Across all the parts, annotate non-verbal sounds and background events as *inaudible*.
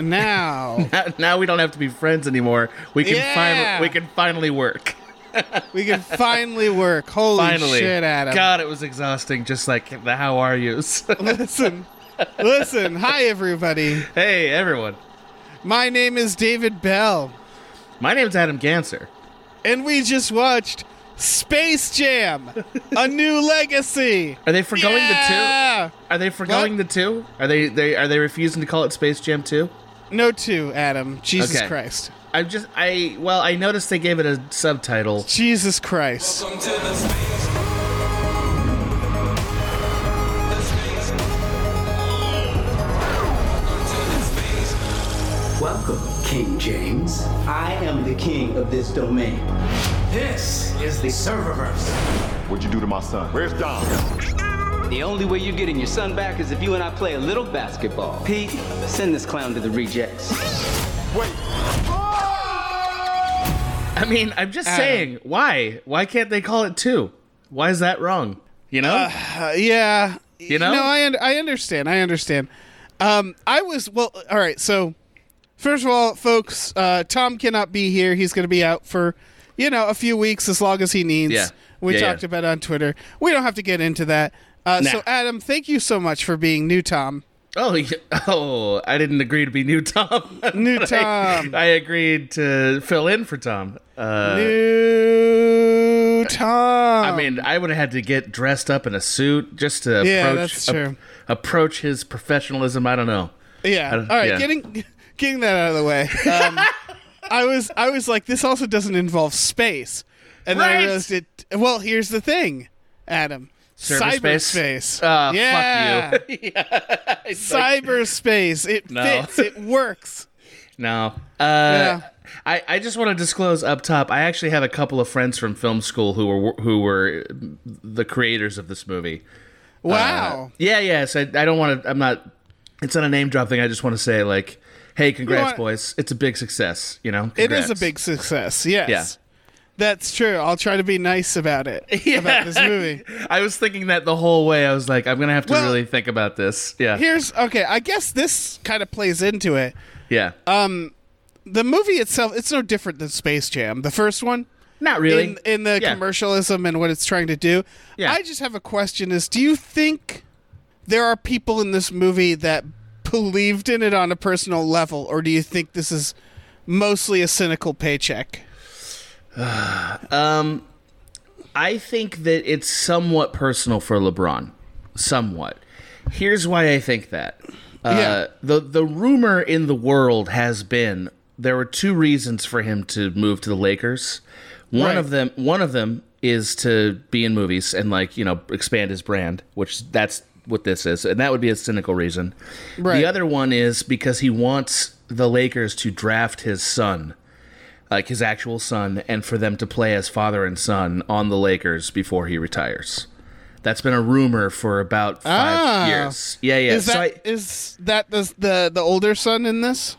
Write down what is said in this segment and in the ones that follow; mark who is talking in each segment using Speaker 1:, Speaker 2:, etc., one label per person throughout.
Speaker 1: *laughs*
Speaker 2: Now
Speaker 3: now we don't have to be friends anymore. We can
Speaker 2: Yeah.
Speaker 3: finally we can finally work. *laughs*
Speaker 2: we can finally work. Holy
Speaker 3: Finally.
Speaker 2: shit, Adam.
Speaker 3: God, it was exhausting. Just like the how are yous. *laughs*
Speaker 2: Listen, listen. Hi, everybody.
Speaker 3: hey everyone,
Speaker 2: My name is David Bell,
Speaker 3: my name's Adam Ganser.
Speaker 2: and we just watched Space Jam: A New Legacy.
Speaker 3: Are they forgoing the two? Are they forgoing the two? Are they they are they refusing to call it Space Jam two?
Speaker 2: No two, Adam. Jesus
Speaker 3: Okay.
Speaker 2: Christ.
Speaker 3: I'm just I well I noticed they gave it a subtitle.
Speaker 2: Jesus Christ.
Speaker 4: Welcome, King James.
Speaker 5: I am the king of this domain.
Speaker 4: This is the Serververse.
Speaker 6: What'd you do to my son? Where's Dom?
Speaker 5: The only way you're getting your son back is if you and I play a little basketball. Pete, send this clown to the rejects.
Speaker 6: Wait.
Speaker 3: I mean, I'm just
Speaker 2: Adam.
Speaker 3: saying, why? Why can't they call it two? Why is that wrong? You know?
Speaker 2: Uh, yeah.
Speaker 3: You know?
Speaker 2: No, I un- I understand. I understand. Um, I was well. All right. So, first of all, folks, uh, Tom cannot be here. He's going to be out for you know a few weeks as long as he needs.
Speaker 3: Yeah.
Speaker 2: We
Speaker 3: Yeah,
Speaker 2: talked
Speaker 3: yeah.
Speaker 2: about it on Twitter. We don't have to get into that. Uh, So, Adam, thank you so much for being new, Tom.
Speaker 3: Oh, yeah. oh! I didn't agree to be new Tom. *laughs*
Speaker 2: New
Speaker 3: But I-
Speaker 2: Tom.
Speaker 3: I, agreed to fill in for Tom. Uh,
Speaker 2: new Tom.
Speaker 3: I mean, I would have had to get dressed up in a suit just to
Speaker 2: Yeah,
Speaker 3: approach
Speaker 2: that's true.
Speaker 3: approach his professionalism. I don't know.
Speaker 2: Yeah.
Speaker 3: I
Speaker 2: All
Speaker 3: don't-
Speaker 2: right,
Speaker 3: yeah.
Speaker 2: getting getting that out of the way. Um, *laughs* I was I was like, this also doesn't involve space, and then I
Speaker 3: Right.
Speaker 2: realized it. Well, here's the thing, Adam.
Speaker 3: Cyberspace?
Speaker 2: Cyberspace.
Speaker 3: Ah,
Speaker 2: yeah.
Speaker 3: fuck you. *laughs* Like-
Speaker 2: Cyberspace. It
Speaker 3: No.
Speaker 2: fits. It works.
Speaker 3: no. Uh,
Speaker 2: Yeah.
Speaker 3: I, I just want to disclose up top. I actually have a couple of friends from film school who were who were the creators of this movie.
Speaker 2: Wow.
Speaker 3: Yeah, yeah. So I, I don't want to. I'm not. It's not a name drop thing. I just want to say like, hey, congrats,
Speaker 2: what?
Speaker 3: boys. It's a big success. You know,
Speaker 2: it is a
Speaker 3: Congrats.
Speaker 2: big success. Yes.
Speaker 3: Yeah.
Speaker 2: That's true. I'll try to be nice about it. *laughs* About this movie.
Speaker 3: I was thinking that the whole way. I was like, I'm gonna have to
Speaker 2: Well-
Speaker 3: really think about this. Yeah,
Speaker 2: Here's okay. I guess this kind of plays into it.
Speaker 3: yeah.
Speaker 2: Um, the movie itself, it's no different than Space Jam, the first one.
Speaker 3: Not really.
Speaker 2: in in the
Speaker 3: Yeah.
Speaker 2: commercialism and what it's trying to do.
Speaker 3: Yeah.
Speaker 2: I just have a question: Is do you think there are people in this movie that believed in it on a personal level, or do you think this is mostly a cynical paycheck? *sighs*
Speaker 3: Um, I think that it's somewhat personal for LeBron. Somewhat. Here's why I think that. Uh,
Speaker 2: Yeah.
Speaker 3: The the rumor in the world has been there were two reasons for him to move to the Lakers. One
Speaker 2: Right.
Speaker 3: of them one of them is to be in movies and like you know expand his brand, which that's what this is, and that would be a cynical reason.
Speaker 2: Right.
Speaker 3: The other one is because he wants the Lakers to draft his son like his actual son, and for them to play as father and son on the Lakers before he retires. That's been a rumor for about five
Speaker 2: Ah.
Speaker 3: years. Yeah, yeah.
Speaker 2: Is
Speaker 3: so
Speaker 2: that
Speaker 3: I,
Speaker 2: is that the, the the older son in this?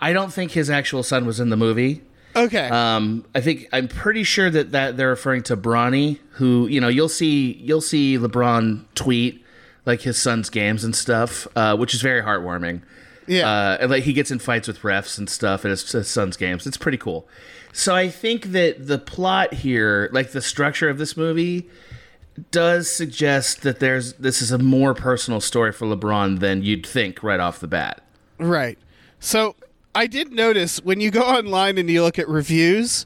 Speaker 3: I don't think his actual son was in the movie.
Speaker 2: Okay,
Speaker 3: Um, I think I'm pretty sure that, that they're referring to Bronny, who you know you'll see you'll see LeBron tweet like his son's games and stuff, uh, which is very heartwarming.
Speaker 2: Yeah,
Speaker 3: uh, and like he gets in fights with refs and stuff at his, his son's games. It's pretty cool. So I think that the plot here, like the structure of this movie, does suggest that there's this is a more personal story for LeBron than you'd think right off the bat.
Speaker 2: right. So I did notice when you go online and you look at reviews,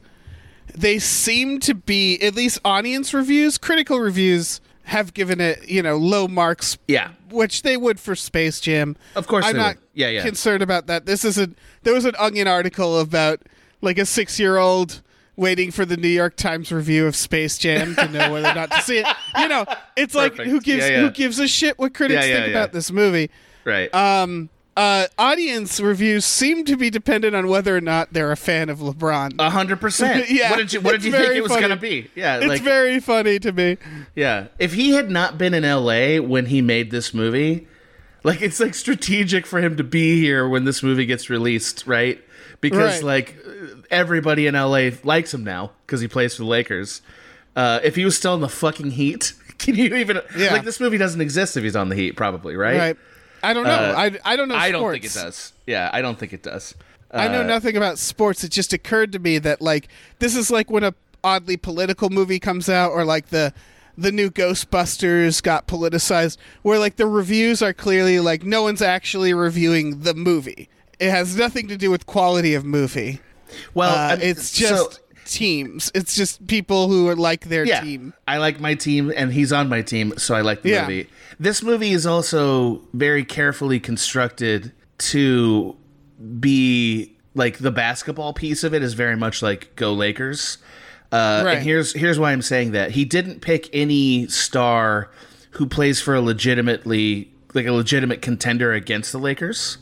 Speaker 2: they seem to be at least audience reviews, critical reviews have given it you know low marks
Speaker 3: Yeah,
Speaker 2: which they would for Space Jam.
Speaker 3: Of course
Speaker 2: I'm not
Speaker 3: would. Yeah, yeah.
Speaker 2: concerned about that. This isn't. There was an Onion article about like a six-year-old waiting for the New York Times review of Space Jam to know whether or not to see it. *laughs* You know, it's like who gives
Speaker 3: Yeah, yeah.
Speaker 2: who gives a shit what critics
Speaker 3: Yeah,
Speaker 2: think about this movie.
Speaker 3: right.
Speaker 2: Um, uh, audience reviews seem to be dependent on whether or not they're a fan of LeBron.
Speaker 3: A hundred percent. *laughs*
Speaker 2: Yeah,
Speaker 3: What did you What did you think it was
Speaker 2: funny.
Speaker 3: gonna be? Yeah.
Speaker 2: it's
Speaker 3: like,
Speaker 2: very funny to me.
Speaker 3: Yeah. If he had not been in LA when he made this movie, like it's like strategic for him to be here when this movie gets released, right? Because
Speaker 2: Right.
Speaker 3: like everybody in LA likes him now because he plays for the Lakers. Uh, if he was still in the fucking Heat, *laughs* can you even
Speaker 2: Yeah.
Speaker 3: like this movie doesn't exist if he's on the Heat? Probably, right?
Speaker 2: Right. I don't know.
Speaker 3: Uh,
Speaker 2: I, I don't know. Sports.
Speaker 3: I don't think it does. Yeah, I don't think it does.
Speaker 2: I know
Speaker 3: Uh,
Speaker 2: nothing about sports. It just occurred to me that like this is like when a oddly political movie comes out, or like the the new Ghostbusters got politicized, where like the reviews are clearly like no one's actually reviewing the movie. It has nothing to do with quality of movie.
Speaker 3: Well,
Speaker 2: Uh, it's
Speaker 3: so-
Speaker 2: just teams. It's just people who are like their
Speaker 3: yeah,
Speaker 2: team.
Speaker 3: I like my team, and he's on my team, so I like the
Speaker 2: Yeah.
Speaker 3: movie. This movie is also very carefully constructed to be like the basketball piece of it is very much like go Lakers. Uh,
Speaker 2: Right.
Speaker 3: And here's here's why I'm saying that he didn't pick any star who plays for a legitimately like a legitimate contender against the Lakers.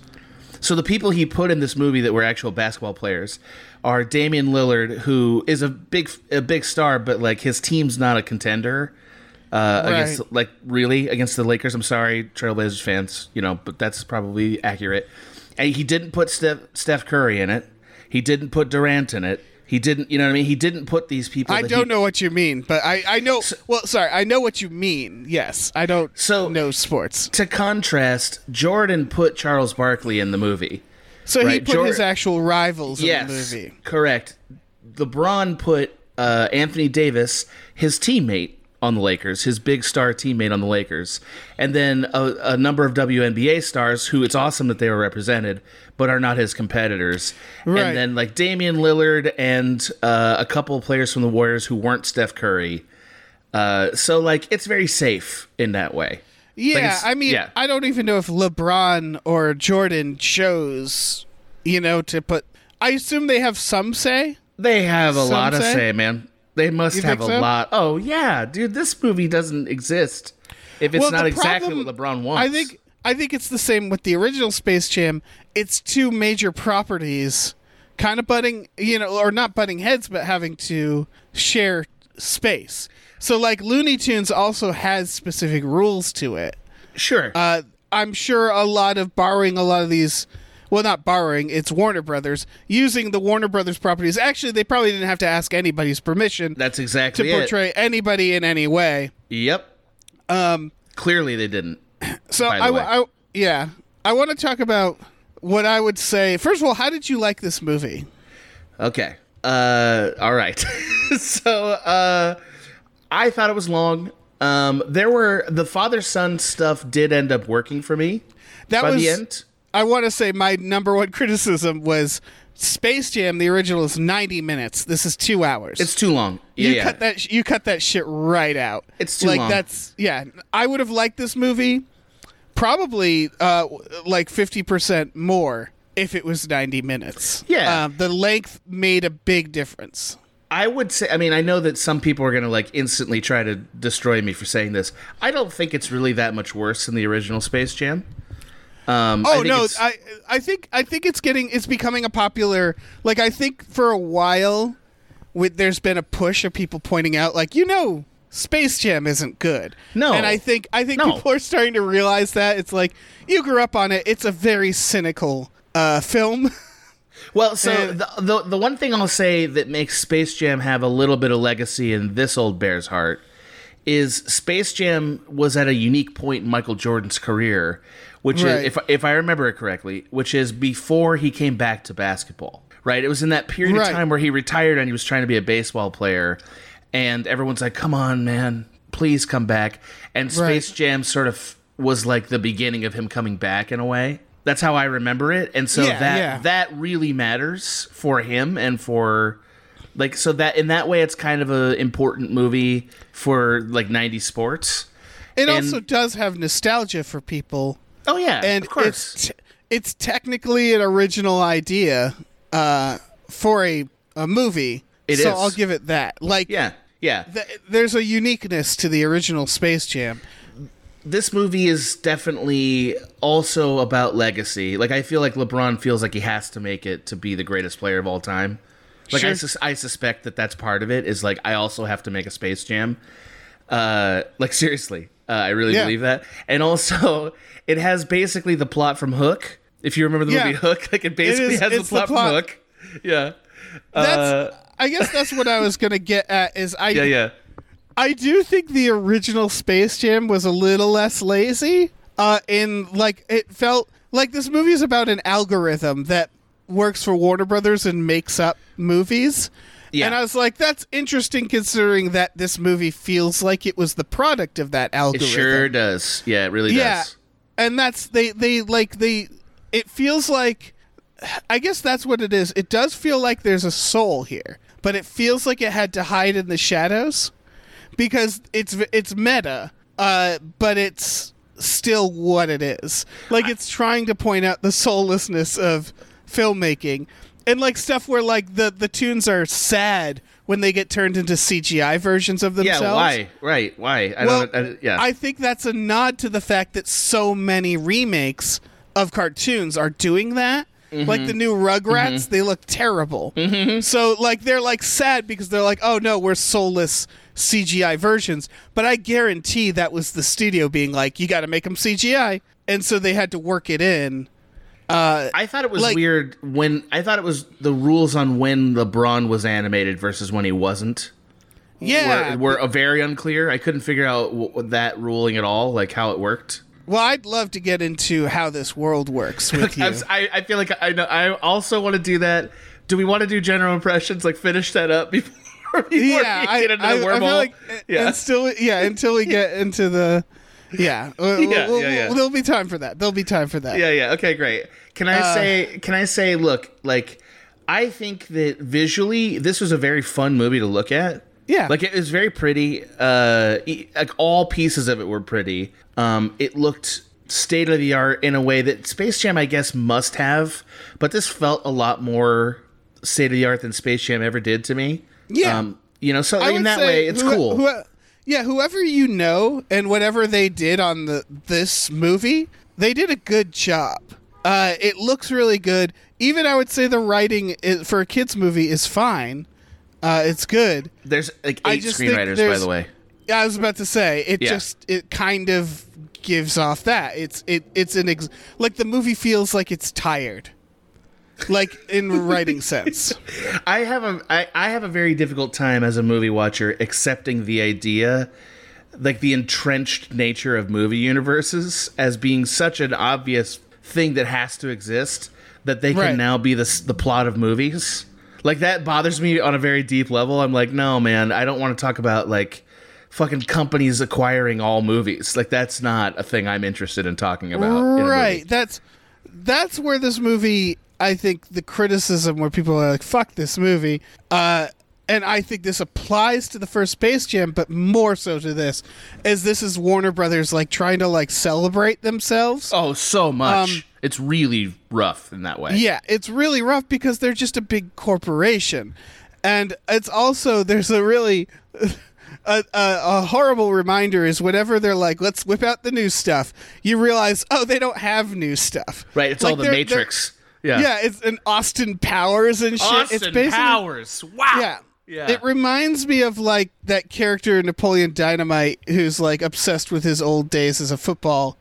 Speaker 3: So the people he put in this movie that were actual basketball players are Damian Lillard, who is a big a big star, but like his team's not a contender uh,
Speaker 2: Right.
Speaker 3: against like really against the Lakers. I'm sorry, Trailblazers fans, you know, but that's probably accurate. And he didn't put Steph, Steph Curry in it. He didn't put Durant in it. He didn't, you know what I mean? He didn't put these people.
Speaker 2: I don't
Speaker 3: he-
Speaker 2: know what you mean, but I, I know. well, sorry, I know what you mean. Yes, I don't
Speaker 3: So-
Speaker 2: know sports.
Speaker 3: To contrast, Jordan put Charles Barkley in the movie.
Speaker 2: So he put
Speaker 3: Jor-
Speaker 2: his actual rivals
Speaker 3: yes,
Speaker 2: in the movie.
Speaker 3: correct. LeBron put uh, Anthony Davis, his teammate, on the Lakers, his big star teammate on the Lakers, and then a, a number of WNBA stars who it's awesome that they were represented, but are not his competitors.
Speaker 2: Right.
Speaker 3: And then like Damian Lillard and uh, a couple of players from the Warriors who weren't Steph Curry. Uh, so like it's very safe in that way.
Speaker 2: Yeah,
Speaker 3: it's-
Speaker 2: I mean,
Speaker 3: yeah.
Speaker 2: I don't even know if LeBron or Jordan chose, you know, to put. I assume they have some say.
Speaker 3: They have a
Speaker 2: Some
Speaker 3: lot of
Speaker 2: say?
Speaker 3: say, man. They must
Speaker 2: You
Speaker 3: have a
Speaker 2: so?
Speaker 3: lot. Oh yeah, dude, this movie doesn't exist if it's
Speaker 2: Well,
Speaker 3: not exactly
Speaker 2: problem-
Speaker 3: what LeBron wants.
Speaker 2: I think. I think it's the same with the original Space Jam. It's two major properties, kind of butting, you know, or not butting heads, but having to share space. So, like Looney Tunes also has specific rules to it.
Speaker 3: sure.
Speaker 2: uh, I'm sure a lot of borrowing a lot of these. Well, not borrowing. It's Warner Brothers using the Warner Brothers properties. Actually, they probably didn't have to ask anybody's permission
Speaker 3: That's
Speaker 2: to
Speaker 3: exactly it.
Speaker 2: portray anybody in any way.
Speaker 3: Yep. Um. Clearly, they didn't. *clears throat*
Speaker 2: So I. I- yeah, I want to talk about what I would say. First of all, how did you like this movie?
Speaker 3: Okay. Uh. All right. *laughs* so, uh, I thought it was long. Um. There were the father son stuff did end up working for me.
Speaker 2: That
Speaker 3: by
Speaker 2: was.
Speaker 3: the end.
Speaker 2: I want to say my number one *laughs* criticism was Space Jam. The original is 90 minutes. This is two hours.
Speaker 3: It's too long. Yeah.
Speaker 2: you
Speaker 3: yeah.
Speaker 2: cut that you cut that shit right out.
Speaker 3: It's too
Speaker 2: like
Speaker 3: long.
Speaker 2: that's yeah. I would have liked this movie probably uh like 50% more if it was 90 minutes.
Speaker 3: Yeah.
Speaker 2: Uh, the length made a big difference.
Speaker 3: I would say, I mean, I know that some people are going to like instantly try to destroy me for saying this. I don't think it's really that much worse than the original Space Jam. Um,
Speaker 2: Oh
Speaker 3: think
Speaker 2: no, I I think I think it's getting it's becoming a popular like I think for a while with there's been a push of people pointing out like you know Space Jam isn't good.
Speaker 3: No.
Speaker 2: And I think I think
Speaker 3: No.
Speaker 2: people are starting to realize that it's like you grew up on it. It's a very cynical uh film.
Speaker 3: well, so
Speaker 2: and-
Speaker 3: the, the the one thing I'll say that makes Space Jam have a little bit of legacy in this old bear's heart is Space Jam was at a unique point in Michael Jordan's career, which
Speaker 2: Right.
Speaker 3: is if if I remember it correctly, which is before he came back to basketball. Right? It was in that period
Speaker 2: Right.
Speaker 3: of time where he retired and he was trying to be a baseball player and everyone's like, "Come on, man, please come back." And Space Jam sort of was like the beginning of him coming back in a way. That's how I remember it. And so
Speaker 2: Yeah,
Speaker 3: that
Speaker 2: yeah.
Speaker 3: that really matters for him and for like so that in that way it's kind of a important movie for like 90s sports.
Speaker 2: It
Speaker 3: And-
Speaker 2: also does have nostalgia for people
Speaker 3: Oh yeah,
Speaker 2: and
Speaker 3: of course.
Speaker 2: it's t- it's technically an original idea uh for a a movie.
Speaker 3: It
Speaker 2: so
Speaker 3: is.
Speaker 2: I'll give it that. Like
Speaker 3: yeah. Yeah.
Speaker 2: th- there's a uniqueness to the original Space Jam.
Speaker 3: This movie is definitely also about legacy. Like I feel like LeBron feels like he has to make it to be the greatest player of all time. Like I, sus- I suspect that that's part of it. Is like I also have to make a Space Jam. Uh, like seriously, uh, I really
Speaker 2: Yeah.
Speaker 3: believe that. And also, it has basically the plot from Hook. If you remember the
Speaker 2: Yeah.
Speaker 3: movie Hook, like it basically
Speaker 2: is-
Speaker 3: has the
Speaker 2: it's the
Speaker 3: plot,
Speaker 2: plot.
Speaker 3: from Hook. Yeah,
Speaker 2: That's.
Speaker 3: Uh,
Speaker 2: I guess that's what I was gonna get at. Is I *laughs*
Speaker 3: yeah, yeah.
Speaker 2: I do think the original Space Jam was a little less lazy. Uh, in like it felt like this movie is about an algorithm that works for Warner Brothers and makes up movies.
Speaker 3: Yeah.
Speaker 2: And I was like, that's interesting considering that this movie feels like it was the product of that algorithm.
Speaker 3: It sure does. Yeah, it really
Speaker 2: yeah.
Speaker 3: does.
Speaker 2: And that's they they like they it feels like I guess that's what it is. It does feel like there's a soul here, but it feels like it had to hide in the shadows because it's it's meta, uh, but it's still what it is. Like it's trying to point out the soullessness of filmmaking and like stuff where like the the tunes are sad when they get turned into CGI versions of themselves.
Speaker 3: Yeah, why? Right, why? I
Speaker 2: Well,
Speaker 3: don't. I, yeah,
Speaker 2: I think that's a nod to the fact that so many remakes of cartoons are doing that.
Speaker 3: Mm-hmm.
Speaker 2: Like the new Rugrats, they look terrible. So like they're like sad because they're like, oh no, we're soulless CGI versions. But I guarantee that was the studio being like, you got to make them CGI, and so they had to work it in.
Speaker 3: Uh, I thought it was
Speaker 2: like-
Speaker 3: weird when I thought it was the rules on when LeBron was animated versus when he wasn't.
Speaker 2: Yeah.
Speaker 3: were, were very unclear. I couldn't figure out w- that ruling at all, like how it worked.
Speaker 2: well, I'd love to get into how this world works *laughs* with you.
Speaker 3: I, I feel like I know. I also want to do that. Do we want to do general impressions? Like finish that up before *laughs*
Speaker 2: yeah, I,
Speaker 3: get into
Speaker 2: I,
Speaker 3: the
Speaker 2: I feel like
Speaker 3: yeah.
Speaker 2: until yeah until we get into the yeah, *laughs* We'll-
Speaker 3: Yeah,
Speaker 2: we'll-
Speaker 3: yeah, yeah.
Speaker 2: there'll be time for that. There'll be time for that.
Speaker 3: Yeah, yeah. Okay, great. Can I
Speaker 2: Uh,
Speaker 3: say? Can I say? Look, like, I think that visually, this was a very fun movie to look at.
Speaker 2: Yeah.
Speaker 3: like it was very pretty. Uh, like all pieces of it were pretty. Um, it looked state of the art in a way that Space Jam, I guess, must have. But this felt a lot more state of the art than Space Jam ever did to me.
Speaker 2: Yeah.
Speaker 3: Um, you know, so
Speaker 2: I
Speaker 3: in that way, it's
Speaker 2: who-
Speaker 3: cool.
Speaker 2: who- yeah, whoever you know and whatever they did on the this movie, they did a good job. Uh, it looks really good. Even I would say the writing is, for a kids movie is fine. Uh, it's good.
Speaker 3: There's like eight screenwriters, by the way.
Speaker 2: Yeah, I was about to say it
Speaker 3: Yeah.
Speaker 2: just it kind of gives off that it's it it's an ex- like the movie feels like it's tired, like in writing sense. *laughs*
Speaker 3: I have a I, I have a very difficult time as a movie watcher accepting the idea like the entrenched nature of movie universes as being such an obvious thing that has to exist that they can
Speaker 2: Right.
Speaker 3: now be the the plot of movies. Like that bothers me on a very deep level. I'm like, no, man, I don't want to talk about like fucking companies acquiring all movies. Like that's not a thing I'm interested in talking about.
Speaker 2: right. That's that's where this movie. I think the criticism where people are like, "Fuck this movie," uh, and I think this applies to the first Space Jam, but more so to this, as this is Warner Brothers like trying to like celebrate themselves.
Speaker 3: Oh, so much.
Speaker 2: Um,
Speaker 3: it's really rough in that way.
Speaker 2: Yeah, it's really rough because they're just a big corporation, and it's also there's a really *laughs* a, a, a horrible reminder is whenever they're like, let's whip out the new stuff, you realize, oh, they don't have new stuff.
Speaker 3: Right, it's
Speaker 2: Like,
Speaker 3: all the Matrix. Yeah.
Speaker 2: yeah, it's an Austin Powers and shit. it's
Speaker 3: Austin
Speaker 2: basically
Speaker 3: Powers. Wow.
Speaker 2: yeah.
Speaker 3: Yeah.
Speaker 2: It reminds me of like that character in Napoleon Dynamite who's like obsessed with his old days as a football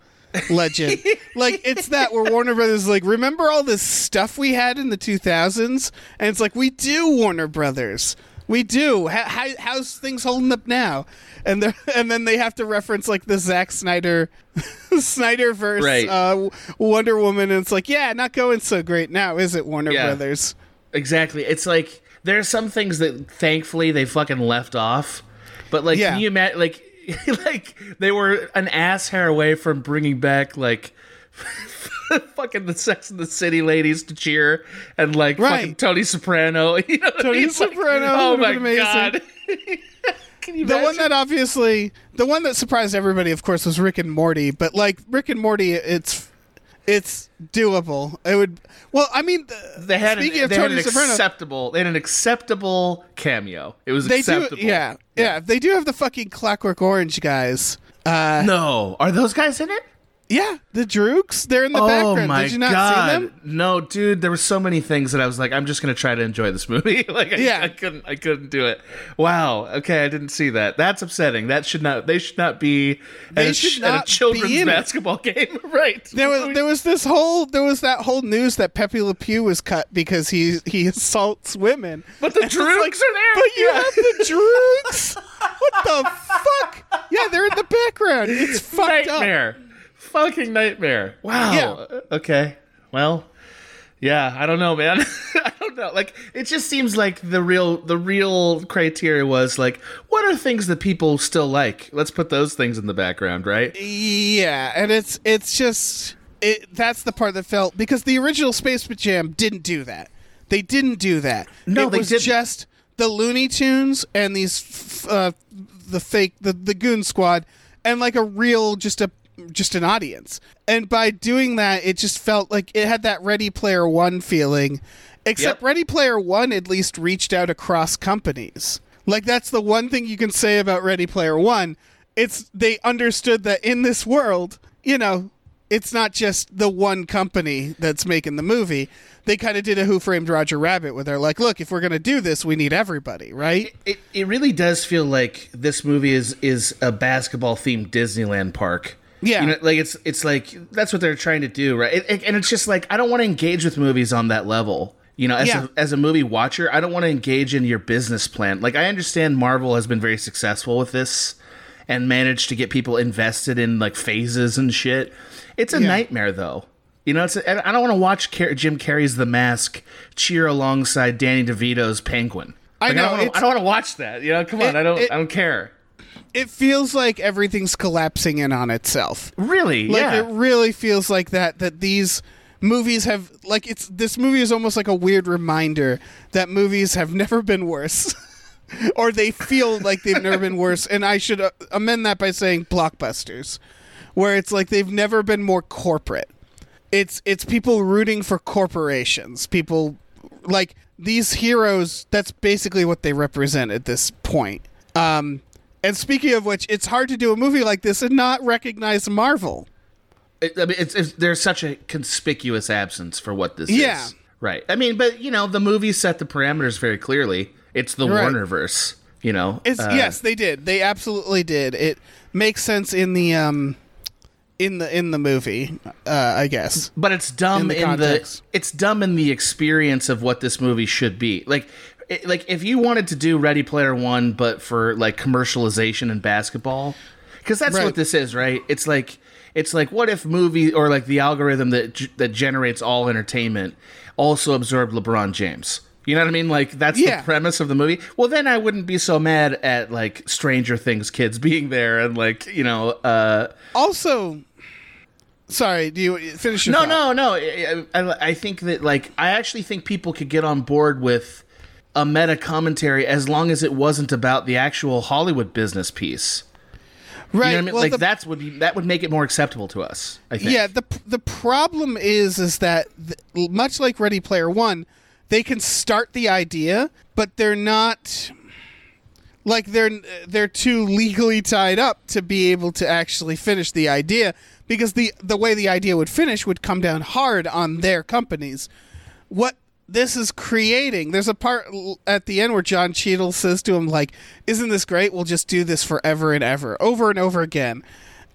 Speaker 2: legend. *laughs* like it's that where Warner Brothers is like, remember all this stuff we had in the 2000s? And it's like, we do, Warner Brothers. We do. How, how, how's things holding up now? And *laughs* and then they have to reference like the Zack Snyder *laughs* Snyder verse
Speaker 3: Right.
Speaker 2: uh, Wonder Woman, and it's like, yeah, not going so great now, is it, Warner
Speaker 3: Yeah.
Speaker 2: Brothers?
Speaker 3: Exactly. It's like there are some things that thankfully they fucking left off, but like,
Speaker 2: Yeah.
Speaker 3: can you imagine? Like, *laughs* like they were an ass hair away from bringing back like. *laughs* fucking the Sex and the City ladies to cheer and like fucking Tony Soprano. *laughs* You know
Speaker 2: Tony?
Speaker 3: It's like,
Speaker 2: Soprano
Speaker 3: oh my
Speaker 2: amazing.
Speaker 3: god! *laughs* Can you
Speaker 2: the one that obviously the one that surprised everybody of course was rick and morty but like rick and morty it's it's doable it would well i mean the-
Speaker 3: they had an,
Speaker 2: speaking of
Speaker 3: they had
Speaker 2: tony
Speaker 3: an
Speaker 2: soprano
Speaker 3: acceptable they had an acceptable cameo. It was
Speaker 2: they
Speaker 3: acceptable.
Speaker 2: do yeah, yeah they do have the fucking clockwork orange guys Uh,
Speaker 3: no, are those guys in it?
Speaker 2: Yeah, the Droogs. They're in the
Speaker 3: oh
Speaker 2: background.
Speaker 3: my
Speaker 2: Did you not
Speaker 3: god!
Speaker 2: see them?
Speaker 3: No, dude, there were so many things that I was like, I'm just gonna try to enjoy this movie. *laughs* like, I,
Speaker 2: Yeah.
Speaker 3: I couldn't, I couldn't do it. Wow. Okay, I didn't see that. That's upsetting. That should not. They should not be.
Speaker 2: They
Speaker 3: at a,
Speaker 2: should
Speaker 3: ch- at
Speaker 2: not
Speaker 3: a children's
Speaker 2: in it.
Speaker 3: basketball *laughs* game, *laughs* right?
Speaker 2: There was there was this whole there was that whole news that Pepe Le Pew was cut because he he assaults women.
Speaker 3: But the
Speaker 2: And
Speaker 3: Droogs
Speaker 2: like,
Speaker 3: are there.
Speaker 2: But you
Speaker 3: Yeah.
Speaker 2: have the Droogs. what the fuck? Yeah, they're in the background. It's fucked up.
Speaker 3: Nightmare. Fucking nightmare. Wow.
Speaker 2: Yeah.
Speaker 3: Okay. Well, yeah, I don't know, man. *laughs* I don't know. Like it just seems like the real the real criteria was like what are things that people still like? Let's put those things in the background, right?
Speaker 2: Yeah, and it's it's just it. That's the part that felt because the original Space Jam didn't do that. They didn't do that.
Speaker 3: No,
Speaker 2: it
Speaker 3: they
Speaker 2: was
Speaker 3: didn't.
Speaker 2: just the Looney Tunes and these f- uh, the fake the the Goon Squad and like a real just a just an audience. And by doing that, it just felt like it had that Ready Player One feeling. Except
Speaker 3: Yep.
Speaker 2: Ready Player One at least reached out across companies. Like that's the one thing you can say about Ready Player One. It's they understood that in this world, you know, it's not just the one company that's making the movie. They kind of did a Who Framed Roger Rabbit where they're like, look, if we're going to do this, we need everybody, right?
Speaker 3: It it really does feel like this movie is is a basketball themed Disneyland park.
Speaker 2: Yeah.
Speaker 3: you know, like it's it's like that's what they're trying to do, right? It- it- and it's just like I don't want to engage with movies on that level. You know, as
Speaker 2: Yeah.
Speaker 3: a, as a movie watcher, I don't want to engage in your business plan. Like I understand Marvel has been very successful with this and managed to get people invested in like phases and shit. It's a
Speaker 2: Yeah.
Speaker 3: nightmare though. You know, it's a, I don't want to watch Car- Jim Carrey's The Mask cheer alongside Danny DeVito's Penguin.
Speaker 2: I know,
Speaker 3: I don't want to watch that. You know, come on.
Speaker 2: It-
Speaker 3: I don't.
Speaker 2: it-
Speaker 3: I don't care.
Speaker 2: It feels like everything's collapsing in on itself.
Speaker 3: Really?
Speaker 2: Like
Speaker 3: yeah.
Speaker 2: it really feels like that that these movies have like it's this movie is almost like a weird reminder that movies have never been worse. *laughs* or they feel like they've never been worse and I should uh, amend that by saying blockbusters where it's like they've never been more corporate. It's it's people rooting for corporations. People like these heroes that's basically what they represent at this point. Um and speaking of which, it's hard to do a movie like this and not recognize Marvel.
Speaker 3: It- I mean, it's, it's, there's such a conspicuous absence for what this
Speaker 2: Yeah.
Speaker 3: is. Right. I mean, but you know, the movie set the parameters very clearly. It's the
Speaker 2: Right.
Speaker 3: Warnerverse. You know.
Speaker 2: It's
Speaker 3: Uh,
Speaker 2: yes, they did. They absolutely did. It makes sense in the um in the in the movie, uh, I guess.
Speaker 3: But it's dumb
Speaker 2: in
Speaker 3: in
Speaker 2: the
Speaker 3: the, it's dumb in the experience of what this movie should be. Like it, like if you wanted to do Ready Player 1 but for like commercialization and basketball cuz that's
Speaker 2: Right.
Speaker 3: what this is, right? It's like it's like what if movie or like the algorithm that that generates all entertainment also absorbed LeBron James. You know what I mean? Like that's
Speaker 2: Yeah.
Speaker 3: the premise of the movie. Well, then I wouldn't be so mad at like Stranger Things kids *laughs* being there and like, you know, uh
Speaker 2: Also, sorry, do you finish your
Speaker 3: no,
Speaker 2: thought?
Speaker 3: no, no. I, I, I think that like I actually think people could get on board with a meta commentary as long as it wasn't about the actual Hollywood business piece. You
Speaker 2: Right.
Speaker 3: know what I mean?
Speaker 2: well,
Speaker 3: like
Speaker 2: the-
Speaker 3: that's would be that would make it more acceptable to us. I think.
Speaker 2: Yeah, the the problem is is that th- much like Ready Player 1, they can start the idea, but they're not like they're they're too legally tied up to be able to actually finish the idea because the the way the idea would finish would come down hard on their companies. What this is creating, there's a part at the end where John Cheadle says to him like, "Isn't this great? We'll just do this forever and ever, over and over again."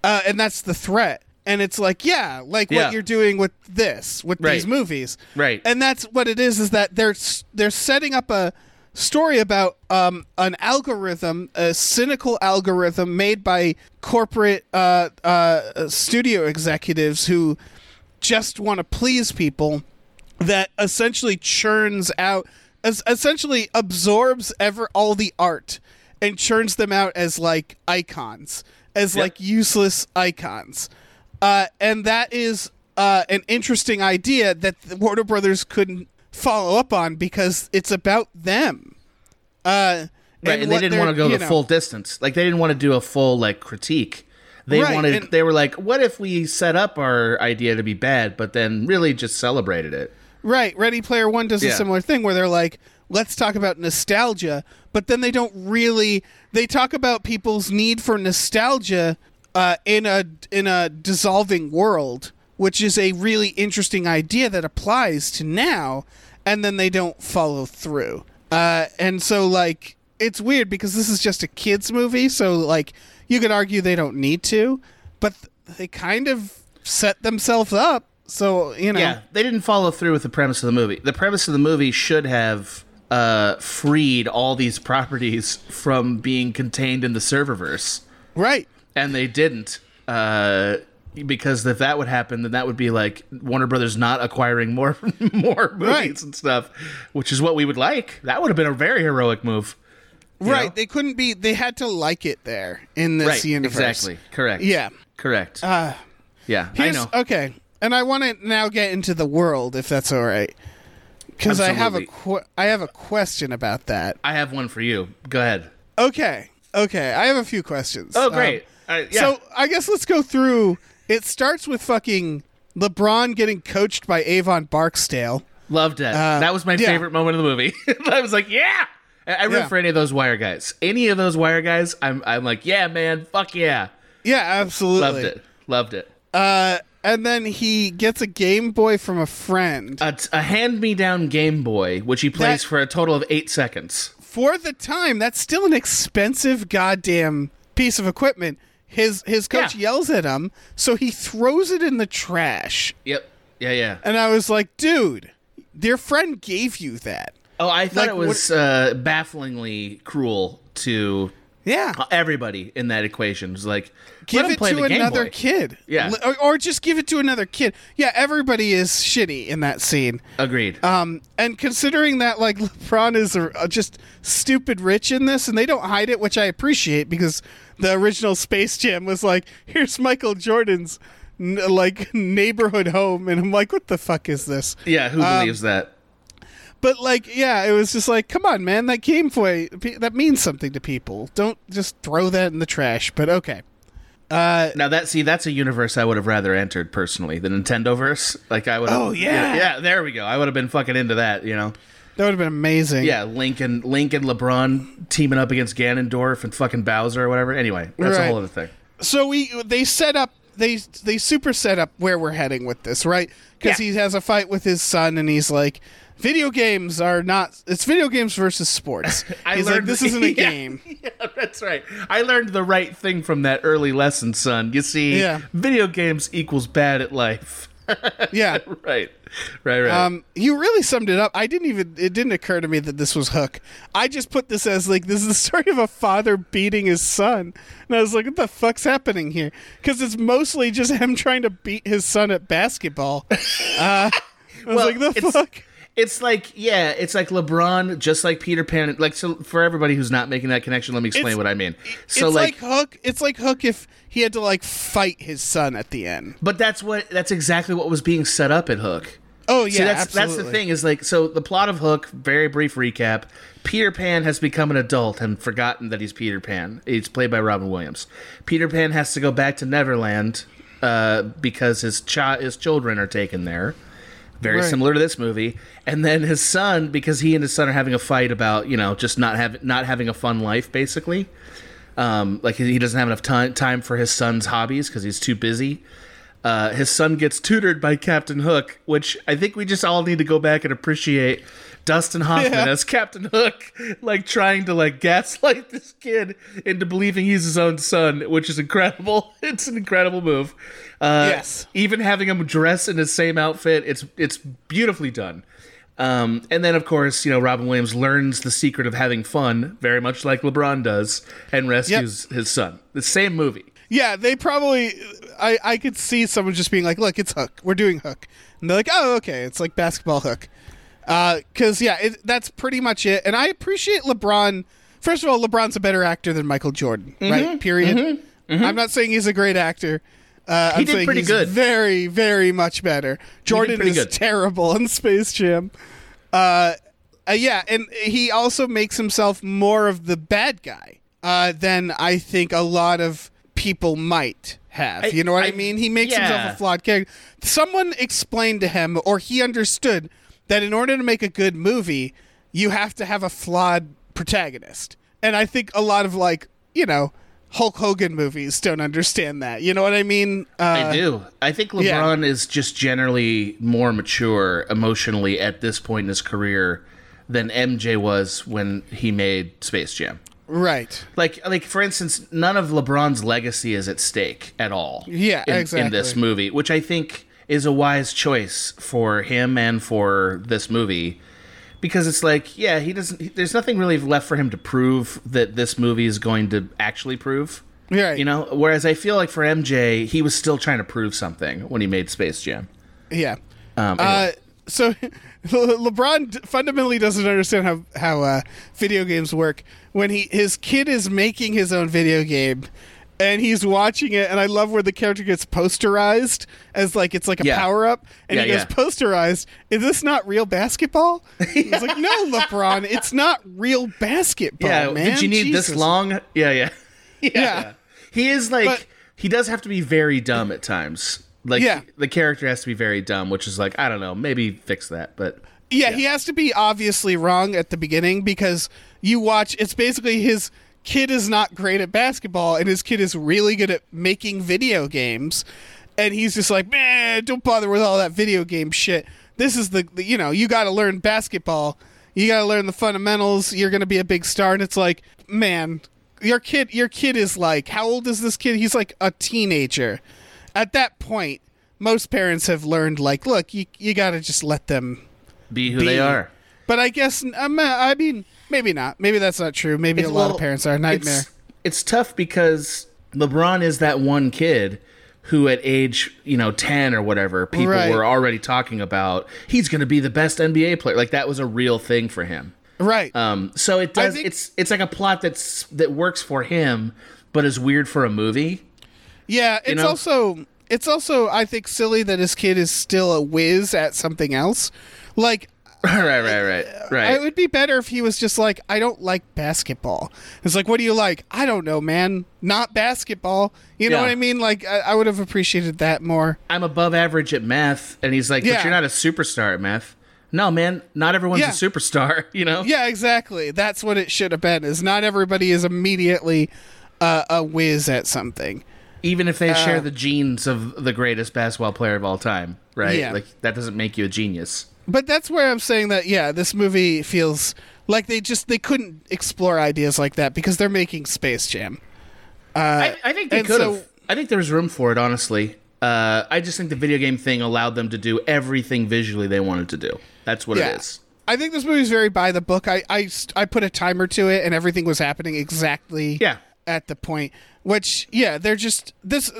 Speaker 2: Uh, and that's the threat. And it's like, yeah, like
Speaker 3: Yeah.
Speaker 2: what you're doing with this, with
Speaker 3: Right.
Speaker 2: these movies,
Speaker 3: Right.
Speaker 2: And that's what it is. Is that they're they're setting up a story about um, an algorithm, a cynical algorithm made by corporate uh, uh, studio executives who just want to please people that essentially churns out es- essentially absorbs ever all the art and churns them out as like icons as like useless icons uh, and that is uh, an interesting idea that the Warner Brothers couldn't follow up on because it's about them. Uh,
Speaker 3: Right, and, they didn't want to go the
Speaker 2: know.
Speaker 3: full distance. Like they didn't want to do a full like critique. They
Speaker 2: Right,
Speaker 3: wanted.
Speaker 2: and-
Speaker 3: they were like, "What if we set up our idea to be bad, but then really just celebrated it?"
Speaker 2: Right. Ready Player One does a
Speaker 3: Yeah.
Speaker 2: similar thing where they're like, let's talk about nostalgia, but then they don't really. They talk about people's need for nostalgia uh, in a in a dissolving world, which is a really interesting idea that applies to now, and then they don't follow through. Uh, and so like it's weird because this is just a kids movie, so like you could argue they don't need to, but th- they kind of set themselves up. So you know,
Speaker 3: Yeah, they didn't follow through with the premise of the movie. The premise of the movie should have uh, freed all these properties from being contained in the serververse,
Speaker 2: right?
Speaker 3: and they didn't. Uh, because if that would happen, then that would be like Warner Brothers not acquiring more *laughs* more movies
Speaker 2: Right.
Speaker 3: and stuff, which is what we would like. That would have been a very heroic move.
Speaker 2: Right.
Speaker 3: know?
Speaker 2: They couldn't be. They had to like it there in this
Speaker 3: right.
Speaker 2: universe.
Speaker 3: Exactly. Correct.
Speaker 2: Yeah.
Speaker 3: Correct. Uh, yeah. I know.
Speaker 2: Okay. And I want to now get into the world, if that's all right, because I have a qu- I have a question about that.
Speaker 3: I have one for you. Go ahead.
Speaker 2: Okay. Okay. I have a few questions.
Speaker 3: Oh,
Speaker 2: Um,
Speaker 3: great. Uh, yeah.
Speaker 2: So I guess let's go through. It starts with fucking LeBron getting coached by Avon Barksdale.
Speaker 3: Loved it. that was my
Speaker 2: Uh, yeah.
Speaker 3: favorite moment of the movie. *laughs* I was like, yeah. I, I root
Speaker 2: Yeah.
Speaker 3: for any of those wire guys. Any of those wire guys, I'm I'm like, yeah, man, fuck yeah.
Speaker 2: Yeah, absolutely.
Speaker 3: Loved it. Loved it.
Speaker 2: Uh, and then he gets a Game Boy from a friend.
Speaker 3: A, a hand-me-down Game Boy, which he plays
Speaker 2: That-
Speaker 3: for a total of eight seconds.
Speaker 2: for the time, that's still an expensive goddamn piece of equipment. His his coach
Speaker 3: Yeah.
Speaker 2: yells at him, so he throws it in the trash.
Speaker 3: Yep. Yeah, yeah.
Speaker 2: And I was like, dude, your friend gave you that.
Speaker 3: Oh, I thought
Speaker 2: Like,
Speaker 3: it was uh, bafflingly cruel to
Speaker 2: Yeah.
Speaker 3: everybody in that equation. Was like,
Speaker 2: Give it to another kid.
Speaker 3: Yeah.
Speaker 2: Or, or just give it to another kid. Yeah, everybody is shitty in that scene.
Speaker 3: Agreed.
Speaker 2: Um, and considering that like LeBron is a, a just stupid rich in this, and they don't hide it, which I appreciate because the original Space Jam was like, here's Michael Jordan's n- like neighborhood home, and I'm like, what the fuck is this?
Speaker 3: yeah, who
Speaker 2: um,
Speaker 3: believes that?
Speaker 2: But like, yeah, it was just like, come on, man, that Game Boy that means something to people. Don't just throw that in the trash. But okay.
Speaker 3: Uh, now that see, that's a universe I would have rather entered personally, the Nintendo verse. Like I would.
Speaker 2: Oh, yeah.
Speaker 3: yeah, There we go. I would have been fucking into that. You know.
Speaker 2: That would have been amazing.
Speaker 3: Yeah, Link and Link and LeBron teaming up against Ganondorf and fucking Bowser or whatever. Anyway, that's a whole other thing.
Speaker 2: so we they set up they they super set up where we're heading with this right because
Speaker 3: Yeah.
Speaker 2: he has a fight with his son and he's like video games are not it's video games versus sports *laughs*
Speaker 3: I
Speaker 2: he's like
Speaker 3: learned
Speaker 2: this isn't a *laughs*
Speaker 3: Yeah.
Speaker 2: game *laughs*
Speaker 3: Yeah, that's right. I learned the right thing from that early lesson, son. You see,
Speaker 2: Yeah.
Speaker 3: video games equals bad at life.
Speaker 2: yeah
Speaker 3: right, right, right.
Speaker 2: um you really summed it up i didn't even it didn't occur to me that this was hook i just put this as like this is the story of a father beating his son and i was like what the fuck's happening here because it's mostly just him trying to beat his son at basketball uh i was
Speaker 3: Well,
Speaker 2: like the fuck
Speaker 3: It's like yeah, it's like LeBron, just like Peter Pan. Like so, for everybody who's not making that connection, let me explain
Speaker 2: It's-
Speaker 3: what I mean. So
Speaker 2: it's
Speaker 3: like,
Speaker 2: like, Hook. It's like Hook if he had to like fight his son at the end.
Speaker 3: but that's what that's exactly what was being set up at Hook.
Speaker 2: Oh yeah,
Speaker 3: See, that's
Speaker 2: absolutely.
Speaker 3: that's the thing is like so the plot of Hook. Very brief recap: Peter Pan has become an adult and forgotten that he's Peter Pan. He's played by Robin Williams. Peter Pan has to go back to Neverland uh, because his chi- his children are taken there. Very
Speaker 2: Right.
Speaker 3: similar to this movie. And then his son, because he and his son are having a fight about you know just not having not having a fun life, basically. Um, like he he doesn't have enough time time for his son's hobbies because he's too busy. Uh, his son gets tutored by Captain Hook, which I think we just all need to go back and appreciate Dustin Hoffman
Speaker 2: Yeah.
Speaker 3: as Captain Hook, like trying to like gaslight this kid into believing he's his own son, which is incredible. *laughs* It's an incredible move. Uh,
Speaker 2: Yes.
Speaker 3: even having him dress in the same outfit, it's it's beautifully done. Um, and then, of course, you know, Robin Williams learns the secret of having fun, very much like LeBron does, and rescues his son. The same movie.
Speaker 2: Yeah, they probably. I I could see someone just being like, "Look, it's Hook. We're doing Hook," and they're like, "Oh, okay, it's like basketball Hook." Because yeah, it, that's pretty much it. And I appreciate LeBron. First of all, LeBron's a better actor than Michael Jordan,
Speaker 3: Mm-hmm.
Speaker 2: right? Period. I'm not saying he's a great actor. Uh, I'm
Speaker 3: did
Speaker 2: saying
Speaker 3: pretty
Speaker 2: he's
Speaker 3: good.
Speaker 2: very, very much better. Jordan is
Speaker 3: good.
Speaker 2: terrible in Space Jam. Uh, uh, yeah, and he also makes himself more of the bad guy uh, than I think a lot of people might have.
Speaker 3: I-
Speaker 2: you know what I,
Speaker 3: I-
Speaker 2: mean? He makes
Speaker 3: yeah.
Speaker 2: himself a flawed character. Someone explained to him, or he understood, that in order to make a good movie, you have to have a flawed protagonist. And I think a lot of like, you know, Hulk Hogan movies don't understand that. You know what I mean? Uh,
Speaker 3: I do. I think
Speaker 2: yeah.
Speaker 3: LeBron is just generally more mature emotionally at this point in his career than MJ was when he made Space Jam.
Speaker 2: Right.
Speaker 3: Like, like for instance, none of LeBron's legacy is at stake at all.
Speaker 2: Yeah,
Speaker 3: in,
Speaker 2: exactly.
Speaker 3: In this movie, which I think is a wise choice for him and for this movie, because it's like, yeah, he doesn't. he- There's nothing really left for him to prove that this movie is going to actually prove.
Speaker 2: Right.
Speaker 3: You know, whereas I feel like for MJ, he was still trying to prove something when he made Space Jam.
Speaker 2: Yeah.
Speaker 3: Um,
Speaker 2: Uh,
Speaker 3: anyway.
Speaker 2: so *laughs* LeBron d- fundamentally doesn't understand how how uh, video games work. When he his kid is making his own video game, and he's watching it, and I love where the character gets posterized as like it's like a
Speaker 3: Yeah.
Speaker 2: power up, and he
Speaker 3: Yeah,
Speaker 2: goes
Speaker 3: yeah.
Speaker 2: posterized. Is this not real basketball? *laughs* He's like, no, LeBron, it's not real basketball.
Speaker 3: yeah,
Speaker 2: man.
Speaker 3: did you need this long? Yeah, yeah, *laughs* yeah.
Speaker 2: Yeah.
Speaker 3: He is like
Speaker 2: But-
Speaker 3: he does have to be very dumb at times. Like
Speaker 2: Yeah.
Speaker 3: the character has to be very dumb, which is like I don't know, maybe fix that, but
Speaker 2: Yeah, he has to be obviously wrong at the beginning because you watch it's basically his kid is not great at basketball and his kid is really good at making video games and he's just like, "Man, don't bother with all that video game shit. This is the, the you know, you got to learn basketball. You got to learn the fundamentals. You're going to be a big star." And it's like, "Man, your kid your kid is like, how old is this kid? He's like a teenager." At that point, most parents have learned like, "Look, you you got to just let them
Speaker 3: be who
Speaker 2: be-
Speaker 3: they are.
Speaker 2: but I guess I mean maybe not. Maybe that's not true. Maybe a lot
Speaker 3: well,
Speaker 2: of parents are a nightmare.
Speaker 3: It's, it's tough because LeBron is that one kid who at age, you know, 10 or whatever, people
Speaker 2: Right.
Speaker 3: were already talking about he's going to be the best NBA player. Like that was a real thing for him.
Speaker 2: right.
Speaker 3: Um, so it does
Speaker 2: think-
Speaker 3: it's it's like a plot that's that works for him but is weird for a movie.
Speaker 2: yeah, it's
Speaker 3: know?
Speaker 2: also it's also I think silly that his kid is still a whiz at something else. Like *laughs*
Speaker 3: right, right, right. Right.
Speaker 2: it would be better if he was just like, I don't like basketball. It's like, what do you like? I don't know, man. Not basketball. You know
Speaker 3: Yeah.
Speaker 2: what I mean? Like, I, I would have appreciated that more.
Speaker 3: I'm above average at math and he's like,
Speaker 2: Yeah.
Speaker 3: "But you're not a superstar at math." No, man, not everyone's
Speaker 2: Yeah.
Speaker 3: a superstar, *laughs* you know?
Speaker 2: Yeah, exactly. That's what it should have been. Is not everybody is immediately uh, a whiz at something.
Speaker 3: even if they share the genes of the greatest basketball player of all time, right?
Speaker 2: Yeah.
Speaker 3: Like that doesn't make you a genius.
Speaker 2: But that's where I'm saying that yeah, this movie feels like they just they couldn't explore ideas like that because they're making Space Jam.
Speaker 3: I, I think they could
Speaker 2: so-
Speaker 3: have. I think there was room for it, honestly. Uh, I just think the video game thing allowed them to do everything visually they wanted to do. That's what
Speaker 2: Yeah.
Speaker 3: it is.
Speaker 2: I think this movie's very by the book. I, I I put a timer to it and everything was happening exactly
Speaker 3: Yeah.
Speaker 2: at the point. Which yeah, they're just this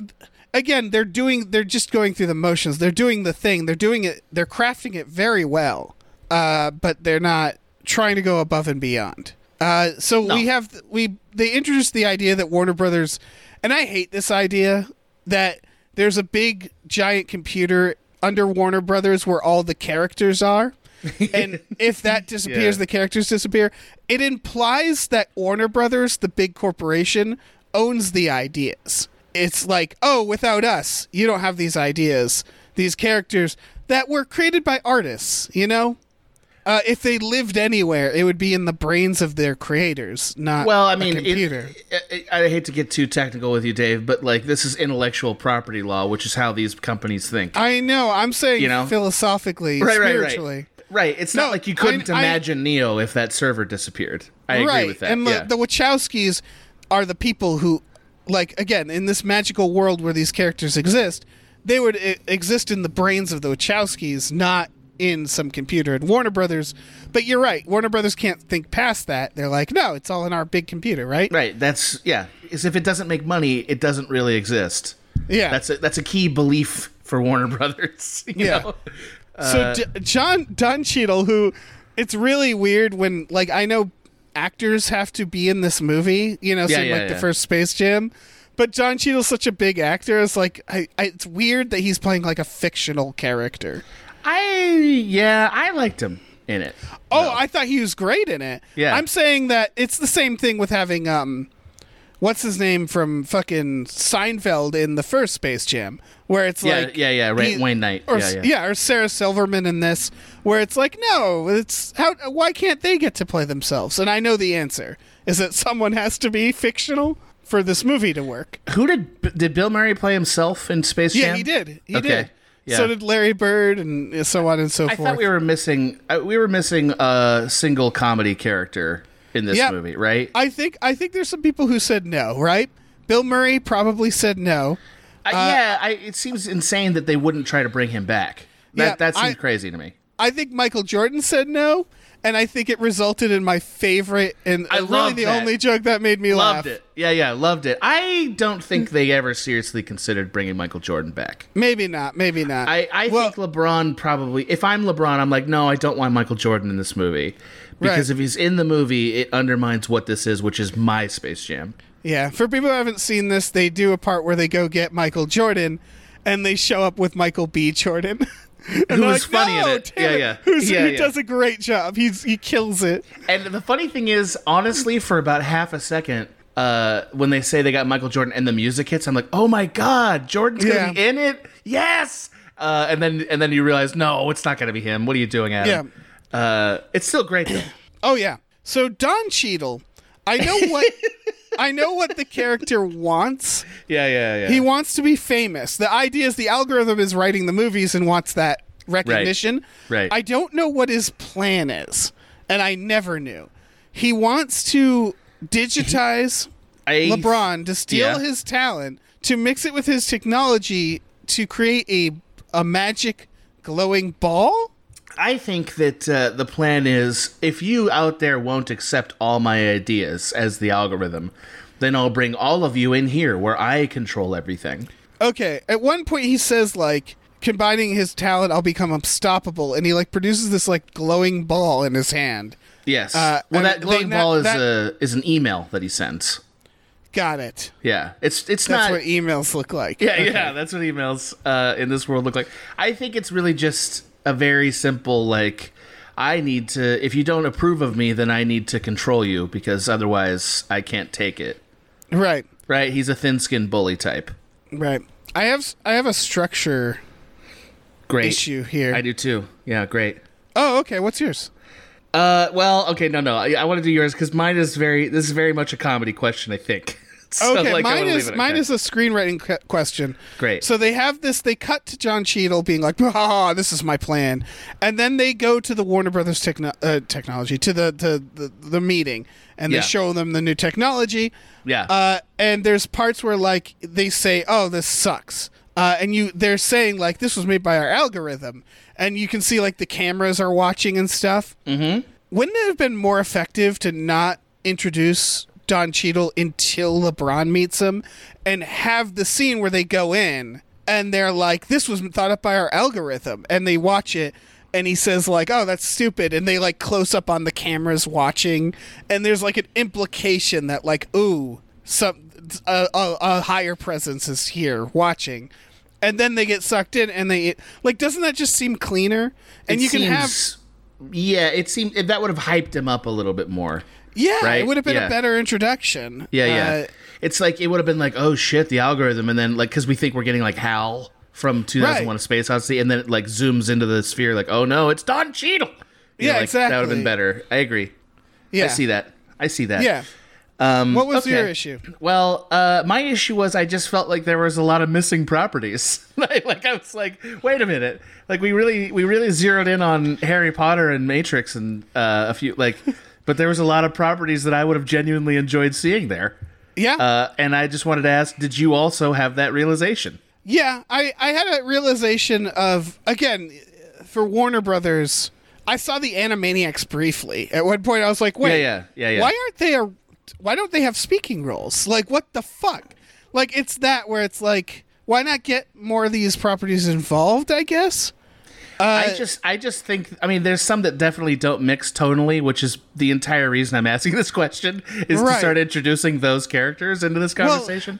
Speaker 2: again, they're doing they're just going through the motions. They're doing the thing. They're doing it they're crafting it very well. Uh, but they're not trying to go above and beyond. Uh, so we have we they introduced the idea that Warner Brothers and I hate this idea that there's a big giant computer under Warner Brothers where all the characters are. *laughs* and if that disappears,
Speaker 3: Yeah.
Speaker 2: the characters disappear. It implies that Warner Brothers, the big corporation, owns the ideas. It's like, oh, without us, you don't have these ideas, these characters that were created by artists, you know? Uh, if they lived anywhere, it would be in the brains of their creators, not
Speaker 3: Well, I mean,
Speaker 2: computer.
Speaker 3: it, I, I hate to get too technical with you, Dave, but like this is intellectual property law, which is how these companies think.
Speaker 2: I know. I'm saying
Speaker 3: You know?
Speaker 2: philosophically,
Speaker 3: right, right,
Speaker 2: spiritually.
Speaker 3: right. Right. It's
Speaker 2: No,
Speaker 3: not like you couldn't
Speaker 2: I- I-
Speaker 3: imagine Neo if that server disappeared. I agree with that.
Speaker 2: And
Speaker 3: yeah.
Speaker 2: the Wachowskis are the people who, like, again, in this magical world where these characters exist, they would I- exist in the brains of the Wachowskis, not in some computer. at Warner Brothers, but you're right. Warner Brothers can't think past that. They're like, no, it's all in our big computer, right?
Speaker 3: Right. That's yeah. Is if it doesn't make money, it doesn't really exist.
Speaker 2: Yeah.
Speaker 3: That's a that's a key belief for Warner *laughs* Brothers. you
Speaker 2: Yeah.
Speaker 3: know?
Speaker 2: so uh, D- John Don Cheadle, who it's really weird when like I know actors have to be in this movie, you know,
Speaker 3: Yeah,
Speaker 2: same
Speaker 3: yeah,
Speaker 2: like the first Space Jam. But John Cheadle's such a big actor. It's like I, I, it's weird that he's playing like a fictional character.
Speaker 3: I yeah, I liked him in it.
Speaker 2: Oh, I thought he was great in it.
Speaker 3: Yeah.
Speaker 2: I'm saying that it's the same thing with having um, what's his name from fucking Seinfeld in the first Space Jam, where it's
Speaker 3: Yeah,
Speaker 2: like
Speaker 3: yeah, yeah, Ra-
Speaker 2: he-
Speaker 3: Wayne Knight.
Speaker 2: or
Speaker 3: Yeah,
Speaker 2: s-
Speaker 3: yeah.
Speaker 2: or Sarah Silverman in this, where it's like no, it's how why can't they get to play themselves? And I know the answer is that someone has to be fictional. for this movie to work.
Speaker 3: Who did did Bill Murray play himself in Space Jam?
Speaker 2: Yeah, he did. He
Speaker 3: Okay.
Speaker 2: did.
Speaker 3: Yeah.
Speaker 2: So did Larry Bird and so on and so
Speaker 3: I
Speaker 2: forth.
Speaker 3: I thought we were missing. Uh, we were missing a single comedy character in this
Speaker 2: Yeah.
Speaker 3: movie, right?
Speaker 2: I think I think there's some people who said no, right? Bill Murray probably said no.
Speaker 3: Uh, yeah, I, it seems insane that they wouldn't try to bring him back. That
Speaker 2: Yeah,
Speaker 3: that seems
Speaker 2: I-
Speaker 3: crazy to me.
Speaker 2: I think Michael Jordan said no, and I think it resulted in my favorite and
Speaker 3: I
Speaker 2: really the
Speaker 3: that.
Speaker 2: only joke that made me laugh.
Speaker 3: Loved it. Yeah, yeah, loved it. I don't think they ever seriously considered bringing Michael Jordan back.
Speaker 2: Maybe not. Maybe not.
Speaker 3: I, I
Speaker 2: Well,
Speaker 3: think LeBron probably. If I'm LeBron, I'm like, no, I don't want Michael Jordan in this movie because
Speaker 2: Right.
Speaker 3: if he's in the movie, it undermines what this is, which is my Space Jam.
Speaker 2: Yeah, for people who haven't seen this, they do a part where they go get Michael Jordan, and they show up with Michael B. Jordan, *laughs* and
Speaker 3: Who
Speaker 2: like,
Speaker 3: funny in it." Yeah,
Speaker 2: it."
Speaker 3: yeah.
Speaker 2: Who's,
Speaker 3: Yeah,
Speaker 2: who
Speaker 3: yeah.
Speaker 2: does a great job. He's he kills it.
Speaker 3: And the funny thing is, honestly, for about half a second, uh, when they say they got Michael Jordan and the music hits, I'm like, oh my god, Jordan's gonna
Speaker 2: Yeah.
Speaker 3: be in it. Yes. Uh, and then and then you realize, no, it's not gonna be him. What are you doing, Adam? Yeah. Uh, it's still great though. *clears throat*
Speaker 2: Oh yeah. So Don Cheadle, I know what *laughs* I know what the character wants.
Speaker 3: yeah, yeah, yeah.
Speaker 2: He wants to be famous. The idea is the algorithm is writing the movies and wants that recognition.
Speaker 3: Right. right.
Speaker 2: I don't know what his plan is, and I never knew. He wants to digitize *laughs*
Speaker 3: I-
Speaker 2: LeBron to steal
Speaker 3: yeah.
Speaker 2: his talent, to mix it with his technology to create a a magic glowing ball.
Speaker 3: I think that uh, the plan is if you out there won't accept all my ideas as the algorithm, then I'll bring all of you in here where I control everything.
Speaker 2: Okay, at one point he says like combining his talent I'll become unstoppable and he like produces this like glowing ball in his hand.
Speaker 3: Yes.
Speaker 2: Uh,
Speaker 3: well, that glowing
Speaker 2: that-
Speaker 3: ball is
Speaker 2: that-
Speaker 3: a is an email that he sends.
Speaker 2: Got it.
Speaker 3: Yeah, it's it's
Speaker 2: That's
Speaker 3: not.
Speaker 2: what emails look like.
Speaker 3: yeah,
Speaker 2: Okay.
Speaker 3: yeah, that's what emails uh, in this world look like. I think it's really just a very simple like. I need to. If you don't approve of me, then I need to control you because otherwise I can't take it.
Speaker 2: Right.
Speaker 3: Right? He's a thin-skinned bully type.
Speaker 2: Right. I have I have a structure
Speaker 3: Great
Speaker 2: issue here.
Speaker 3: I do too. Yeah, great.
Speaker 2: Oh, okay. What's yours?
Speaker 3: Uh, well, okay, no, no. I, I want to do yours because mine is very. This is very much a comedy question. I think. So, *laughs*
Speaker 2: Okay,
Speaker 3: like,
Speaker 2: mine is mine
Speaker 3: okay.
Speaker 2: is a screenwriting que- question.
Speaker 3: Great.
Speaker 2: So they have this. They cut to Don Cheadle being like, "Ha, this is my plan," and then they go to the Warner Brothers techno- uh, technology to the, to the the meeting, and they
Speaker 3: Yeah.
Speaker 2: show them the new technology.
Speaker 3: Yeah.
Speaker 2: Uh, and there's parts where like they say, "Oh, this sucks," uh, and you they're saying like this was made by our algorithm, and you can see like the cameras are watching and stuff. Mm-hmm. Wouldn't it have been more effective to not introduce Don Cheadle until LeBron meets him, and have the scene where they go in and they're like, "This was thought up by our algorithm," and they watch it. And he says like, "Oh, that's stupid," and they like close up on the cameras watching, and there's like an implication that like, "Ooh, some a, a, a higher presence is here watching," and then they get sucked in, and they like, doesn't that just seem cleaner? And
Speaker 3: It
Speaker 2: you can have,
Speaker 3: seems- Yeah, it seemed that would have hyped him up a little bit more.
Speaker 2: Yeah,
Speaker 3: right?
Speaker 2: it would have been
Speaker 3: Yeah.
Speaker 2: a better introduction.
Speaker 3: Yeah, yeah.
Speaker 2: Uh,
Speaker 3: it's like it would have been like, oh shit, the algorithm, and then like because we think we're getting like Hal from 2001:
Speaker 2: Right.
Speaker 3: A Space Odyssey, and then it like zooms into the sphere, like, oh no, it's Don Cheadle. You
Speaker 2: Yeah,
Speaker 3: like, That would have been better. I agree.
Speaker 2: yeah,
Speaker 3: I see that. I see that.
Speaker 2: Yeah.
Speaker 3: Um,
Speaker 2: What was your issue?
Speaker 3: Well, uh, my issue was I just felt like there was a lot of missing properties. *laughs* like, like, I was like, wait a minute, like we really we really zeroed in on Harry Potter and Matrix and uh, a few like, but there was a lot of properties that I would have genuinely enjoyed seeing there.
Speaker 2: Yeah,
Speaker 3: Uh, and I just wanted to ask, did you also have that realization?
Speaker 2: yeah. I I had a realization of again for Warner Brothers. I saw the Animaniacs briefly. At one point, I was like, "Wait,
Speaker 3: yeah, yeah, yeah.
Speaker 2: Why aren't they? A, why don't they have speaking roles? Like, what the fuck? Like, it's that where it's like, why not get more of these properties involved? I guess.
Speaker 3: I just, I just think, I mean, there's some that definitely don't mix tonally, which is the entire reason I'm asking *laughs* this question is to start introducing those characters into this conversation.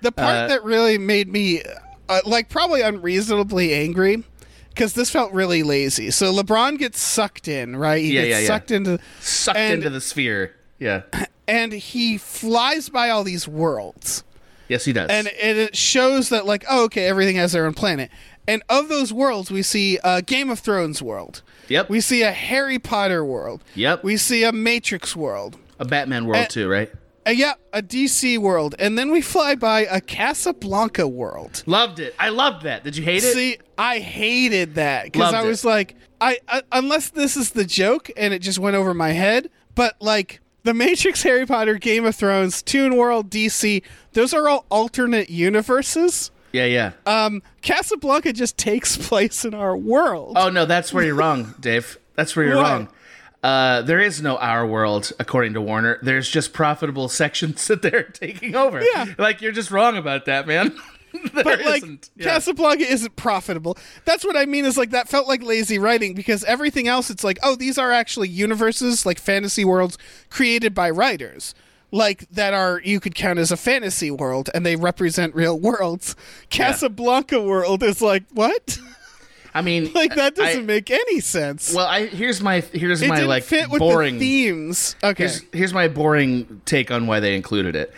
Speaker 2: The part
Speaker 3: Uh,
Speaker 2: that really made me, uh, like, probably unreasonably angry, because this felt really lazy. So LeBron gets sucked in, right? He
Speaker 3: Yeah,
Speaker 2: gets
Speaker 3: yeah, yeah.
Speaker 2: sucked into,
Speaker 3: Sucked
Speaker 2: and,
Speaker 3: into the sphere. Yeah. *clears throat*
Speaker 2: and he flies by all these worlds,
Speaker 3: Yes, he does.
Speaker 2: and, and it shows that, like, oh, okay, everything has their own planet. And of those worlds, we see a Game of Thrones world.
Speaker 3: Yep.
Speaker 2: We see a Harry Potter world.
Speaker 3: Yep.
Speaker 2: We see a Matrix world.
Speaker 3: a Batman world
Speaker 2: and-
Speaker 3: too, right?
Speaker 2: Uh, yeah, a DC world, and then we fly by a Casablanca world.
Speaker 3: Loved it. I loved that. Did you hate it?
Speaker 2: See, I hated that because I
Speaker 3: it.
Speaker 2: was like, I, I unless this is the joke and it just went over my head, but like the Matrix, Harry Potter, Game of Thrones, Toon World, DC, those are all alternate universes.
Speaker 3: Yeah, yeah.
Speaker 2: Um, Casablanca just takes *laughs* place in our world.
Speaker 3: oh no, that's where you're wrong, *laughs* Dave. That's where you're
Speaker 2: What?
Speaker 3: wrong. Uh, there is no our world, according to Warner. There's just profitable *laughs* sections that they're taking over.
Speaker 2: Yeah.
Speaker 3: like you're just wrong about that, man. There
Speaker 2: but like
Speaker 3: isn't. Yeah.
Speaker 2: Casablanca isn't profitable. That's what I mean. Is like that felt like lazy writing because everything else, it's like, oh, these are actually universes, like fantasy worlds created by writers, like that are you could count as a fantasy world, and they represent real worlds. Casablanca world is like what?
Speaker 3: I mean, *laughs*
Speaker 2: like that doesn't
Speaker 3: I-
Speaker 2: make any sense.
Speaker 3: Well, I here's my here's
Speaker 2: it
Speaker 3: my like boring
Speaker 2: the themes. Okay,
Speaker 3: Here's, here's my boring take on why they included it.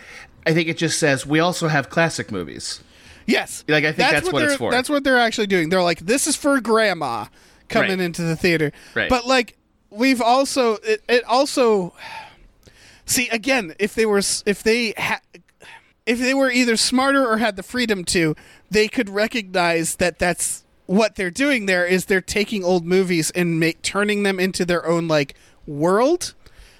Speaker 3: I think it just says we also have classic movies.
Speaker 2: Yes.
Speaker 3: Like, I think that's what it's
Speaker 2: they're-
Speaker 3: for.
Speaker 2: That's what they're actually doing. They're like, this is for grandma coming
Speaker 3: Right.
Speaker 2: into the theater.
Speaker 3: Right.
Speaker 2: But like, we've also it, it also see again if they were if they had if they were either smarter or had the freedom to, they could recognize that that's what they're doing. There is they're taking old movies and make turning them into their own like world,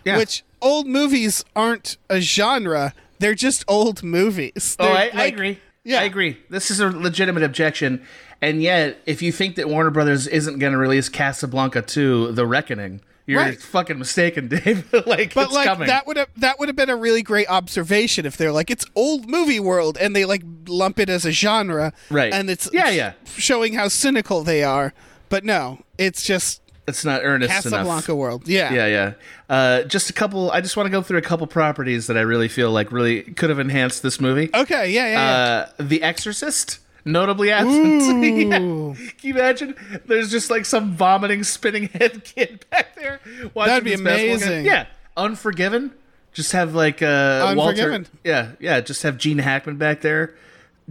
Speaker 3: Yeah.
Speaker 2: which old movies aren't a genre. They're just old movies.
Speaker 3: Oh,
Speaker 2: They're,
Speaker 3: I, I
Speaker 2: like-
Speaker 3: agree.
Speaker 2: Yeah.
Speaker 3: I agree. This is a legitimate objection. And yet, if you think that Warner Brothers isn't going to release Casablanca 2, The Reckoning, you're
Speaker 2: Right.
Speaker 3: fucking mistaken, *laughs* Dave. like,
Speaker 2: But
Speaker 3: it's
Speaker 2: like
Speaker 3: coming.
Speaker 2: that would have that would have been a really great observation if they're like it's old movie world and they like lump it as a genre,
Speaker 3: Right.
Speaker 2: And it's
Speaker 3: Yeah, yeah.
Speaker 2: showing how cynical they are. But no, it's just
Speaker 3: it's not earnest
Speaker 2: Casablanca
Speaker 3: enough.
Speaker 2: world. Yeah,
Speaker 3: Yeah, yeah. Uh, just a couple. I just want to go through a couple properties that I really feel like really could have enhanced this movie.
Speaker 2: Okay, yeah, yeah. yeah.
Speaker 3: Uh, the Exorcist, notably absent. *laughs* Yeah. Can you imagine? There's just like some vomiting, spinning *laughs* head kid back there. watching
Speaker 2: That'd be amazing.
Speaker 3: Yeah, Unforgiven. Just have like uh,
Speaker 2: Unforgiven.
Speaker 3: Walter. Yeah, yeah. Just have Gene Hackman back there,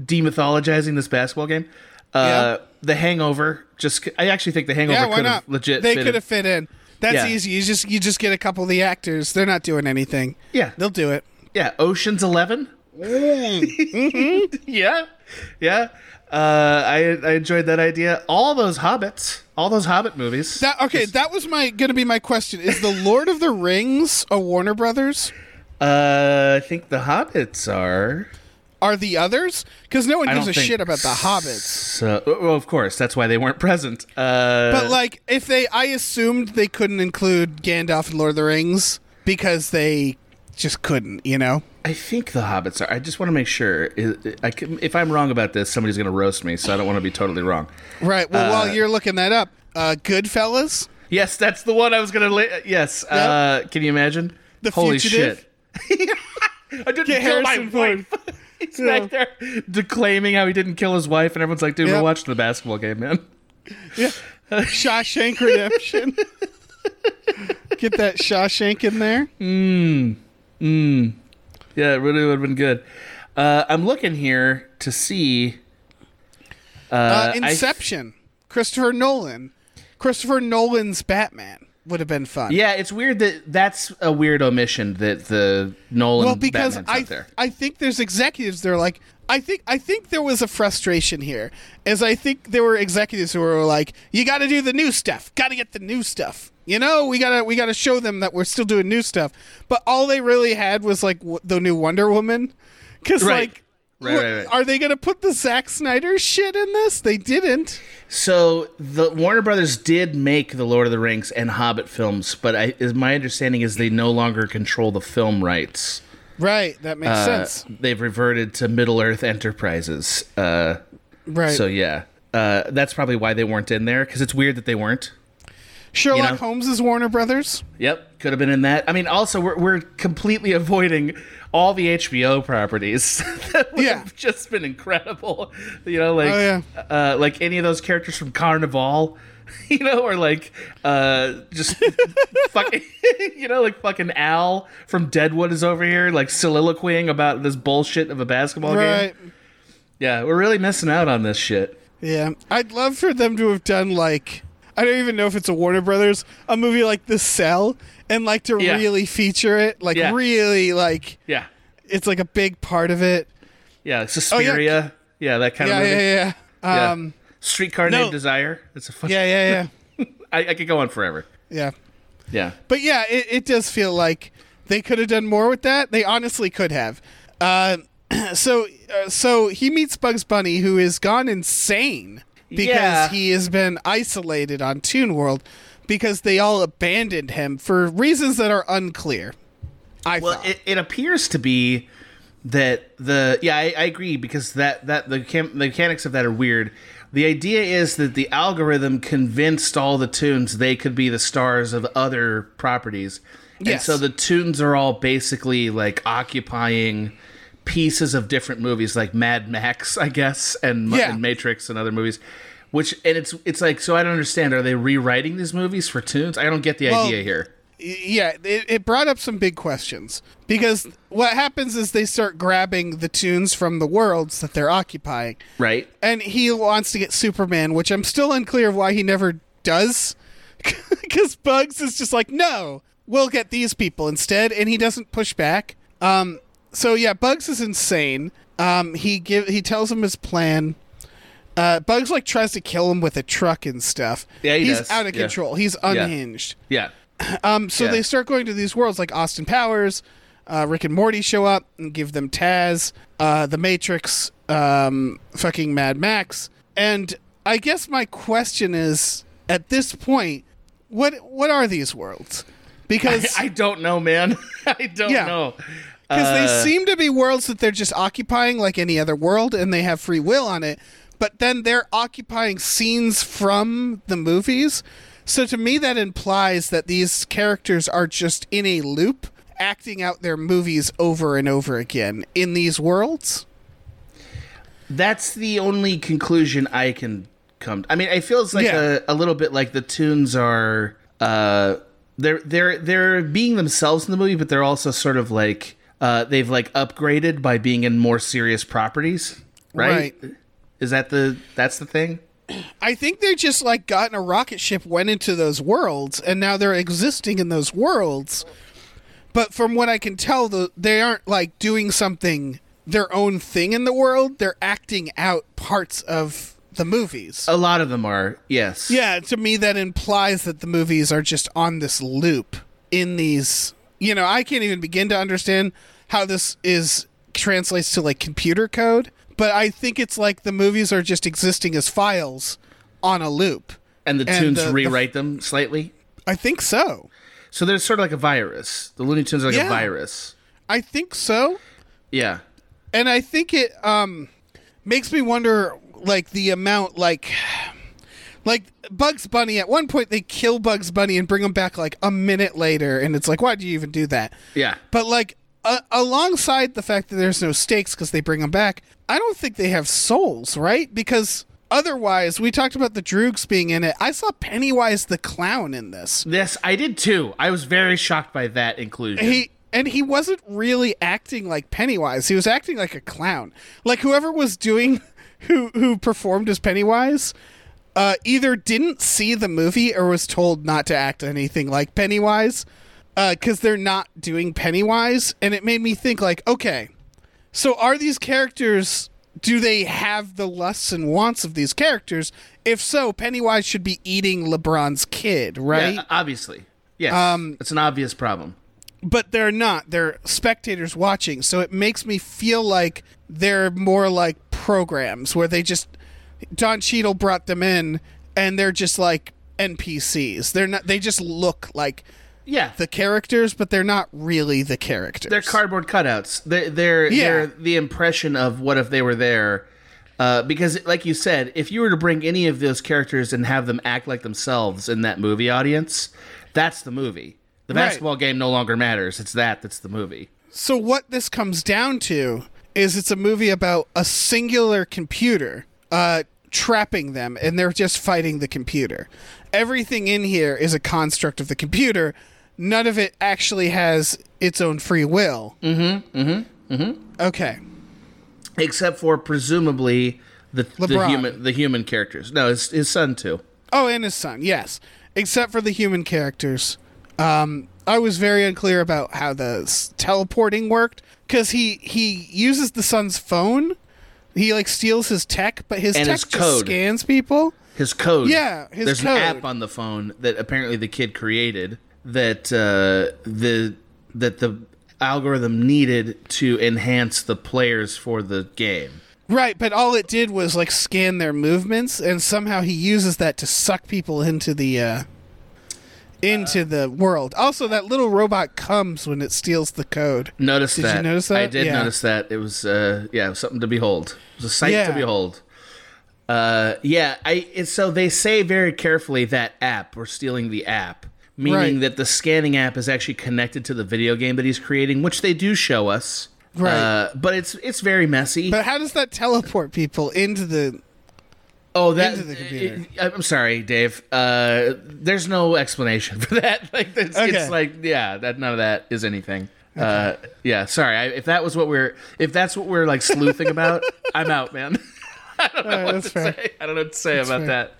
Speaker 3: demythologizing this basketball game. Uh, The Hangover. Just, I actually think The Hangover
Speaker 2: yeah,
Speaker 3: could
Speaker 2: not?
Speaker 3: have legit.
Speaker 2: They could have fit in. That's
Speaker 3: Yeah.
Speaker 2: easy. You just you just get a couple of the actors. They're not doing anything.
Speaker 3: Yeah.
Speaker 2: they'll do it.
Speaker 3: Yeah, Ocean's 11 *laughs* yeah, yeah. Uh, I I enjoyed that idea. All those Hobbits, all those Hobbit movies.
Speaker 2: That okay. That was my gonna be my question. Is the Lord of the Rings a Warner Brothers?
Speaker 3: Uh, I think the Hobbits are.
Speaker 2: Are the others? Because no one
Speaker 3: I
Speaker 2: gives a shit about the Hobbits.
Speaker 3: So, well, of course, that's why they weren't present. Uh,
Speaker 2: But like, if they, I assumed they couldn't include Gandalf and Lord of the Rings because they just couldn't, you know.
Speaker 3: I think the Hobbits are. I just want to make sure. Can- if I'm wrong about this, somebody's going to roast me, so I don't want to be totally wrong.
Speaker 2: Right. Well, while you're looking that up, uh, Goodfellas,
Speaker 3: Yes, that's the one I was going to. La- yes. Uh, can you imagine?
Speaker 2: The
Speaker 3: Holy
Speaker 2: Fugitive?
Speaker 3: shit! *laughs* I didn't
Speaker 2: Get
Speaker 3: kill my
Speaker 2: Ford.
Speaker 3: wife. *laughs* He's back there declaiming how he didn't kill his wife, and everyone's like, "Dude,
Speaker 2: Yep.
Speaker 3: we're watching the basketball game, man." Yeah.
Speaker 2: Shawshank Redemption. *laughs* Get that Shawshank in there.
Speaker 3: Yeah, it really would have been good. Uh, I'm looking here to see.
Speaker 2: Uh,
Speaker 3: I-
Speaker 2: Inception. Christopher Nolan. Christopher Nolan's Batman would have been fun.
Speaker 3: Yeah, it's weird that that's a weird omission that the Nolan
Speaker 2: well because
Speaker 3: Batman's
Speaker 2: I. I think there's executives that are like I think I think there was a frustration here as I think there were executives who were like you got to do the new stuff got to get the new stuff you know we got to we got to show them that we're still doing new stuff but all they really had was like w- the new Wonder Woman cuz
Speaker 3: Right.
Speaker 2: like
Speaker 3: Right,
Speaker 2: what-
Speaker 3: right, right.
Speaker 2: are they going to put the Zack Snyder shit in this they didn't
Speaker 3: So the Warner Brothers did make the Lord of the Rings and Hobbit films, but I, is my understanding is they no longer control the film rights.
Speaker 2: right that makes
Speaker 3: Uh,
Speaker 2: sense
Speaker 3: they've reverted to Middle Earth Enterprises. Uh,
Speaker 2: right
Speaker 3: So yeah, uh, that's probably why they weren't in there because it's weird that they weren't.
Speaker 2: Sherlock
Speaker 3: you know?
Speaker 2: Holmes is Warner Brothers
Speaker 3: Yep, could have been in that. I mean, also we're we're completely avoiding all the HBO properties *laughs* that would
Speaker 2: Yeah.
Speaker 3: have just been incredible. You know, like
Speaker 2: Oh, yeah.
Speaker 3: uh, like any of those characters from Carnivàle. *laughs* You know, or like uh just *laughs* fucking you know, like fucking Al from Deadwood is over here, like soliloquying about this bullshit of a basketball
Speaker 2: right
Speaker 3: game. Yeah, we're really missing out on this shit.
Speaker 2: Yeah, I'd love for them to have done like I don't even know if it's a Warner Brothers, a movie like The Cell, and like to
Speaker 3: Yeah.
Speaker 2: really feature it, like
Speaker 3: Yeah.
Speaker 2: really like
Speaker 3: Yeah.
Speaker 2: it's like a big part of it.
Speaker 3: Yeah. Suspiria. yeah. that kind
Speaker 2: Oh, Yeah,
Speaker 3: of movie.
Speaker 2: yeah, yeah.
Speaker 3: Yeah.
Speaker 2: Um,
Speaker 3: Streetcar
Speaker 2: No.
Speaker 3: Named Desire. It's a fun.
Speaker 2: yeah, yeah, yeah, *laughs*
Speaker 3: I, I could go on forever.
Speaker 2: yeah.
Speaker 3: Yeah.
Speaker 2: But yeah, it, it does feel like they could have done more with that. They honestly could have. Uh, *clears throat* so, uh, so he meets Bugs Bunny, who has gone insane because
Speaker 3: Yeah.
Speaker 2: he has been isolated on Toon World because they all abandoned him for reasons that are unclear. I
Speaker 3: Well, it, it appears to be that the yeah I, I agree because that that the, cam- the mechanics of that are weird. The idea is that the algorithm convinced all the tunes they could be the stars of other properties, and so the tunes are all basically like occupying pieces of different movies, like Mad Max, *laughs* I guess, and,
Speaker 2: Yeah.
Speaker 3: and Matrix and other movies. Which and it's it's like so I don't understand. Are they rewriting these movies for tunes? I don't get the
Speaker 2: Well,
Speaker 3: idea here.
Speaker 2: yeah, it, it brought up some big questions because what happens is they start grabbing the tunes from the worlds that they're occupying.
Speaker 3: Right?
Speaker 2: and he wants to get Superman, which I'm still unclear of why he never does. *laughs* Because Bugs is just like, no, we'll get these people instead, and he doesn't push back. Um, so yeah, Bugs is insane. Um, he give he tells him his plan. Uh, Bugs like tries to kill him with a truck and stuff.
Speaker 3: Yeah, he
Speaker 2: he's
Speaker 3: does.
Speaker 2: out of
Speaker 3: Yeah.
Speaker 2: control. He's unhinged.
Speaker 3: Yeah. *clears throat*
Speaker 2: Um, so
Speaker 3: Yeah.
Speaker 2: they start going to these worlds like Austin Powers, uh, Rick and Morty show up and give them Taz, uh, The Matrix, um, fucking Mad Max, and I guess my question is, at this point, what what are these worlds? Because
Speaker 3: I don't know, man. *laughs* I don't
Speaker 2: Yeah.
Speaker 3: know.
Speaker 2: Because
Speaker 3: Uh,
Speaker 2: they seem to be worlds that they're just occupying like any other world, and they have free will on it. But then they're occupying scenes from the movies. So to me, that implies that these characters are just in a loop, acting out their movies over and over again in these worlds.
Speaker 3: That's the only conclusion I can come. To. I mean, it feels like
Speaker 2: Yeah.
Speaker 3: a, a little bit like the tunes are uh they're they're they're being themselves in the movie, but they're also sort of like uh they've like upgraded by being in more serious properties, right?
Speaker 2: Right.
Speaker 3: Is that the that's the thing?
Speaker 2: I think they just like got in a rocket ship, went into those worlds, and now they're existing in those worlds. But from what I can tell, the, they aren't like doing something their own thing in the world. They're acting out parts of the movies.
Speaker 3: A lot of them are, yes.
Speaker 2: Yeah, to me that implies that the movies are just on this loop in these. You know, I can't even begin to understand how this is translates to like computer code, but I think it's like the movies are just existing as files on a loop.
Speaker 3: And the
Speaker 2: And
Speaker 3: tunes
Speaker 2: the- the-
Speaker 3: rewrite them slightly.
Speaker 2: I think so.
Speaker 3: So there's sort of like a virus. The Looney Tunes are like
Speaker 2: Yeah.
Speaker 3: a virus.
Speaker 2: I think so.
Speaker 3: Yeah.
Speaker 2: And I think it um makes me wonder like the amount like like Bugs Bunny at one point they kill Bugs Bunny and bring him back like a minute later and it's like why do you even do that?
Speaker 3: Yeah.
Speaker 2: But like uh, alongside the fact that there's no stakes because they bring them back, I don't think they have souls, right? Because otherwise, we talked about the Droogs being in it. I saw Pennywise the clown in this.
Speaker 3: Yes, I did too. I was very shocked by that inclusion.
Speaker 2: He and he wasn't really acting like Pennywise. He was acting like a clown. Like whoever was doing *laughs* who who performed as Pennywise uh, either didn't see the movie or was told not to act anything like Pennywise because they're not doing Pennywise, and it made me think like, okay, so are these characters? Do they have the lusts and wants of these characters? If so, Pennywise should be eating LeBron's kid, right?
Speaker 3: Yeah, obviously. Yes.
Speaker 2: Um,
Speaker 3: it's an obvious problem.
Speaker 2: but they're not. They're spectators watching. So it makes me feel like they're more like programs where they just Don Cheadle brought them in and they're just like NPCs. They're not they just look like
Speaker 3: Yeah.
Speaker 2: the characters, but they're not really the characters.
Speaker 3: they're cardboard cutouts. They're they're,
Speaker 2: Yeah.
Speaker 3: they're the impression of what if they were there. Uh, because, like you said, if you were to bring any of those characters and have them act like themselves in that movie audience, that's the movie. The
Speaker 2: Right.
Speaker 3: basketball game no longer matters. It's that that's the movie.
Speaker 2: So what this comes down to is it's a movie about a singular computer uh, trapping them, and they're just fighting the computer. Everything in here is a construct of the computer. None of it actually has its own free will. Mm-hmm. Mm-hmm. Mm-hmm. Okay.
Speaker 3: Except for presumably the the human the human characters. No, his his son too.
Speaker 2: Oh, and his son, yes. Except for the human characters. Um, I was very unclear about how the s- teleporting worked because he he uses the son's phone. He like steals his tech, but his
Speaker 3: And
Speaker 2: tech
Speaker 3: his
Speaker 2: just
Speaker 3: code.
Speaker 2: scans people.
Speaker 3: His code.
Speaker 2: Yeah, his
Speaker 3: There's
Speaker 2: code.
Speaker 3: an app on the phone that apparently the kid created that uh, the that the algorithm needed to enhance the players for the game.
Speaker 2: Right, but all it did was like scan their movements, and somehow he uses that to suck people into the uh, into the world. Also, that little robot comes when it steals the code.
Speaker 3: Notice
Speaker 2: Did
Speaker 3: that.
Speaker 2: you notice that?
Speaker 3: I did
Speaker 2: Yeah.
Speaker 3: notice that. It was uh, yeah, was something to behold. It was a sight
Speaker 2: Yeah.
Speaker 3: to behold. Uh, yeah, I so they say very carefully that app we're stealing the app, meaning
Speaker 2: Right.
Speaker 3: that the scanning app is actually connected to the video game that he's creating, which they do show us.
Speaker 2: Right.
Speaker 3: Uh, but it's it's very messy.
Speaker 2: But how does that teleport people into the?
Speaker 3: Oh, that
Speaker 2: into the computer.
Speaker 3: I- I'm sorry, Dave. Uh, there's no explanation *laughs* for that. Like, it's,
Speaker 2: Okay.
Speaker 3: it's like, yeah, that none of that is anything. Uh, yeah, sorry. I, if that was what we're, if that's what we're like sleuthing about, *laughs* I'm out, man. *laughs* I don't know
Speaker 2: Alright,
Speaker 3: what to
Speaker 2: fair.
Speaker 3: say. I don't know what to say about
Speaker 2: fair.
Speaker 3: that.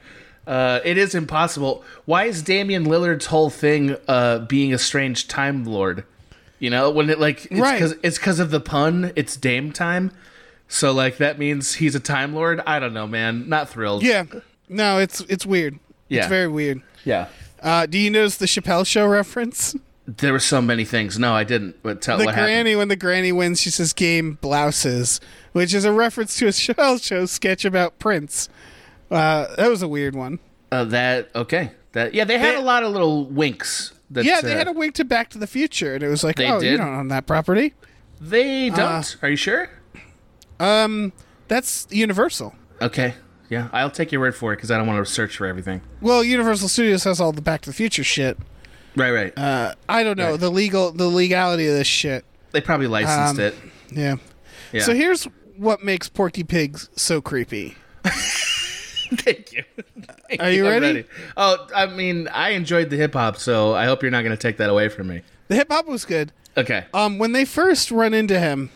Speaker 3: Uh, it is impossible. Why is Damian Lillard's whole thing uh, being a strange time lord? You know, when it like it's
Speaker 2: Right.
Speaker 3: because it's because of the pun. It's Dame time. So like that means he's a time lord. I don't know, man. Not thrilled.
Speaker 2: Yeah, no, it's it's weird.
Speaker 3: Yeah.
Speaker 2: It's very weird.
Speaker 3: Yeah.
Speaker 2: Uh, do you notice the Chappelle Show reference?
Speaker 3: There were so many things. No, I didn't. But tell
Speaker 2: The granny,
Speaker 3: happened.
Speaker 2: when the granny wins, she says "game blouses," which is a reference to a *laughs* Chappelle Show sketch about Prince. Uh, that was a weird one.
Speaker 3: Uh, that okay. That yeah, they had
Speaker 2: They-
Speaker 3: a lot of little winks. That,
Speaker 2: Yeah, they
Speaker 3: uh,
Speaker 2: had a wink to Back to the Future, and it was like, "Oh, you don't own that property."
Speaker 3: They don't.
Speaker 2: Uh,
Speaker 3: Are you sure?
Speaker 2: Um, that's Universal.
Speaker 3: Okay. Yeah, I'll take your word for it because I don't want to search for everything.
Speaker 2: Well, Universal Studios has all the Back to the Future shit.
Speaker 3: Right, right.
Speaker 2: Uh, I don't know
Speaker 3: Right.
Speaker 2: the legal the legality of this shit.
Speaker 3: they probably licensed
Speaker 2: um,
Speaker 3: it.
Speaker 2: Yeah.
Speaker 3: Yeah.
Speaker 2: So here's what makes Porky Pigs so creepy. *laughs*
Speaker 3: Thank you. Thank
Speaker 2: Are you
Speaker 3: I'm
Speaker 2: ready?
Speaker 3: Oh, I mean, I enjoyed the hip hop, so I hope you're not going to take that away from me.
Speaker 2: The hip hop was good.
Speaker 3: Okay.
Speaker 2: Um, when they first run into him,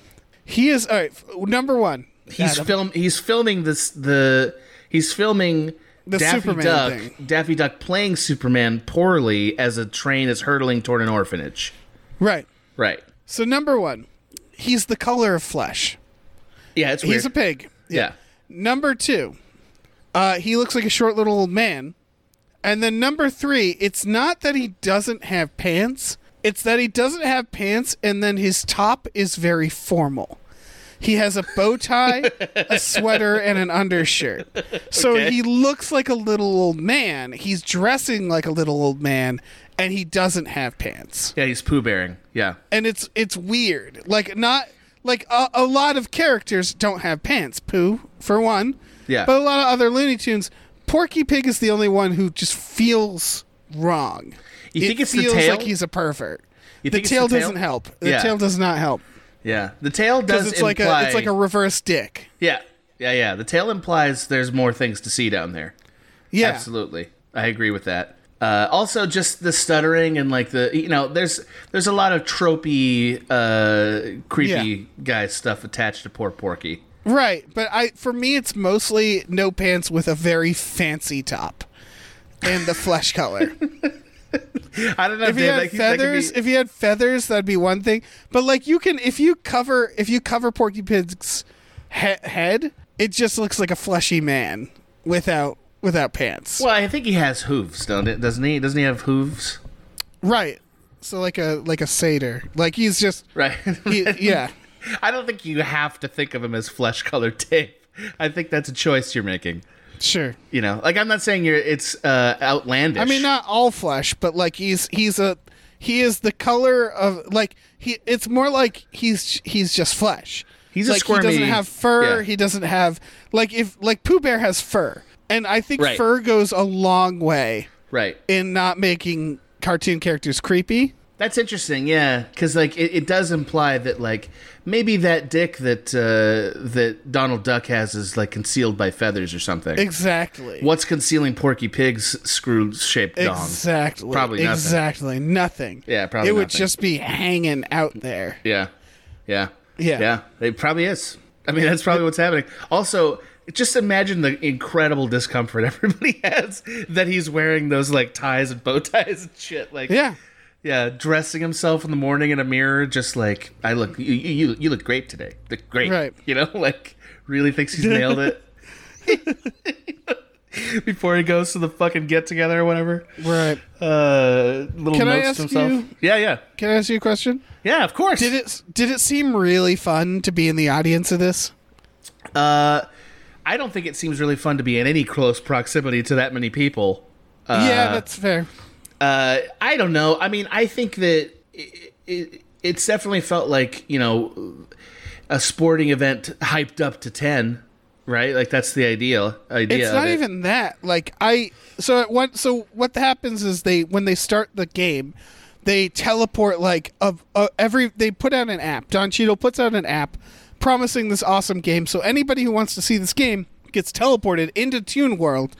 Speaker 2: he is all right. f- Number one,
Speaker 3: he's
Speaker 2: Adam.
Speaker 3: film. He's filming this. The he's filming
Speaker 2: The
Speaker 3: Daffy
Speaker 2: Superman
Speaker 3: Duck.
Speaker 2: thing.
Speaker 3: Daffy Duck playing Superman poorly as a train is hurtling toward an orphanage.
Speaker 2: right.
Speaker 3: Right.
Speaker 2: So number one, he's the color of flesh.
Speaker 3: Yeah, it's weird.
Speaker 2: He's a pig.
Speaker 3: yeah.
Speaker 2: Number two, uh, he looks like a short little old man. And then number three, it's not that he doesn't have pants. It's that he doesn't have pants, and then his top is very formal. He has a bow tie, a sweater, and an undershirt. So
Speaker 3: Okay.
Speaker 2: he looks like a little old man. He's dressing like a little old man, and he doesn't have pants
Speaker 3: Yeah, he's poo bearing. Yeah.
Speaker 2: and it's it's weird. Like not like a, a lot of characters don't have pants. Pooh for one.
Speaker 3: Yeah.
Speaker 2: But a lot of other Looney Tunes. Porky Pig is the only one who just feels wrong.
Speaker 3: You
Speaker 2: it
Speaker 3: think it's the
Speaker 2: feels
Speaker 3: tail?
Speaker 2: like he's a pervert.
Speaker 3: You
Speaker 2: the tail
Speaker 3: the tail?
Speaker 2: doesn't help. The
Speaker 3: Yeah.
Speaker 2: tail does not help
Speaker 3: Yeah. The tail
Speaker 2: because
Speaker 3: does
Speaker 2: it's like a it's like a reverse dick.
Speaker 3: Yeah. Yeah, yeah. The tail implies there's more things to see down there.
Speaker 2: Yeah.
Speaker 3: Absolutely. I agree with that. Uh, also, just the stuttering and like the you know, there's there's a lot of tropey, uh, creepy
Speaker 2: Yeah.
Speaker 3: guy stuff attached to poor Porky.
Speaker 2: Right, but I for me it's mostly no pants with a very fancy top. And the flesh color. *laughs*
Speaker 3: I don't know
Speaker 2: if he had
Speaker 3: that could- that could
Speaker 2: feathers,
Speaker 3: be-
Speaker 2: if he had feathers, that'd be one thing. But like you can, if you cover, if you cover Porky Pig's he- head, it just looks like a fleshy man without without pants.
Speaker 3: well, I think he has hooves, don't it? Doesn't he? Doesn't he have hooves?
Speaker 2: Right. So like a like a satyr. Like he's just
Speaker 3: Right.
Speaker 2: he, yeah. *laughs*
Speaker 3: I don't think you have to think of him as flesh colored tape. I think that's a choice you're making.
Speaker 2: Sure.
Speaker 3: You know, like I'm not saying you're it's uh, outlandish.
Speaker 2: I mean, not all flesh, but like he's he's a he is the color of like he. It's more like he's he's just flesh.
Speaker 3: He's a
Speaker 2: like he doesn't have fur.
Speaker 3: yeah.
Speaker 2: He doesn't have like if like Pooh Bear has fur, and I think
Speaker 3: Right.
Speaker 2: fur goes a long way
Speaker 3: right.
Speaker 2: in not making cartoon characters creepy.
Speaker 3: That's interesting, yeah, because like it, it does imply that like maybe that dick that uh, that Donald Duck has is like concealed by feathers or something.
Speaker 2: Exactly.
Speaker 3: What's concealing Porky Pig's screw-shaped dong?
Speaker 2: Exactly.
Speaker 3: Probably nothing.
Speaker 2: Exactly. Nothing.
Speaker 3: Yeah, probably
Speaker 2: It would
Speaker 3: nothing.
Speaker 2: just be hanging out there.
Speaker 3: Yeah, yeah,
Speaker 2: Yeah.
Speaker 3: yeah. It probably is. I mean, that's probably what's happening. Also, just imagine the incredible discomfort *laughs* everybody has that he's wearing those like ties and bow ties and shit. Like,
Speaker 2: Yeah.
Speaker 3: Yeah, dressing himself in the morning in a mirror, just like I look, you you, you look great today. Look great,
Speaker 2: Right.
Speaker 3: You know, *laughs* like really thinks he's nailed it. *laughs* *laughs* Before he goes to the fucking get together or whatever,
Speaker 2: Right.
Speaker 3: uh, little
Speaker 2: Can I
Speaker 3: notes
Speaker 2: ask
Speaker 3: to himself.
Speaker 2: you-
Speaker 3: Yeah, yeah,
Speaker 2: Can I ask you a question?
Speaker 3: yeah. Of course.
Speaker 2: Did it did it seem really fun to be in the audience of this?
Speaker 3: Uh, I don't think it seems really fun to be in any close proximity to that many people.
Speaker 2: yeah, that's fair.
Speaker 3: Uh, I don't know. I mean, I think that it, it, it's definitely felt like you know a sporting event hyped up to ten, right? Like that's the ideal idea.
Speaker 2: It's not
Speaker 3: it.
Speaker 2: even that. Like I so at what so what happens is they when they start the game, they teleport like of uh, every they put out an app. Don Cheadle puts out an app promising this awesome game. So anybody who wants to see this game gets teleported into Tune World.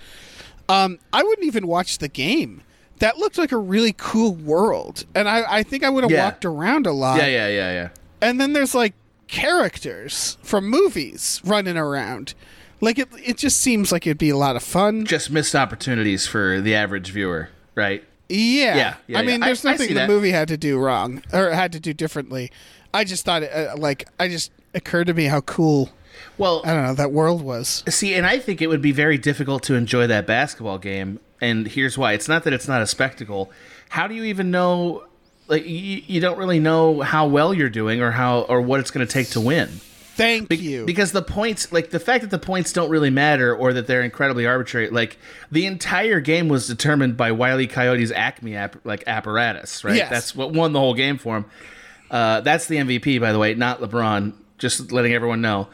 Speaker 2: Um, I wouldn't even watch the game. That looked like a really cool world, and I, I think I would have
Speaker 3: Yeah.
Speaker 2: walked around a lot.
Speaker 3: Yeah, yeah, yeah, yeah.
Speaker 2: And then there's like characters from movies running around. Like it, it just seems like it'd be a lot of fun.
Speaker 3: Just missed opportunities for the average viewer, right?
Speaker 2: Yeah.
Speaker 3: Yeah, yeah,
Speaker 2: I mean,
Speaker 3: yeah.
Speaker 2: there's
Speaker 3: I- I
Speaker 2: nothing
Speaker 3: see
Speaker 2: the
Speaker 3: that.
Speaker 2: movie had to do wrong or had to do differently. I just thought it, uh, like, I just occurred to me how cool,
Speaker 3: Well,
Speaker 2: I don't know, that world was.
Speaker 3: See, and I think it would be very difficult to enjoy that basketball game. And here's why: it's not that it's not a spectacle. How do you even know? Like, you, you don't really know how well you're doing, or how, or what it's going to take to win.
Speaker 2: Thank you.
Speaker 3: Because the points, like the fact that the points don't really matter, or that they're incredibly arbitrary. Like the entire game was determined by Wiley Coyote's Acme app, like apparatus, right?
Speaker 2: Yes.
Speaker 3: That's what won the whole game for him. Uh, that's the MVP, by the way, not LeBron. Just letting everyone know.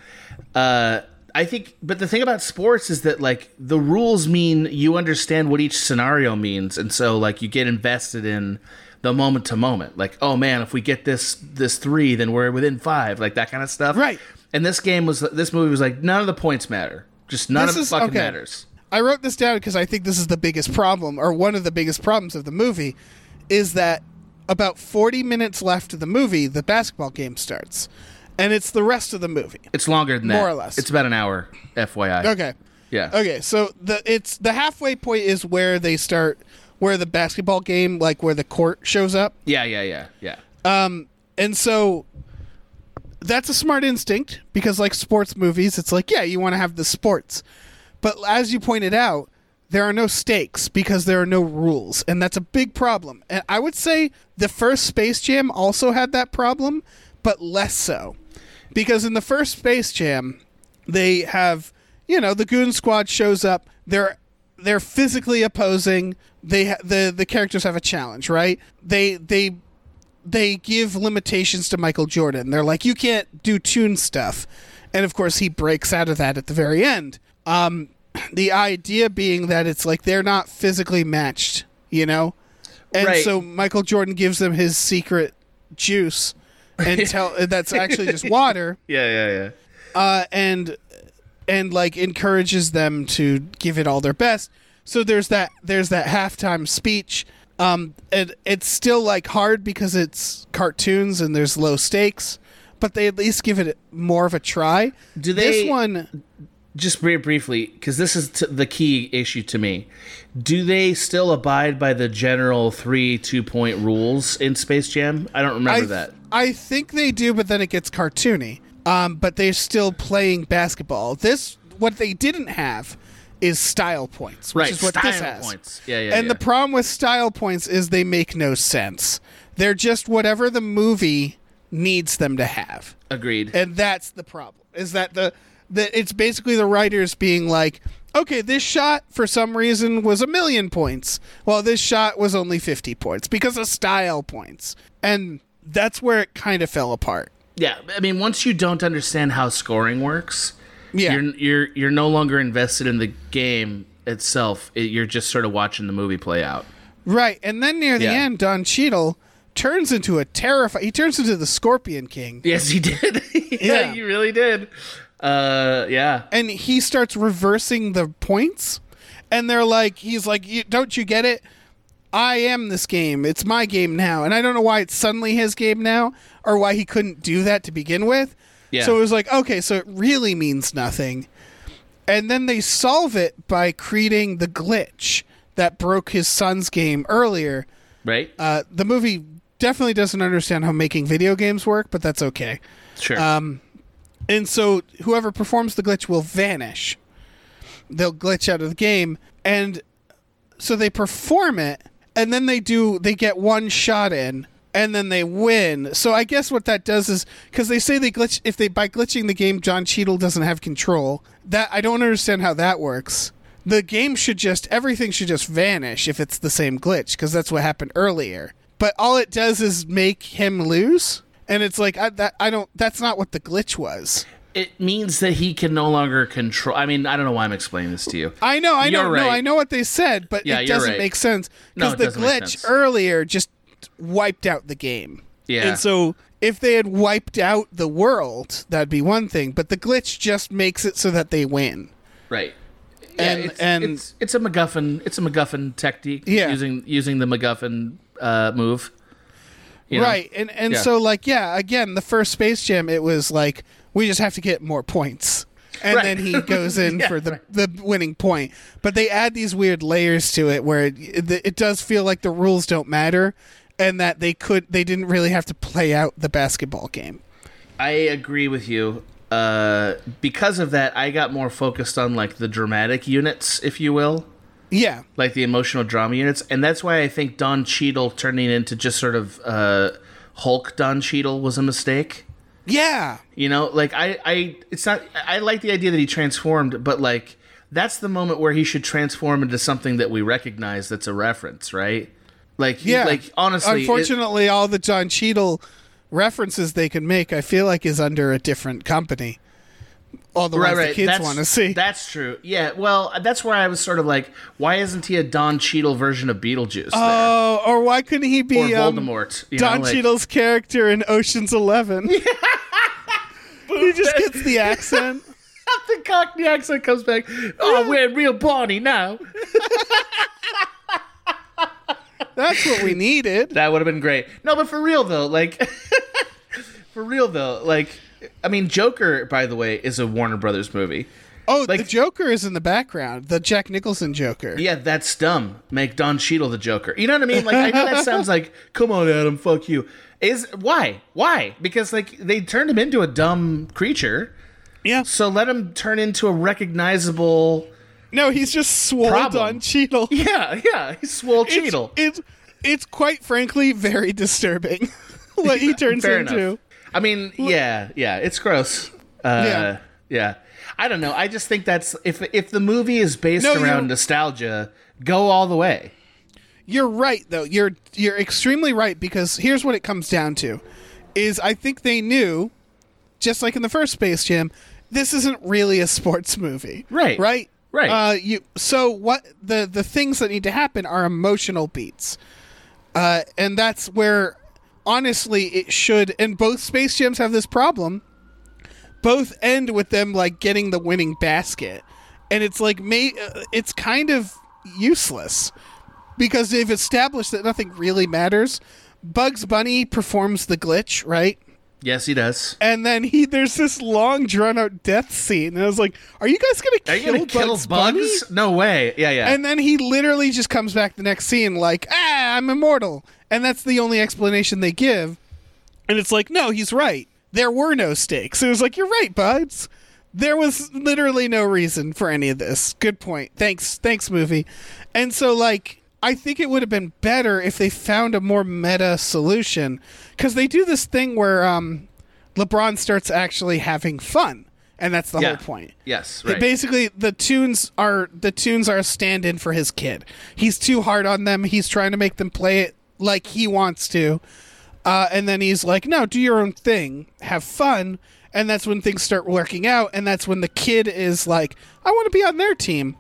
Speaker 3: Uh, I think, but the thing about sports is that like the rules mean you understand what each scenario means, and so like you get invested in the moment to moment. Like, oh man, if we get this this three, then we're within five, like that kind of stuff.
Speaker 2: Right.
Speaker 3: And this game was this movie was like none of the points matter. Just none
Speaker 2: This
Speaker 3: of it fucking
Speaker 2: okay.
Speaker 3: matters.
Speaker 2: I wrote this down because I think this is the biggest problem, or one of the biggest problems of the movie, is that about 40 minutes left of the movie, the basketball game starts. And it's the rest of the movie.
Speaker 3: It's longer than that.
Speaker 2: More or less.
Speaker 3: It's about an hour. FYI.
Speaker 2: Okay.
Speaker 3: Yeah.
Speaker 2: Okay, so the it's the halfway point is where they start where the basketball game like where the court shows up.
Speaker 3: Yeah. Yeah. Yeah. Yeah.
Speaker 2: Um, And so that's a smart instinct because like sports movies, it's like, yeah, you want to have the sports. But as you pointed out, there are no stakes because there are no rules, and that's a big problem. And I would say the first Space Jam also had that problem, but less so. Because in the first Space Jam, they have, you know, the Goon Squad shows up. They're they're physically opposing. They ha- the the characters have a challenge, right? They they they give limitations to Michael Jordan. They're like, you can't do tune stuff, and of course he breaks out of that at the very end. Um, the idea being that it's like they're not physically matched, you know, and
Speaker 3: Right.
Speaker 2: so Michael Jordan gives them his secret juice, and *laughs* tell that's actually just water *laughs*
Speaker 3: Yeah. Yeah. Yeah.
Speaker 2: uh, and and like encourages them to give it all their best. So there's that there's that halftime speech. Um, and it's still like hard because it's cartoons and there's low stakes, but they at least give it more of a try.
Speaker 3: Do they-
Speaker 2: This one,
Speaker 3: just very briefly, because this is t- the key issue to me. Do they still abide by the general three two point rules in Space Jam? I don't remember
Speaker 2: I
Speaker 3: that.
Speaker 2: I think they do, but then it gets cartoony. Um, but they're still playing basketball. This what they didn't have is style points, which
Speaker 3: Right,
Speaker 2: is what this has.
Speaker 3: points. Yeah, yeah,
Speaker 2: And
Speaker 3: yeah.
Speaker 2: the problem with style points is they make no sense. They're just whatever the movie needs them to have,
Speaker 3: Agreed.
Speaker 2: and that's the problem. Is that the that it's basically the writers being like, okay, this shot for some reason was a million points, while this shot was only fifty points because of style points, and that's where it kind of fell apart.
Speaker 3: yeah, I mean, once you don't understand how scoring works,
Speaker 2: Yeah.
Speaker 3: you're you're you're no longer invested in the game itself. It, you're just sort of watching the movie play out.
Speaker 2: Right, and then near the
Speaker 3: Yeah.
Speaker 2: end, Don Cheadle turns into a terrifying. He turns into the Scorpion King,
Speaker 3: Yes, he did. *laughs* yeah,
Speaker 2: Yeah.
Speaker 3: he really did. Uh, yeah.
Speaker 2: and he starts reversing the points. And they're like, he's like, "Don't you get it? I am this game. It's my game now." And I don't know why it's suddenly his game now, or why he couldn't do that to begin with.
Speaker 3: Yeah.
Speaker 2: So it was like, okay, so it really means nothing. and then they solve it by creating the glitch that broke his son's game earlier.
Speaker 3: Right?
Speaker 2: Uh, the movie definitely doesn't understand how making video games work, but that's okay.
Speaker 3: sure.
Speaker 2: Um, and so whoever performs the glitch will vanish. They'll glitch out of the game, and so they perform it, and then they do they get one shot in, and then they win. So I guess what that does is because they say they glitch if they by glitching the game, Don Cheadle doesn't have control. That I don't understand how that works. The game should just everything should just vanish if it's the same glitch because that's what happened earlier. But all it does is make him lose, and it's like I, that I don't. That's not what the glitch was.
Speaker 3: It means that he can no longer control. I mean, I don't know why I'm explaining this to you.
Speaker 2: I know, I know,
Speaker 3: You're
Speaker 2: no,
Speaker 3: right.
Speaker 2: I know what they said, but
Speaker 3: Yeah,
Speaker 2: it doesn't
Speaker 3: right.
Speaker 2: make sense because
Speaker 3: it
Speaker 2: the glitch earlier just wiped out the game.
Speaker 3: Yeah.
Speaker 2: and so if they had wiped out the world, that'd be one thing. But the glitch just makes it so that they win.
Speaker 3: Right. Yeah,
Speaker 2: And-
Speaker 3: it's,
Speaker 2: and-
Speaker 3: it's it's a MacGuffin. It's a MacGuffin technique.
Speaker 2: Yeah.
Speaker 3: using using the MacGuffin uh, move. You know?
Speaker 2: Right, and and
Speaker 3: Yeah.
Speaker 2: so like yeah, again, the first Space Jam, it was like we just have to get more points, and
Speaker 3: Right.
Speaker 2: then he goes *laughs* in
Speaker 3: Yeah,
Speaker 2: for the
Speaker 3: right.
Speaker 2: the winning point. But they add these weird layers to it where it, it, it does feel like the rules don't matter, and that they could they didn't really have to play out the basketball game.
Speaker 3: I agree with you. Uh, because of that, I got more focused on like the dramatic units, if you will,
Speaker 2: Yeah,
Speaker 3: like the emotional drama units, and that's why I think Don Cheadle turning into just sort of uh, Hulk Don Cheadle was a mistake.
Speaker 2: Yeah,
Speaker 3: You know, like I, I, it's not. I like the idea that he transformed, but like that's the moment where he should transform into something that we recognize. That's a reference, right? Like, he-
Speaker 2: yeah.
Speaker 3: like honestly, it-
Speaker 2: unfortunately, all the Don Cheadle references they can make, I feel like, is under a different company. All the ones the kids want to see.
Speaker 3: That's true. Yeah. Well, that's where I was sort of like, why isn't he a Don Cheadle version of Beetlejuice?
Speaker 2: Oh, or why couldn't he be
Speaker 3: or
Speaker 2: um,
Speaker 3: Voldemort? you
Speaker 2: Don
Speaker 3: know, like-
Speaker 2: Cheadle's character in Ocean's Eleven? *laughs* he just gets the accent. *laughs*
Speaker 3: the Cockney accent comes back. Oh, we're real Barney now. *laughs*
Speaker 2: That's what we needed.
Speaker 3: That would have been great. No, but for real though, like, *laughs* for real though, like, I mean, Joker, by the way, is a Warner Brothers movie.
Speaker 2: Oh,
Speaker 3: Like-
Speaker 2: the Joker is in the background. The Jack Nicholson Joker.
Speaker 3: Yeah, that's dumb. Make Don Cheadle the Joker. You know what I mean? Like, I know that sounds like, come on, Adam, fuck you. Is why? Why? Because like they turned him into a dumb creature.
Speaker 2: Yeah.
Speaker 3: So let him turn into a recognizable.
Speaker 2: No, he's just swole
Speaker 3: Problem.
Speaker 2: on Cheadle. *laughs*
Speaker 3: Yeah, yeah. He's swole
Speaker 2: It's,
Speaker 3: Cheadle.
Speaker 2: it's it's quite frankly very disturbing *laughs* what he *laughs* turns into.
Speaker 3: enough. I mean, yeah, yeah. It's gross. Uh,
Speaker 2: Yeah.
Speaker 3: yeah. I don't know. I just think that's if if the movie is based
Speaker 2: No,
Speaker 3: around nostalgia, go all the way.
Speaker 2: You're right though. You're you're extremely right because here's what it comes down to is I think they knew just like in the first Space Jam, this isn't really a sports movie.
Speaker 3: Right.
Speaker 2: Right?
Speaker 3: Right.
Speaker 2: Uh you so what the the things that need to happen are emotional beats. Uh and that's where honestly it should and both Space Jams have this problem. Both end with them like getting the winning basket. And it's like may uh, it's kind of useless because they've established that nothing really matters. Bugs Bunny performs the glitch, right?
Speaker 3: Yes, he does.
Speaker 2: And then he there's this long drawn out death scene, and I was like, "Are you guys gonna kill,
Speaker 3: gonna kill
Speaker 2: Bugs
Speaker 3: bugs?
Speaker 2: Bunny?"
Speaker 3: No way. Yeah, yeah.
Speaker 2: And then he literally just comes back the next scene like, "Ah, I'm immortal," and that's the only explanation they give. And it's like, no, he's right. There were no stakes. It was like, you're right, buds. There was literally no reason for any of this. Good point. Thanks, thanks, movie. And so, like, I think it would have been better if they found a more meta solution because they do this thing where um, LeBron starts actually having fun, and that's the
Speaker 3: yeah.
Speaker 2: whole point.
Speaker 3: Yes, right.
Speaker 2: Basically, the tunes are the tunes are a stand-in for his kid. He's too hard on them. He's trying to make them play it like he wants to, uh, and then he's like, "No, do your own thing, have fun." And that's when things start working out, and that's when the kid is like, "I want to be on their team,"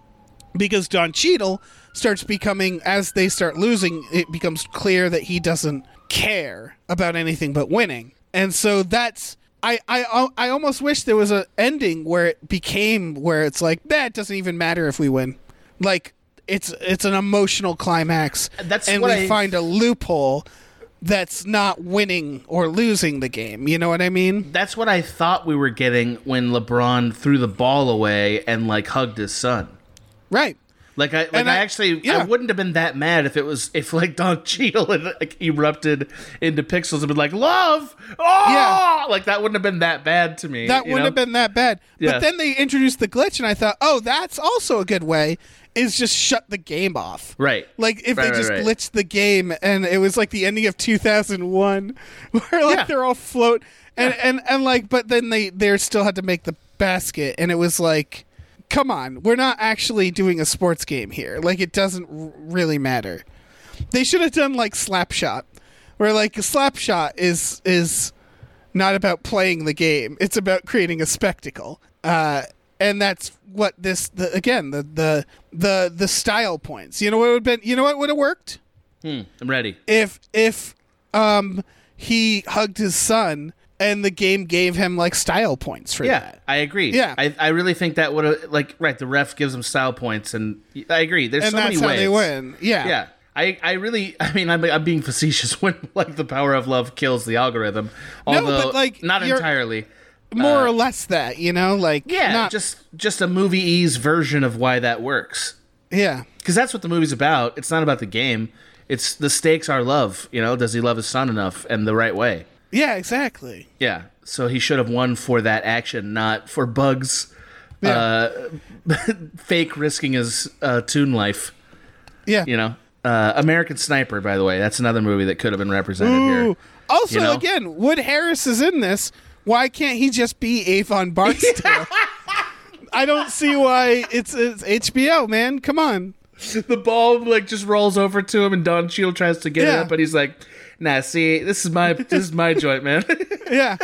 Speaker 2: because Don Cheadle starts becoming as they start losing. It becomes clear that he doesn't care about anything but winning, and so that's I, I I almost wish there was an ending where it became where it's like that doesn't even matter if we win, like it's it's an emotional climax,
Speaker 3: That's
Speaker 2: and we
Speaker 3: I-
Speaker 2: find a loophole that's not winning or losing the game. You know what I mean?
Speaker 3: That's what I thought we were getting when LeBron threw the ball away and like hugged his son.
Speaker 2: Right.
Speaker 3: Like I, like
Speaker 2: And
Speaker 3: I,
Speaker 2: I-
Speaker 3: actually,
Speaker 2: yeah.
Speaker 3: I wouldn't have been that mad if it was if like Don Cheadle had like, erupted into pixels and been like love, oh,
Speaker 2: Yeah.
Speaker 3: like that wouldn't have been that bad to me.
Speaker 2: That wouldn't
Speaker 3: know?
Speaker 2: have been that bad.
Speaker 3: Yeah.
Speaker 2: But then they introduced the glitch, and I thought, oh, that's also a good way. Is just shut the game off.
Speaker 3: Right.
Speaker 2: Like if
Speaker 3: Right,
Speaker 2: they
Speaker 3: right,
Speaker 2: just
Speaker 3: right.
Speaker 2: glitched the game, and it was like the ending of 2001, *laughs* where like
Speaker 3: Yeah.
Speaker 2: they're all float, and and and like, but then they they still had to make the basket, and it was like. Come on, we're not actually doing a sports game here. Like it doesn't r- really matter. They should have done like Slapshot, where like Slapshot is is not about playing the game. It's about creating a spectacle. Uh, and that's what this the, again the the the the style points. You know what would have been? You know what would have worked Hmm,
Speaker 3: I'm ready.
Speaker 2: if if um he hugged his son and the game gave him like style points for
Speaker 3: Yeah,
Speaker 2: that.
Speaker 3: I agree.
Speaker 2: Yeah.
Speaker 3: I, I really think that would have like right. The ref gives him style points, and I agree. There's
Speaker 2: And
Speaker 3: so
Speaker 2: that's
Speaker 3: many
Speaker 2: how
Speaker 3: ways
Speaker 2: they win. Yeah.
Speaker 3: Yeah. I, I really I mean I'm, I'm being facetious *laughs* when like the power of love kills the algorithm
Speaker 2: No, but, like,
Speaker 3: not entirely
Speaker 2: More uh, or less that, you know, like
Speaker 3: yeah
Speaker 2: not,
Speaker 3: just just a movie ease version of why that works
Speaker 2: yeah.
Speaker 3: because that's what the movie's about it's not about the game it's the stakes are love you know does he love his son enough and the right way
Speaker 2: Yeah, exactly.
Speaker 3: yeah so he should have won for that action not for bugs uh *laughs* fake risking his uh tune life
Speaker 2: Yeah.
Speaker 3: you know uh american sniper by the way that's another movie that could have been represented
Speaker 2: Ooh.
Speaker 3: here
Speaker 2: Also,
Speaker 3: you know?
Speaker 2: again, Wood Harris is in this. Why can't he just be Avon Barksdale? *laughs* I don't see why it's, it's HBO, man. Come on.
Speaker 3: the ball like just rolls over to him and Don Cheadle tries to get it up, but he's like, "Nah, see, this is my this is my joint, man." *laughs* *laughs*
Speaker 2: Yeah.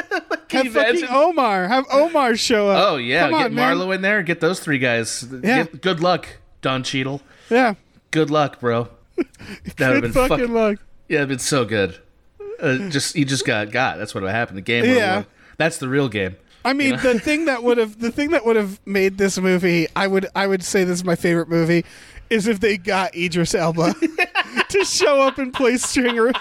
Speaker 3: Can
Speaker 2: Have
Speaker 3: you
Speaker 2: fucking? Omar. Have Omar show up.
Speaker 3: Oh yeah,
Speaker 2: Come
Speaker 3: get
Speaker 2: on, man.
Speaker 3: In there, get those three guys.
Speaker 2: Yeah.
Speaker 3: Get- good luck, Don Cheadle.
Speaker 2: Yeah.
Speaker 3: Good luck, bro. *laughs* That would have been
Speaker 2: fucking
Speaker 3: fucking
Speaker 2: luck.
Speaker 3: yeah, it'd been so good. Uh, just he just got got. That's what would happen. The game.
Speaker 2: Yeah.
Speaker 3: won. That's the real game.
Speaker 2: I mean, the thing that would have the thing that would have made this movie, I would I would say this is my favorite movie, is if they got Idris Elba *laughs* to show up and play Stringer.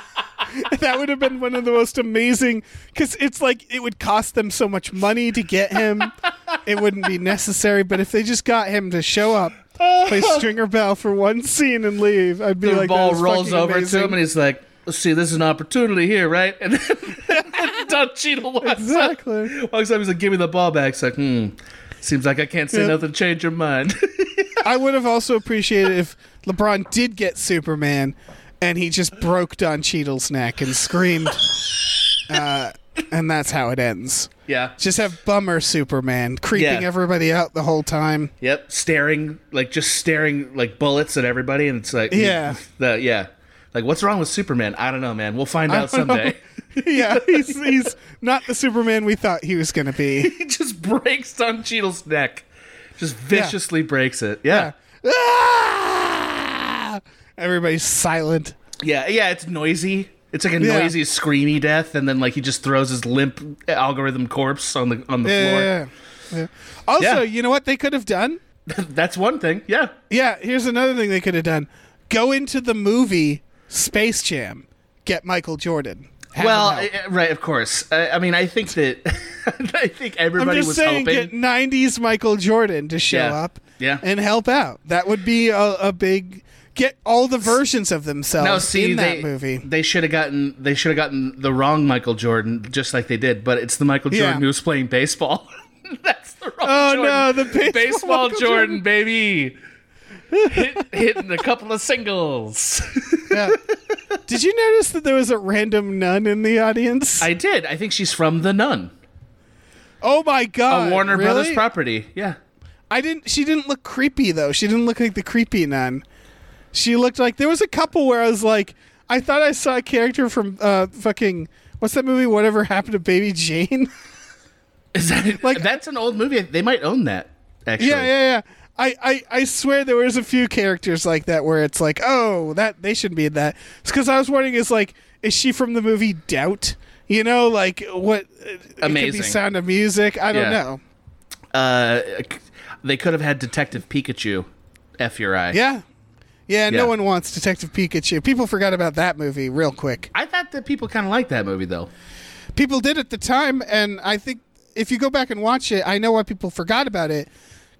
Speaker 2: that would have been one of the most amazing because it's like it would cost them so much money to get him. it wouldn't be necessary, but if they just got him to show up, play Stringer Bell for one scene and leave, I'd be
Speaker 3: The
Speaker 2: like,
Speaker 3: ball rolls over
Speaker 2: amazing.
Speaker 3: to him and he's like, "Let's see, this is an opportunity here, right?" And then *laughs* Don Cheadle walks up.
Speaker 2: Exactly.
Speaker 3: Walks up, he's like, "Give me the ball back." It's like, "Hmm." Seems like I can't say
Speaker 2: Yeah.
Speaker 3: nothing change your mind. *laughs*
Speaker 2: I would have also appreciated if LeBron did get Superman and he just broke Don Cheadle's neck and screamed. Uh, and that's how it ends.
Speaker 3: yeah.
Speaker 2: Just have bummer Superman creeping
Speaker 3: Yeah.
Speaker 2: everybody out the whole time.
Speaker 3: Yep. Staring, like just staring like bullets at everybody, and it's like,
Speaker 2: Yeah. *laughs*
Speaker 3: the, yeah. Like, what's wrong with Superman? I don't know, man. We'll find out
Speaker 2: don't know.
Speaker 3: someday. *laughs* *laughs*
Speaker 2: yeah, he's, he's not the Superman we thought he was going to be.
Speaker 3: he just breaks Don Cheadle's neck, just viciously breaks it. Yeah.
Speaker 2: Ah! Everybody's silent.
Speaker 3: yeah, yeah. It's noisy. It's like a
Speaker 2: Yeah.
Speaker 3: noisy, screamy death, and then like he just throws his limp algorithm corpse on the on the
Speaker 2: Yeah,
Speaker 3: floor.
Speaker 2: yeah, yeah. Also,
Speaker 3: Yeah.
Speaker 2: you know what they could have done? *laughs*
Speaker 3: That's one thing. Yeah.
Speaker 2: Yeah, here's another thing they could have done. Go into the movie Space Jam. Get Michael Jordan.
Speaker 3: Well,
Speaker 2: him
Speaker 3: uh, right, of course. I, I mean, I think that *laughs* I think
Speaker 2: I'm
Speaker 3: everybody
Speaker 2: just
Speaker 3: was
Speaker 2: saying,
Speaker 3: hoping.
Speaker 2: get '90s Michael Jordan to show
Speaker 3: Yeah.
Speaker 2: up,
Speaker 3: Yeah.
Speaker 2: and help out. That would be a, a big get all the versions of themselves
Speaker 3: No, see,
Speaker 2: in that
Speaker 3: they,
Speaker 2: movie.
Speaker 3: They should have gotten they should have gotten the wrong Michael Jordan, just like they did. But it's the Michael
Speaker 2: Yeah.
Speaker 3: Jordan who was playing baseball. *laughs* That's the wrong.
Speaker 2: Oh,
Speaker 3: Jordan.
Speaker 2: no, the baseball Michael
Speaker 3: Jordan,
Speaker 2: Jordan.
Speaker 3: baby. Hit, hitting a couple of singles.
Speaker 2: Yeah. Did you notice that there was a random nun in the audience?
Speaker 3: I did. I think she's from The Nun,
Speaker 2: oh my god!
Speaker 3: a Warner
Speaker 2: really?
Speaker 3: Brothers property. Yeah.
Speaker 2: I didn't. She didn't look creepy though. She didn't look like the creepy nun. She looked like there was a couple where I was like, I thought I saw a character from uh fucking what's that movie? Whatever happened to Baby Jane?
Speaker 3: Is that *laughs*
Speaker 2: Like-
Speaker 3: that's an old movie? They might own that. Actually.
Speaker 2: yeah, yeah, yeah. I, I, I swear there was a few characters like that where it's like, oh, that they shouldn't be in that. It's because I was wondering, is like, is she from the movie Doubt? You know, like what? Be
Speaker 3: Amazing.
Speaker 2: Sound of Music. I don't
Speaker 3: Yeah.
Speaker 2: know.
Speaker 3: Uh, they could have had Detective Pikachu. F your eye.
Speaker 2: Yeah, Yeah, no one wants Detective Pikachu. People forgot about that movie real quick.
Speaker 3: I thought that people kind of liked that movie though.
Speaker 2: People did at the time, and I think if you go back and watch it, I know why people forgot about it.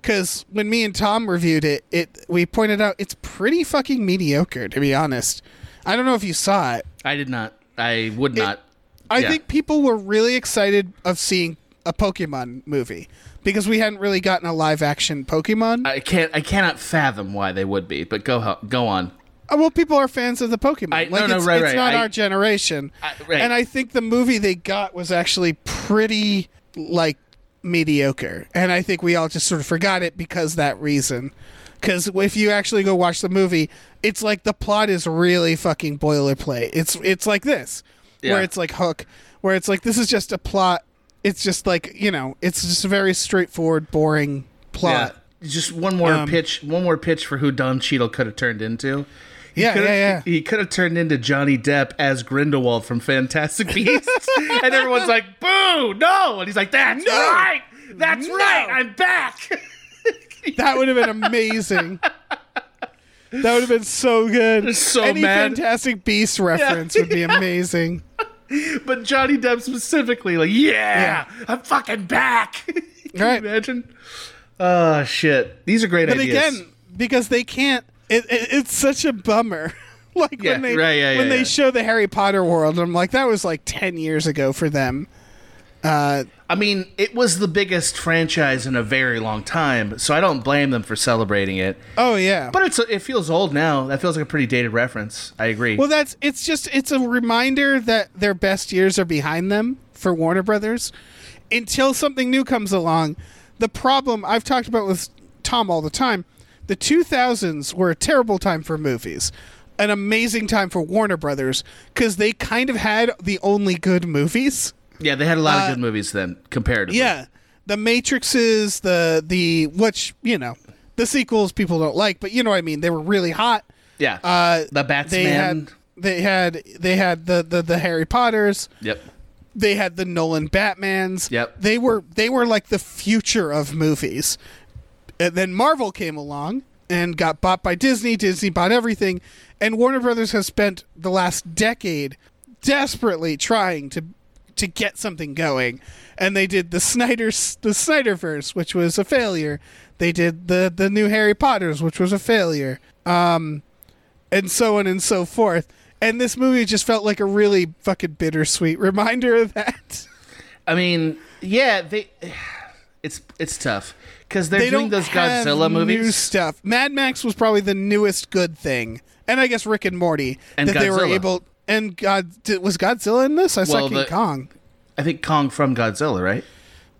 Speaker 2: Because when me and Tom reviewed it, it we pointed out it's pretty fucking mediocre, to be honest. I don't know if you saw it.
Speaker 3: I did not. I would not.
Speaker 2: I
Speaker 3: Yeah.
Speaker 2: think people were really excited of seeing a Pokemon movie because we hadn't really gotten a live action Pokemon.
Speaker 3: I can't. I cannot fathom why they would be. But go go on.
Speaker 2: Uh, well, people are fans of the Pokemon.
Speaker 3: I-
Speaker 2: like
Speaker 3: no, no,
Speaker 2: it's,
Speaker 3: right,
Speaker 2: it's
Speaker 3: right.
Speaker 2: not
Speaker 3: I-
Speaker 2: our generation.
Speaker 3: I- right.
Speaker 2: And I think the movie they got was actually pretty like mediocre. And I think we all just sort of forgot it because that reason. Because if you actually go watch the movie, it's like the plot is really fucking boilerplate. It's it's like this,
Speaker 3: Yeah.
Speaker 2: where it's like Hook, where it's like this is just a plot. It's just like you know, it's just a very straightforward, boring plot.
Speaker 3: Yeah. Just one more
Speaker 2: Um,
Speaker 3: pitch. One more pitch for who Don Cheadle could have turned into. He
Speaker 2: Yeah, yeah, yeah.
Speaker 3: He could have turned into Johnny Depp as Grindelwald from Fantastic *laughs* Beasts, and everyone's like, "Boo! No!" And he's like, "That's right. That's right. I'm back." *laughs*
Speaker 2: That would have been amazing. That would have been so good.
Speaker 3: So
Speaker 2: Any
Speaker 3: mad.
Speaker 2: Fantastic Beast reference would be *laughs* amazing.
Speaker 3: but Johnny Depp specifically, like, "Yeah, I'm fucking back." Can
Speaker 2: Right.
Speaker 3: you imagine? Oh shit! These are great
Speaker 2: But
Speaker 3: ideas.
Speaker 2: again, because they can't, it, it, it's such a bummer. *laughs* like
Speaker 3: Yeah,
Speaker 2: when they
Speaker 3: right, yeah, yeah,
Speaker 2: when they
Speaker 3: yeah.
Speaker 2: show the Harry Potter world, I'm like, that was like ten years ago for them. Uh,
Speaker 3: I mean, it was the biggest franchise in a very long time, so I don't blame them for celebrating it.
Speaker 2: oh yeah,
Speaker 3: But it's it feels old now. That feels like a pretty dated reference. I agree.
Speaker 2: Well, that's it's just it's a reminder that their best years are behind them for Warner Brothers until something new comes along. The problem I've talked about with Tom all the time, the 2000s were a terrible time for movies. An amazing time for Warner Brothers cuz they kind of had the only good movies.
Speaker 3: yeah, they had a lot of good movies then, comparatively.
Speaker 2: uh, Yeah. The Matrixes, the the which, you know, the sequels people don't like, but you know what I mean, they were really hot.
Speaker 3: yeah.
Speaker 2: Uh,
Speaker 3: the Batsman.
Speaker 2: they had they had they had the the, the Harry Potters.
Speaker 3: yep.
Speaker 2: They had the Nolan Batmans.
Speaker 3: Yep.
Speaker 2: They were they were like the future of movies. And then Marvel came along and got bought by Disney. Disney bought everything, and Warner Brothers has spent the last decade desperately trying to to get something going. And they did the Snyder the Snyderverse, which was a failure. They did the the new Harry Potters, which was a failure. Um, and so on and so forth. And this movie just felt like a really fucking bittersweet reminder of that.
Speaker 3: I mean, yeah, they. *sighs* It's it's tough because they're
Speaker 2: they
Speaker 3: doing those Godzilla
Speaker 2: new stuff. Mad Max was probably the newest good thing, and I guess Rick and Morty
Speaker 3: And
Speaker 2: that they were able. And God, did, was Godzilla in this? I saw
Speaker 3: Well,
Speaker 2: King
Speaker 3: the-
Speaker 2: Kong.
Speaker 3: I think Kong from Godzilla, right?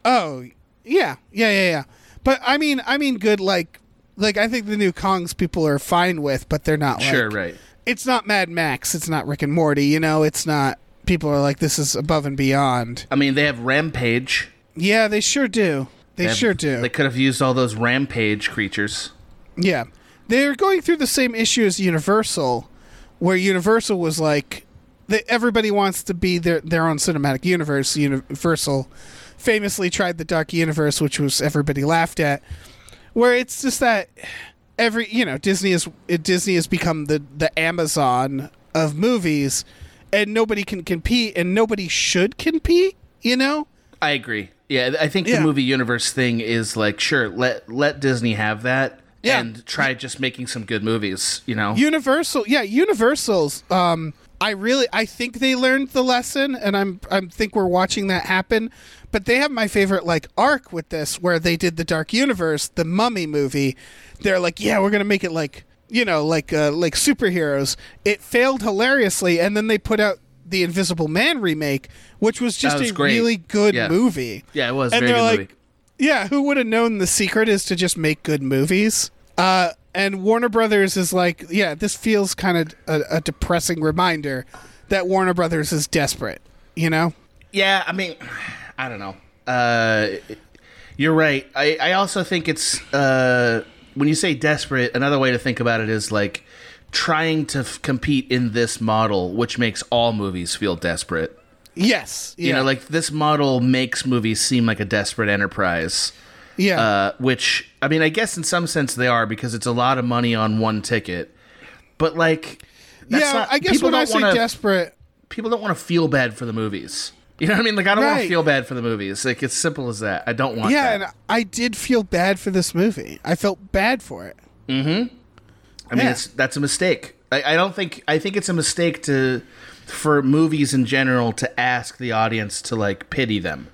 Speaker 2: Oh, yeah, yeah, yeah, yeah. But I mean, I mean, good. Like, like I think the new Kongs people are fine with, but they're not.
Speaker 3: Sure,
Speaker 2: like,
Speaker 3: right.
Speaker 2: It's not Mad Max. It's not Rick and Morty. You know, it's not. People are like, this is above and beyond.
Speaker 3: I mean, they have Rampage.
Speaker 2: Yeah, they sure do. They, sure do.
Speaker 3: They could have used all those Rampage creatures.
Speaker 2: Yeah. They're going through the same issue as Universal, where Universal was like, they, everybody wants to be their, their own cinematic universe. Universal famously tried the Dark Universe, which was everybody laughed at, where it's just that every, you know, Disney is, Disney has become the, the Amazon of movies, and nobody can compete, and nobody should compete, you know?
Speaker 3: I agree. Yeah, I think
Speaker 2: Yeah.
Speaker 3: the movie universe thing is like, sure, let let Disney have that
Speaker 2: Yeah.
Speaker 3: and try just making some good movies. You know,
Speaker 2: Universal, yeah, Universal's. Um, I really, I think they learned the lesson, and I'm, I think we're watching that happen. But they have my favorite like arc with this, where they did the Dark Universe, the Mummy movie. They're like, yeah, we're gonna make it like, you know, like uh, like superheroes. It failed hilariously, and then they put out the Invisible Man remake, which was just
Speaker 3: was
Speaker 2: a
Speaker 3: great.
Speaker 2: really good
Speaker 3: Yeah.
Speaker 2: movie.
Speaker 3: Yeah, it was.
Speaker 2: And they're like,
Speaker 3: movie.
Speaker 2: yeah, who would have known the secret is to just make good movies? Uh, and Warner Brothers is like, yeah, this feels kind of a, a depressing reminder that Warner Brothers is desperate. You know?
Speaker 3: Yeah, I mean, I don't know. Uh, you're right. I, I also think it's uh, when you say desperate. Another way to think about it is like trying to f- compete in this model, which makes all movies feel desperate.
Speaker 2: Yes. Yeah.
Speaker 3: You know, like this model makes movies seem like a desperate enterprise.
Speaker 2: yeah.
Speaker 3: Uh, which I mean, I guess in some sense they are because it's a lot of money on one ticket. but like, that's
Speaker 2: yeah,
Speaker 3: not-
Speaker 2: I guess when I say
Speaker 3: wanna-
Speaker 2: desperate,
Speaker 3: people don't want to feel bad for the movies. You know what I mean? Like, I don't want to feel bad for the movies. Like, it's simple as that. I don't want
Speaker 2: yeah,
Speaker 3: that.
Speaker 2: and I did feel bad for this movie. I felt bad for it.
Speaker 3: I mean,
Speaker 2: yeah.
Speaker 3: it's that's a mistake. I, I don't think. I think it's a mistake to for movies in general to ask the audience to like pity them.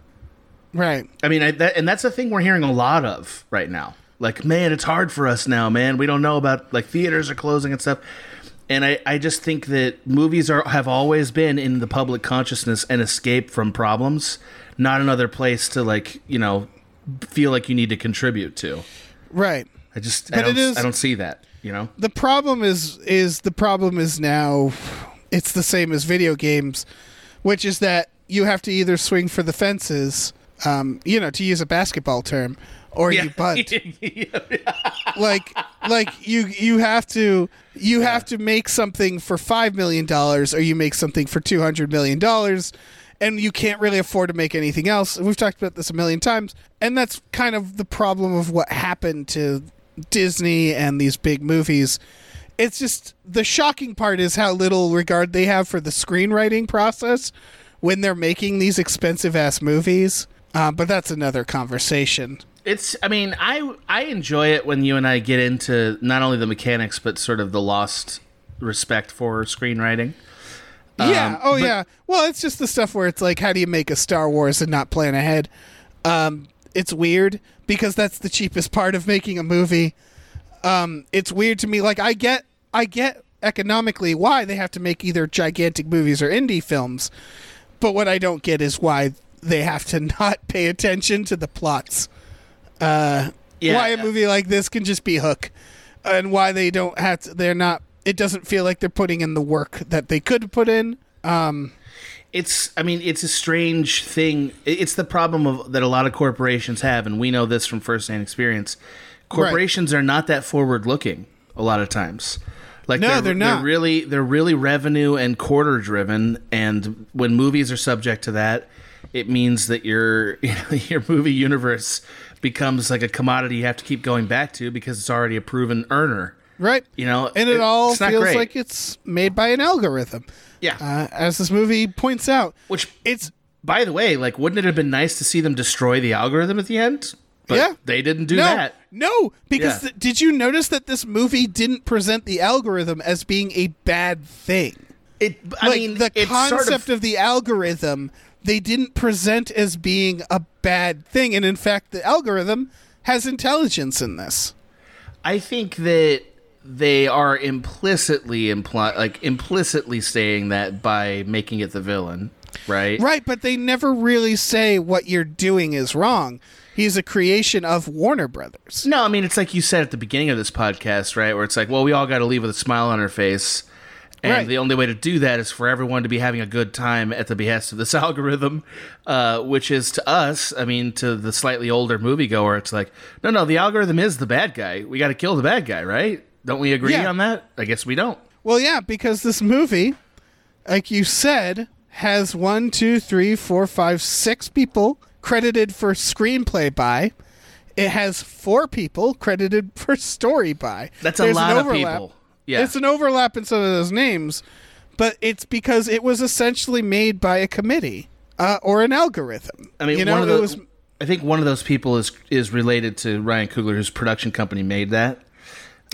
Speaker 2: Right.
Speaker 3: I mean, I, that, and that's a thing we're hearing a lot of right now. Like, man, it's hard for us now, man. We don't know about like theaters are closing and stuff. And I, I just think that movies are have always been in the public consciousness an escape from problems, not another place to like you know feel like you need to contribute to.
Speaker 2: Right.
Speaker 3: I just
Speaker 2: But
Speaker 3: I, don't,
Speaker 2: it is-
Speaker 3: I don't see that. You know,
Speaker 2: the problem is is the problem is now it's the same as video games which is that you have to either swing for the fences um, you know to use a basketball term or you bunt. *laughs* Like like you you have to you have to make something for 5 million dollars or you make something for 200 million dollars and you can't really afford to make anything else. We've talked about this a million times and that's kind of the problem of what happened to Disney and these big movies it's just the shocking part is how little regard they have for the screenwriting process when they're making these expensive ass movies uh, but that's another conversation
Speaker 3: It's. I mean, I I enjoy it when you and I get into not only the mechanics but sort of the lost respect for screenwriting.
Speaker 2: Yeah.
Speaker 3: Um,
Speaker 2: oh,
Speaker 3: but-
Speaker 2: yeah. Well, it's just the stuff where it's like, how do you make a Star Wars and not plan ahead? Um, it's weird because that's the cheapest part of making a movie. Um, it's weird to me. Like, I get, I get economically why they have to make either gigantic movies or indie films, but what I don't get is why they have to *laughs* not pay attention to the plots. Uh,
Speaker 3: Yeah.
Speaker 2: why a movie like this can just be Hook, and why they don't have to. They're not. It doesn't feel like they're putting in the work that they could put in.
Speaker 3: It's i mean it's a strange thing. It's the problem of that a lot of corporations have and we know this from firsthand experience. Corporations are not that forward looking a lot of times. Like
Speaker 2: No, they're not.
Speaker 3: really they're really revenue and quarter driven and when movies are subject to that it means that your *laughs* your movie universe becomes like a commodity you have to keep going back to because it's already a proven earner
Speaker 2: Right.
Speaker 3: you know
Speaker 2: and it, all feels
Speaker 3: great.
Speaker 2: like it's made by an algorithm.
Speaker 3: yeah
Speaker 2: Uh, as this movie points out,
Speaker 3: which
Speaker 2: it's
Speaker 3: By the way, like, wouldn't it have been nice to see them destroy the algorithm at the end? But
Speaker 2: Yeah.
Speaker 3: they didn't do
Speaker 2: no,
Speaker 3: that.
Speaker 2: no, because
Speaker 3: Yeah.
Speaker 2: th- did you notice that this movie didn't present the algorithm as being a bad thing?
Speaker 3: It, I
Speaker 2: like
Speaker 3: mean,
Speaker 2: the concept
Speaker 3: sort of,
Speaker 2: of the algorithm, they didn't present as being a bad thing, and in fact, the algorithm has intelligence in this.
Speaker 3: I think that they are implicitly imply like implicitly saying that by making it the villain, right?
Speaker 2: Right, but they never really say what you're doing is wrong. He's a creation of Warner Brothers.
Speaker 3: No, I mean it's like you said at the beginning of this podcast, right? Where it's like, well, we all got to leave with a smile on our face. And
Speaker 2: Right.
Speaker 3: the only way to do that is for everyone to be having a good time at the behest of this *laughs* algorithm, uh, which is to us, I mean, to the slightly older moviegoer, it's like, no, no, the algorithm is the bad guy. We got to kill the bad guy, right? Don't we agree
Speaker 2: Yeah.
Speaker 3: on that? I guess we don't.
Speaker 2: Well, yeah, because this movie, like you said, has one, two, three, four, five, six people credited for screenplay by. It has four people credited for story by.
Speaker 3: That's a
Speaker 2: There's an
Speaker 3: lot of
Speaker 2: overlap.
Speaker 3: people. Yeah.
Speaker 2: It's an overlap in some of those names, but it's because it was essentially made by a committee uh, or an algorithm.
Speaker 3: I mean,
Speaker 2: you know,
Speaker 3: one of
Speaker 2: it
Speaker 3: the,
Speaker 2: was
Speaker 3: I think one of those people is is related to Ryan Coogler, whose production company made that,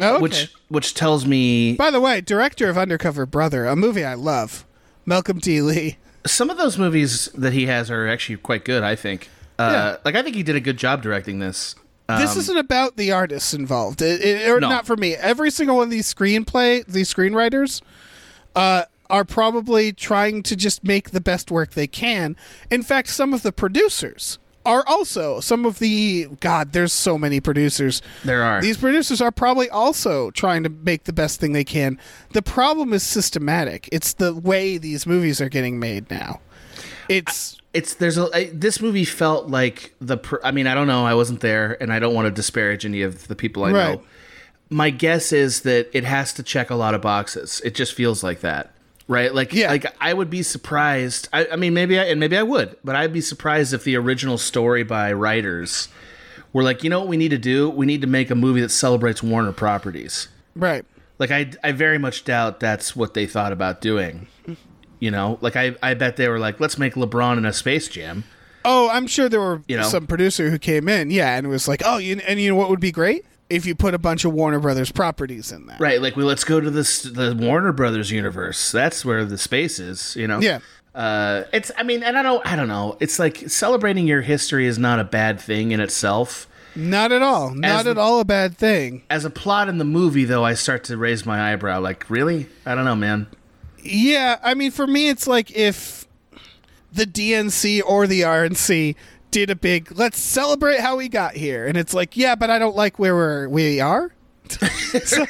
Speaker 2: oh, okay.
Speaker 3: which which tells me
Speaker 2: By the way, director of Undercover Brother, a movie I love, Malcolm D. Lee.
Speaker 3: some of those movies that he has are actually quite good. I think. Uh,
Speaker 2: Yeah.
Speaker 3: Like I think he did a good job directing this.
Speaker 2: this isn't about the artists involved, it, it- or
Speaker 3: Um, No.
Speaker 2: not for me. Every single one of these screenplay, these screenwriters, uh, are probably trying to just make the best work they can. In fact, some of the producers are also some of the God. There's so many producers.
Speaker 3: There are.
Speaker 2: These producers are probably also trying to make the best thing they can. The problem is systematic. It's the way these movies are getting made now. It's
Speaker 3: It's there's a I, this movie felt like the. Pr- I mean, I don't know. I wasn't there, and I don't want to disparage any of the people I
Speaker 2: Right.
Speaker 3: know. My guess is that it has to check a lot of boxes. It just feels like that, right? Like,
Speaker 2: Yeah.
Speaker 3: like I would be surprised. I, I mean, maybe I and maybe I would, but I'd be surprised if the original story by writers were like, you know what we need to do? We need to make a movie that celebrates Warner properties.
Speaker 2: right.
Speaker 3: Like I I very much doubt that's what they thought about doing. You know, like I I bet they were like, let's make LeBron in a Space Jam.
Speaker 2: Oh, I'm sure there were
Speaker 3: You know?
Speaker 2: some producer who came in, yeah, and it was like, "Oh, you, and you know what would be great if you put a bunch of Warner Brothers properties in there."
Speaker 3: Right, like we let's go to this the Warner Brothers universe. That's where the space is, you know.
Speaker 2: Yeah.
Speaker 3: Uh, it's I mean, and I don't I don't know. It's like celebrating your history is not a bad thing in itself.
Speaker 2: Not at all. Not
Speaker 3: the-
Speaker 2: at all a bad thing.
Speaker 3: As a plot in the movie, though, I start to raise my eyebrow. Like, really? I don't know, man.
Speaker 2: Yeah, I mean, for me, it's like if the DNC or the RNC did a big "Let's celebrate how we got here," and it's like, yeah, but I don't like where we're we are. *laughs* so,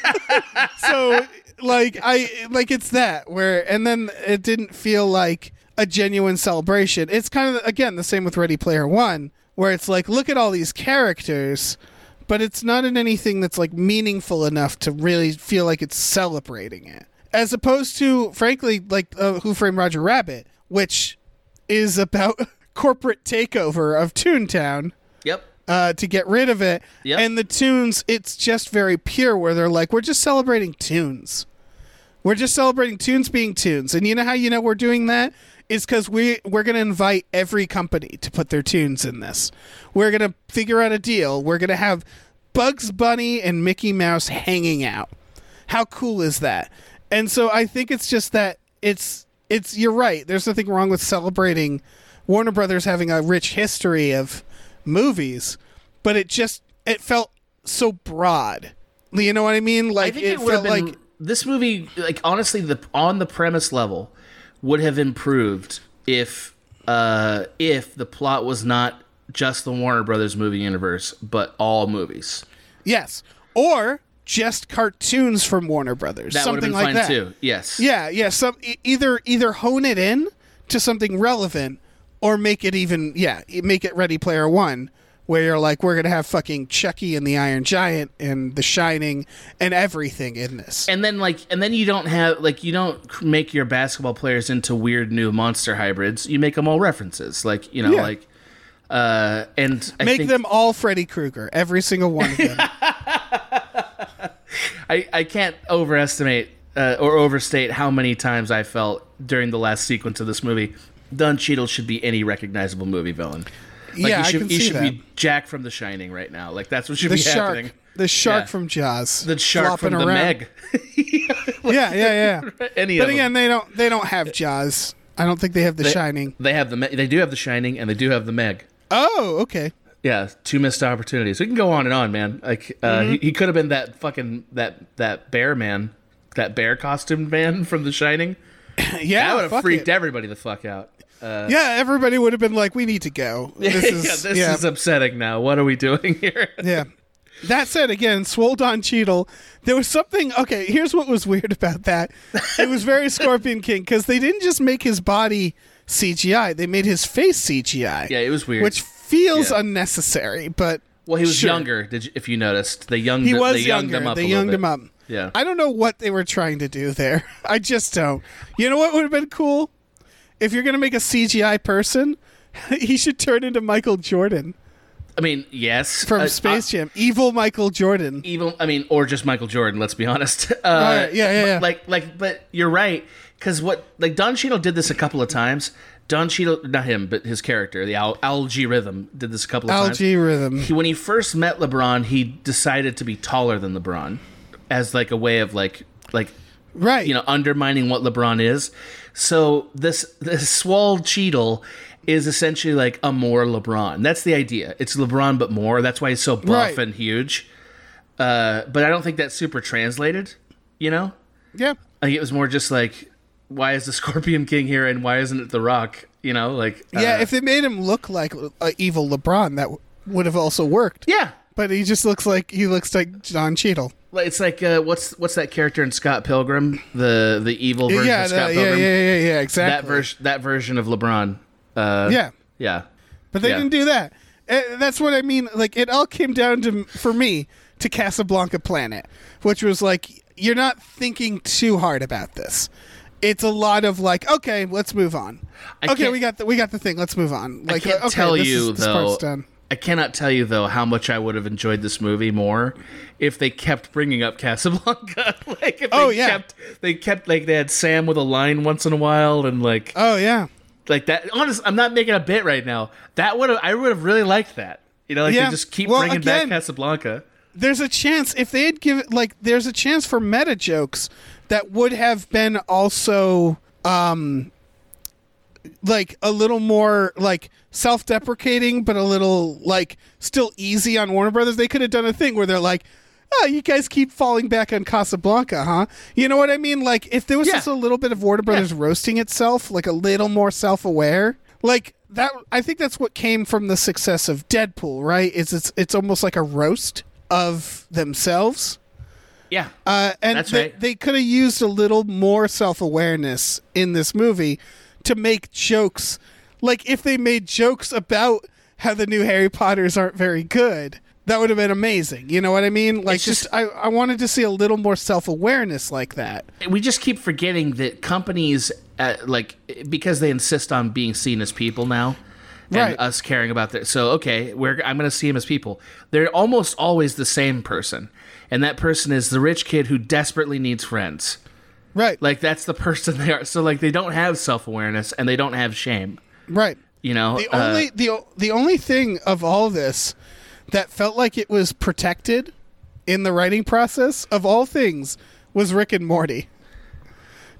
Speaker 2: so, like, I like it's that where, and then it didn't feel like a genuine celebration. It's kind of again the same with Ready Player One, where it's like, look at all these characters. But it's not in anything that's like meaningful enough to really feel like it's celebrating it as opposed to frankly like uh, who framed roger rabbit which is about *laughs* corporate takeover of toontown
Speaker 3: Yep.
Speaker 2: uh, to get rid of it.
Speaker 3: Yep.
Speaker 2: and the toons it's just very pure where they're like we're just celebrating toons. We're just celebrating toons being toons. And you know how you know we're doing that? Is because we we're going to invite every company to put their toons in this. We're going to figure out a deal. We're going to have bugs bunny and mickey mouse hanging out. How cool is that? And so i think it's just that it's it's you're right. There's nothing wrong with celebrating warner brothers having a rich history of movies but it just it felt so broad you know what i mean
Speaker 3: I
Speaker 2: like
Speaker 3: think
Speaker 2: it,
Speaker 3: it, would have
Speaker 2: felt
Speaker 3: been
Speaker 2: like
Speaker 3: this movie. Like honestly, the on the premise level would have improved if uh if the plot was not just the Warner Brothers movie universe, but all movies.
Speaker 2: yes or just cartoons from warner brothers
Speaker 3: That would have
Speaker 2: something
Speaker 3: been
Speaker 2: like
Speaker 3: fine
Speaker 2: that
Speaker 3: too. Yes.
Speaker 2: yeah yeah some either either hone it in to something relevant or make it even yeah make it ready player one where you're like we're gonna have fucking chucky and the iron giant and the shining and everything in this.
Speaker 3: And then like and then you don't have like you don't make your basketball players into weird new monster hybrids. You make them all references like you know
Speaker 2: Yeah.
Speaker 3: like uh and I
Speaker 2: make
Speaker 3: think,
Speaker 2: them all freddy krueger every single one of them. *laughs*
Speaker 3: I, I can't overestimate uh, or overstate how many times I felt during the last sequence of this movie Don Cheadle should be any recognizable movie villain. Like
Speaker 2: Yeah,
Speaker 3: he
Speaker 2: I
Speaker 3: should,
Speaker 2: can
Speaker 3: he
Speaker 2: see
Speaker 3: should
Speaker 2: that.
Speaker 3: be Jack from The Shining right now. Like that's what should
Speaker 2: the
Speaker 3: be
Speaker 2: shark
Speaker 3: happening.
Speaker 2: the shark
Speaker 3: Yeah.
Speaker 2: from jaws
Speaker 3: The shark from the
Speaker 2: around.
Speaker 3: Meg. *laughs*
Speaker 2: yeah yeah yeah *laughs*
Speaker 3: Any
Speaker 2: but again
Speaker 3: them.
Speaker 2: they don't they don't have jaws i don't think they have the shining
Speaker 3: They have the they do have The Shining and they do have the Meg.
Speaker 2: oh okay
Speaker 3: Yeah, two missed opportunities. We can go on and on, man. Like uh,
Speaker 2: Mm-hmm.
Speaker 3: he, he could have been that fucking that that bear man, that bear costumed man from The Shining. *coughs*
Speaker 2: yeah
Speaker 3: That would have freaked
Speaker 2: it.
Speaker 3: everybody the fuck out.
Speaker 2: Uh, yeah everybody would have been like we need to go *laughs* this is
Speaker 3: yeah, this
Speaker 2: yeah,
Speaker 3: is upsetting now. What are we doing *laughs* here?
Speaker 2: yeah that said again swole don cheadle there was something okay here's what was weird about that it was very *laughs* scorpion king because they didn't just make his body cgi they made his face cgi
Speaker 3: Yeah, it was weird.
Speaker 2: which feels
Speaker 3: Yeah.
Speaker 2: unnecessary but
Speaker 3: well, he was
Speaker 2: sure.
Speaker 3: younger. Did you, if you noticed, they younged
Speaker 2: he was
Speaker 3: they younged
Speaker 2: younger
Speaker 3: him up.
Speaker 2: they younged
Speaker 3: bit.
Speaker 2: him up
Speaker 3: Yeah.
Speaker 2: I don't know what they were trying to do there. I just don't. You know what would have been cool? If you're going to make a CGI person, *laughs* he should turn into Michael Jordan
Speaker 3: I mean, yes,
Speaker 2: from
Speaker 3: uh,
Speaker 2: Space
Speaker 3: uh,
Speaker 2: Jam. Evil Michael Jordan.
Speaker 3: Evil. I mean, or just Michael Jordan. Let's be honest. *laughs* Uh,
Speaker 2: Right, yeah, yeah, yeah.
Speaker 3: Like, like, but you're right because what like Don Cheadle did this a couple of times. Don Cheadle, not him, but his character, the Al- Algae Rhythm, did this a couple of times.
Speaker 2: Algae rhythm.
Speaker 3: He, when he first met LeBron, he decided to be taller than LeBron, as like a way of like like
Speaker 2: Right.
Speaker 3: you know undermining what LeBron is. So this this swole Cheadle is essentially like a more LeBron. That's the idea. It's LeBron but more. That's why he's so buff
Speaker 2: Right.
Speaker 3: and huge. Uh, but I don't think that's super translated. You know,
Speaker 2: yeah.
Speaker 3: I think it was more just like, why is the *laughs* Scorpion King here and why isn't it The Rock? You know, like
Speaker 2: Yeah,
Speaker 3: uh,
Speaker 2: if they made him look like uh, evil LeBron, that w- would have also worked.
Speaker 3: yeah.
Speaker 2: But he just looks like he looks like John Cheadle.
Speaker 3: It's like uh, what's what's that character in Scott Pilgrim? The the evil version
Speaker 2: yeah,
Speaker 3: of Scott
Speaker 2: that- yeah, yeah,
Speaker 3: Pilgrim.
Speaker 2: yeah, yeah, exactly.
Speaker 3: That version that version of LeBron. Uh,
Speaker 2: Yeah.
Speaker 3: yeah.
Speaker 2: But they
Speaker 3: Yeah.
Speaker 2: didn't do that. Uh, that's what I mean. Like it all came down to for me to Casablanca Planet, which was like you're not thinking too hard about this. It's a lot of like, okay, let's move on.
Speaker 3: I
Speaker 2: okay, we got the we got the thing. Let's move on. Like,
Speaker 3: I can't
Speaker 2: okay,
Speaker 3: tell
Speaker 2: this
Speaker 3: you
Speaker 2: is,
Speaker 3: though. I cannot tell you though how much I would have enjoyed this movie more if they kept bringing up Casablanca. *laughs* like if
Speaker 2: Oh,
Speaker 3: they
Speaker 2: yeah.
Speaker 3: kept they kept like they had Sam with a line once in a while and like
Speaker 2: Oh yeah.
Speaker 3: like that. Honest, I'm not making a bit right now. That would have I would have really liked that. You know, like
Speaker 2: Yeah.
Speaker 3: they just keep
Speaker 2: Well,
Speaker 3: bringing
Speaker 2: again-
Speaker 3: back Casablanca.
Speaker 2: there's a chance if they had given like there's a chance for meta jokes that would have been also um like a little more like self-deprecating but a little like still easy on Warner Brothers they could have done a thing where they're like oh you guys keep falling back on Casablanca huh you know what I mean like if there was
Speaker 3: Yeah.
Speaker 2: just a little bit of Warner Brothers roasting itself like a little more self-aware like that I think that's what came from the success of Deadpool right is it's it's almost like a roast of themselves
Speaker 3: Yeah.
Speaker 2: uh, and they,
Speaker 3: right.
Speaker 2: they could have used a little more self awareness in this movie to make jokes. Like if they made jokes about how the new Harry Potters aren't very good, that would have been amazing. You know what I mean? Like
Speaker 3: It's
Speaker 2: just,
Speaker 3: just-
Speaker 2: I, I wanted to see a little more self awareness like that.
Speaker 3: we just keep forgetting that companies uh, like because they insist on being seen as people now and
Speaker 2: Right.
Speaker 3: us caring about that so okay we're i'm going to see them as people they're almost always the same person and that person is the rich kid who desperately needs friends
Speaker 2: Right.
Speaker 3: like that's the person *laughs* they are so like they don't have self-awareness and they don't have shame
Speaker 2: right.
Speaker 3: you know
Speaker 2: The
Speaker 3: Uh,
Speaker 2: only the the only thing of all this that felt like it was protected in the writing process of all things was Rick and Morty.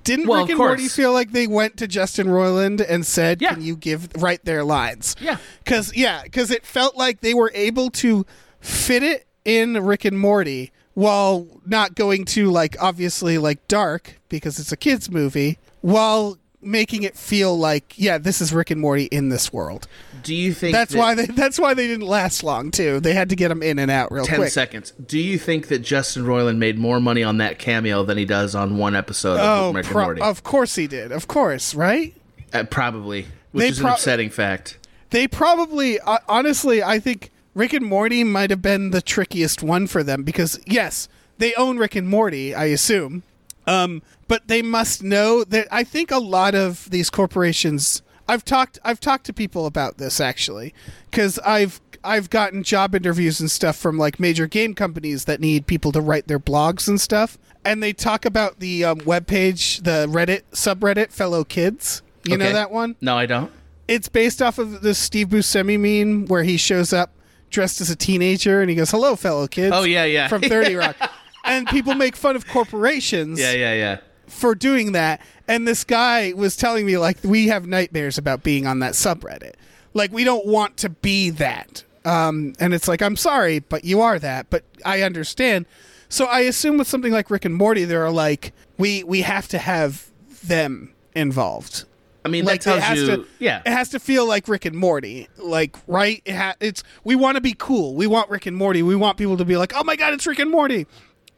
Speaker 2: Didn't
Speaker 3: Well,
Speaker 2: Rick and Morty feel like they went to Justin Roiland and said,
Speaker 3: Yeah.
Speaker 2: "Can you give write their lines?"
Speaker 3: Yeah.
Speaker 2: Cuz yeah, cuz it felt like they were able to fit it in Rick and Morty while not going to like obviously like dark because it's a kids movie while making it feel like yeah, this is Rick and Morty in this world.
Speaker 3: do you think
Speaker 2: That's
Speaker 3: that-
Speaker 2: why they that's why they didn't last long too. They had to get them in and out real
Speaker 3: 10
Speaker 2: quick.
Speaker 3: seconds do you think that justin roiland made more money on that cameo than he does on one episode
Speaker 2: Oh,
Speaker 3: of rick and morty
Speaker 2: of course he did. Of course, right?
Speaker 3: Uh, probably which
Speaker 2: They
Speaker 3: is
Speaker 2: pro-
Speaker 3: an upsetting fact
Speaker 2: They probably uh, honestly, I think Rick and Morty might have been the trickiest one for them because yes, they own Rick and Morty, I assume. Um, but they must know that I think a lot of these corporations I've talked I've talked to people about this actually cuz I've I've gotten job interviews and stuff from like major game companies that need people to write their blogs and stuff. And they talk about the um, webpage the Reddit subreddit fellow kids. You know that one?
Speaker 3: No i don't.
Speaker 2: It's based off of the Steve Buscemi meme where he shows up dressed as a teenager and he goes, "Hello, fellow kids."
Speaker 3: Oh, yeah, yeah.
Speaker 2: From *laughs* Thirty Rock, and people make fun of corporations
Speaker 3: yeah yeah yeah
Speaker 2: for doing that. And this guy was telling me like we have nightmares about being on that subreddit. Like we don't want to be that. Um, and it's like I'm sorry, but you are that. But I understand. So I assume with something like Rick and Morty, there are like we we have to have them involved
Speaker 3: I mean,
Speaker 2: like
Speaker 3: that tells
Speaker 2: it has
Speaker 3: you,
Speaker 2: to
Speaker 3: yeah.
Speaker 2: it has to feel like rick and morty like right it ha- it's we want to be cool we want rick and morty we want people to be like oh my god it's rick and morty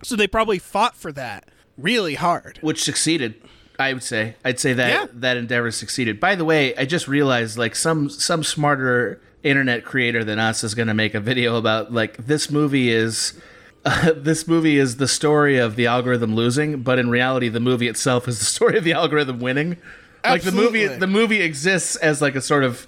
Speaker 2: so they probably fought for that really hard
Speaker 3: Which succeeded, I would say. I'd say that
Speaker 2: Yeah.
Speaker 3: that endeavor succeeded. By the way, I just realized like some some smarter internet creator than us is going to make a video about like this movie is. Uh, *laughs* this movie is the story of the algorithm losing, but in reality, the movie itself is the story of the algorithm winning. Like the movie, the movie exists as like a sort of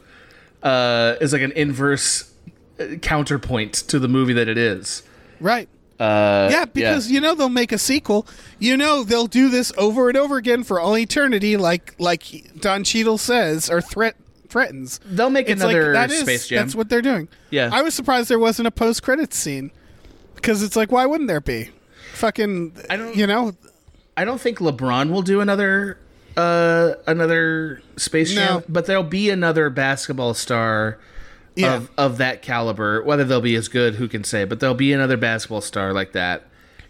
Speaker 3: uh, is like an inverse uh, counterpoint to the movie that it is.
Speaker 2: right.
Speaker 3: Uh,
Speaker 2: yeah because you know they'll make a sequel. You know they'll do this over and over again for all eternity like like don Cheadle says or threat threatens.
Speaker 3: They'll make
Speaker 2: It's
Speaker 3: another
Speaker 2: that is-
Speaker 3: Space Jam.
Speaker 2: that's what they're doing.
Speaker 3: Yeah.
Speaker 2: i was surprised there wasn't a post-credits scene because it's like why wouldn't there be? Fucking
Speaker 3: I don't-
Speaker 2: you know?
Speaker 3: I don't think LeBron will do another uh another Space Jam,
Speaker 2: No.
Speaker 3: but there'll be another basketball star
Speaker 2: Yeah.
Speaker 3: of of that caliber. Whether they'll be as good, who can say? But there'll be another basketball star like that,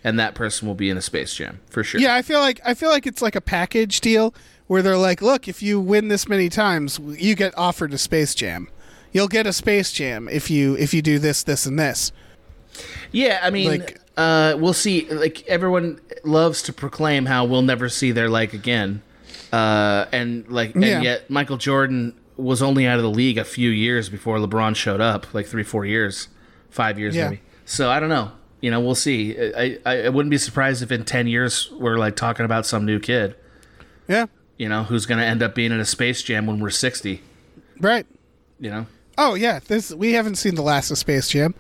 Speaker 3: and that person will be in a Space Jam for sure.
Speaker 2: Yeah, I feel like I feel like it's like a package deal where they're like, "Look, if you win this many times, you get offered a Space Jam. You'll get a Space Jam if you if you do this, this, and this."
Speaker 3: yeah. I mean,
Speaker 2: Like-
Speaker 3: uh, we'll see. Like everyone loves to proclaim how we'll never see their like again, uh, and like, and
Speaker 2: Yeah.
Speaker 3: yet Michael Jordan was only out of the league a few years before LeBron showed up, like three, four years, five years
Speaker 2: Yeah.
Speaker 3: maybe. So I don't know. You know, we'll see. I, I I wouldn't be surprised if in ten years we're like talking about some new kid.
Speaker 2: Yeah,
Speaker 3: You know, who's going to end up being in a Space Jam when we're sixty.
Speaker 2: right.
Speaker 3: You know.
Speaker 2: Oh yeah, this we haven't seen the last of Space Jam.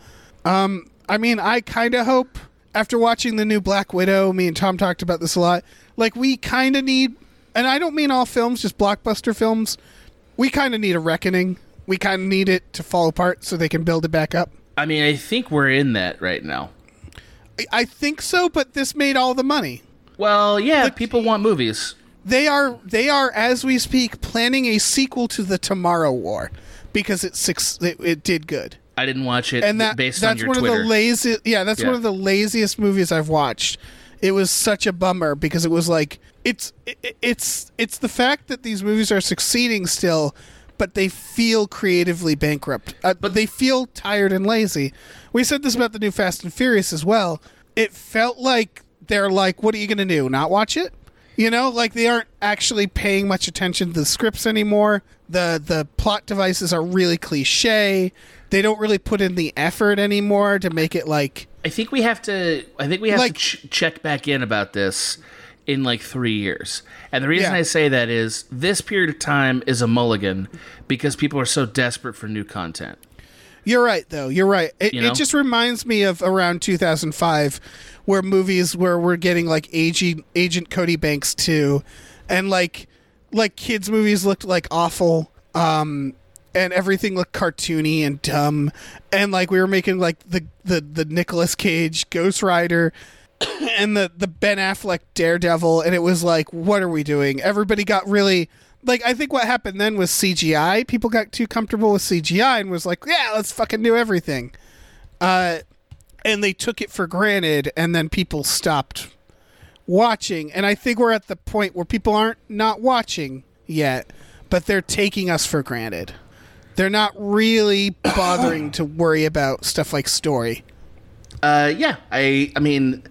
Speaker 2: Um, I mean, I kind of hope after watching the new Black Widow, me and Tom talked about this a lot. Like we kind of need, and I don't mean all films, just blockbuster films. We kind of need a reckoning. We kind of need it to fall apart so they can build it back up.
Speaker 3: I mean, I think we're in that right now.
Speaker 2: I- I think so, but this made all the money.
Speaker 3: Well, yeah, people want movies.
Speaker 2: They are they are as we speak planning a sequel to the Tomorrow War because it six it, it did good.
Speaker 3: I didn't watch it
Speaker 2: and that
Speaker 3: based on
Speaker 2: that's
Speaker 3: your
Speaker 2: one
Speaker 3: Twitter.
Speaker 2: of the lazy yeah that's
Speaker 3: Yeah.
Speaker 2: one of the laziest movies i've watched it was such a bummer because it was like it's it, it's it's the fact that these movies are succeeding still but they feel creatively bankrupt uh, but they feel tired and lazy we said this about the new fast and furious as well it felt like they're like what are you gonna do not watch it you know, like they aren't actually paying much attention to the scripts anymore. The the plot devices are really cliche. They don't really put in the effort anymore to make it like
Speaker 3: I think we have to. I think we have
Speaker 2: Like-
Speaker 3: to ch- check back in about this in like three years. And the reason
Speaker 2: Yeah.
Speaker 3: I say that is this period of time is a mulligan because people are so desperate for new content.
Speaker 2: You're right, though. You're right. It,
Speaker 3: You know?
Speaker 2: it just reminds me of around 2005, where movies where we're getting like Agent Agent Cody Banks 2, and like like kids movies looked like awful, um, and everything looked cartoony and dumb, and like we were making like the the the Nicolas Cage Ghost Rider. *coughs* and the the Ben Affleck Daredevil, and it was like, what are we doing? Everybody got really like. I think what happened then was CGI. People got too comfortable with CGI and was like, yeah, let's fucking do everything. Uh, and they took it for granted, and then people stopped watching. And I think we're at the point where people aren't not watching yet, but they're taking us for granted. They're not really *coughs* bothering to worry about stuff like story.
Speaker 3: Uh, yeah, I. I mean,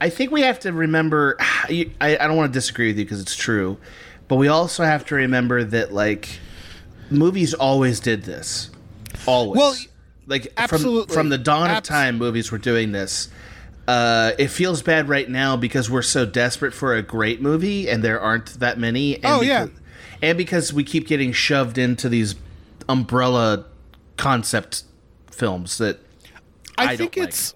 Speaker 3: I think we have to remember. *sighs* I, I don't want to disagree with you because it's true, but we also have to remember that like movies always did this. Always.
Speaker 2: Well,
Speaker 3: like
Speaker 2: absolutely.
Speaker 3: from from the dawn of time, movies were doing this. Uh, it feels bad right now because we're so desperate for a great movie, and there aren't that many. And
Speaker 2: Oh, yeah.
Speaker 3: and because we keep getting shoved into these umbrella concept films that
Speaker 2: I,
Speaker 3: I
Speaker 2: think
Speaker 3: don't like.
Speaker 2: it's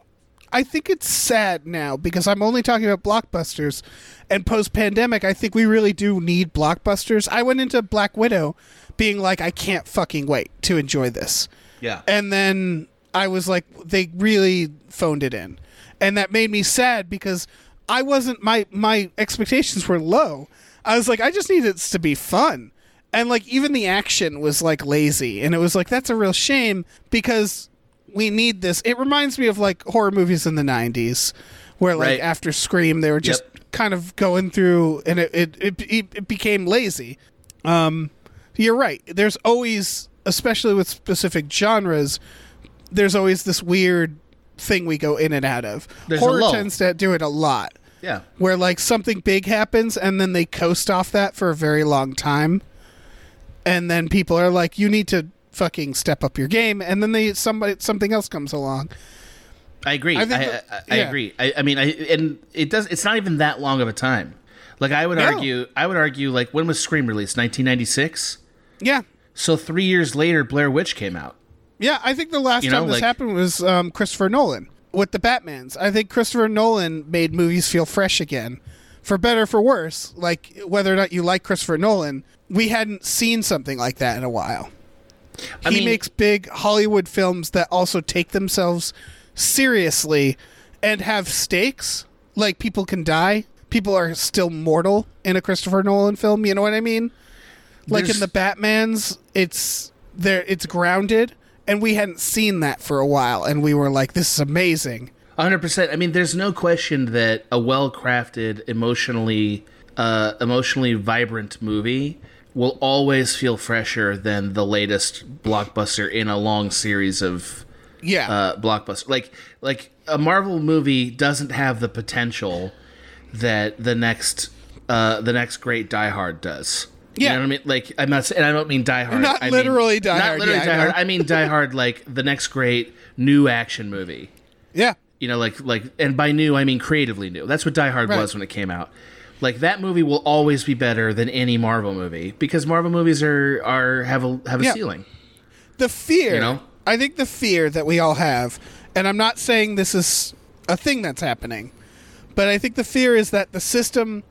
Speaker 2: I think it's sad now because I'm only talking about blockbusters and post pandemic I think we really do need blockbusters. I went into Black Widow being like I can't fucking wait to enjoy this.
Speaker 3: yeah.
Speaker 2: And then I was like they really phoned it in. And that made me sad because I wasn't my my expectations were low. I was like I just need it to be fun. And like even the action was like lazy and it was like that's a real shame because we need this. It reminds me of like horror movies in the 90s where like
Speaker 3: Right.
Speaker 2: after Scream they were just
Speaker 3: Yep.
Speaker 2: kind of going through and it it, it it became lazy. Um you're right. There's always especially with specific genres there's always this weird thing we go in and out of.
Speaker 3: There's
Speaker 2: Horror tends to do it a lot
Speaker 3: yeah.
Speaker 2: where like something big happens and then they coast off that for a very long time and then people are like you need to fucking step up your game and then they somebody something else comes along
Speaker 3: I agree.
Speaker 2: I
Speaker 3: I, I, I,
Speaker 2: yeah.
Speaker 3: agree. I, I mean, I and it does. It's not even that long of a time. Like I would
Speaker 2: No.
Speaker 3: argue, I would argue, like when was Scream released? 1996.
Speaker 2: yeah
Speaker 3: So three years later, Blair Witch came out.
Speaker 2: yeah i think the last
Speaker 3: You know,
Speaker 2: time this
Speaker 3: like-
Speaker 2: happened was um, christopher nolan with the batmans i think christopher nolan made movies feel fresh again for better or for worse like whether or not you like christopher nolan we hadn't seen something like that in a while
Speaker 3: I
Speaker 2: he
Speaker 3: mean-
Speaker 2: makes big Hollywood films that also take themselves seriously and have stakes. Like people can die, people are still mortal in a Christopher Nolan film. You know what I mean? Like in the Batman's, it's there. It's grounded, and we hadn't seen that for a while, and we were like, "This is amazing."
Speaker 3: 100. percent I mean, there's no question that a well-crafted, emotionally, uh, emotionally vibrant movie will always feel fresher than the latest blockbuster in a long series of
Speaker 2: Yeah,
Speaker 3: uh, blockbuster. Like like a Marvel movie doesn't have the potential that the next uh, the next great Die Hard does. You
Speaker 2: Yeah.
Speaker 3: know what I mean? Like I'm not, and I don't mean Die Hard.
Speaker 2: Not
Speaker 3: I mean-
Speaker 2: literally Die
Speaker 3: not
Speaker 2: Hard,
Speaker 3: literally
Speaker 2: yeah, I
Speaker 3: Die Hard. I mean Die Hard, like the next great new action movie.
Speaker 2: yeah,
Speaker 3: You know, like like, and by new I mean creatively new. That's what Die Hard
Speaker 2: Right.
Speaker 3: was when it came out. Like that movie will always be better than any Marvel movie because Marvel movies are are have a have a
Speaker 2: Yeah.
Speaker 3: ceiling.
Speaker 2: the fear
Speaker 3: You know?
Speaker 2: i think the fear that we all have and i'm not saying this is a thing that's happening but i think the fear is that the system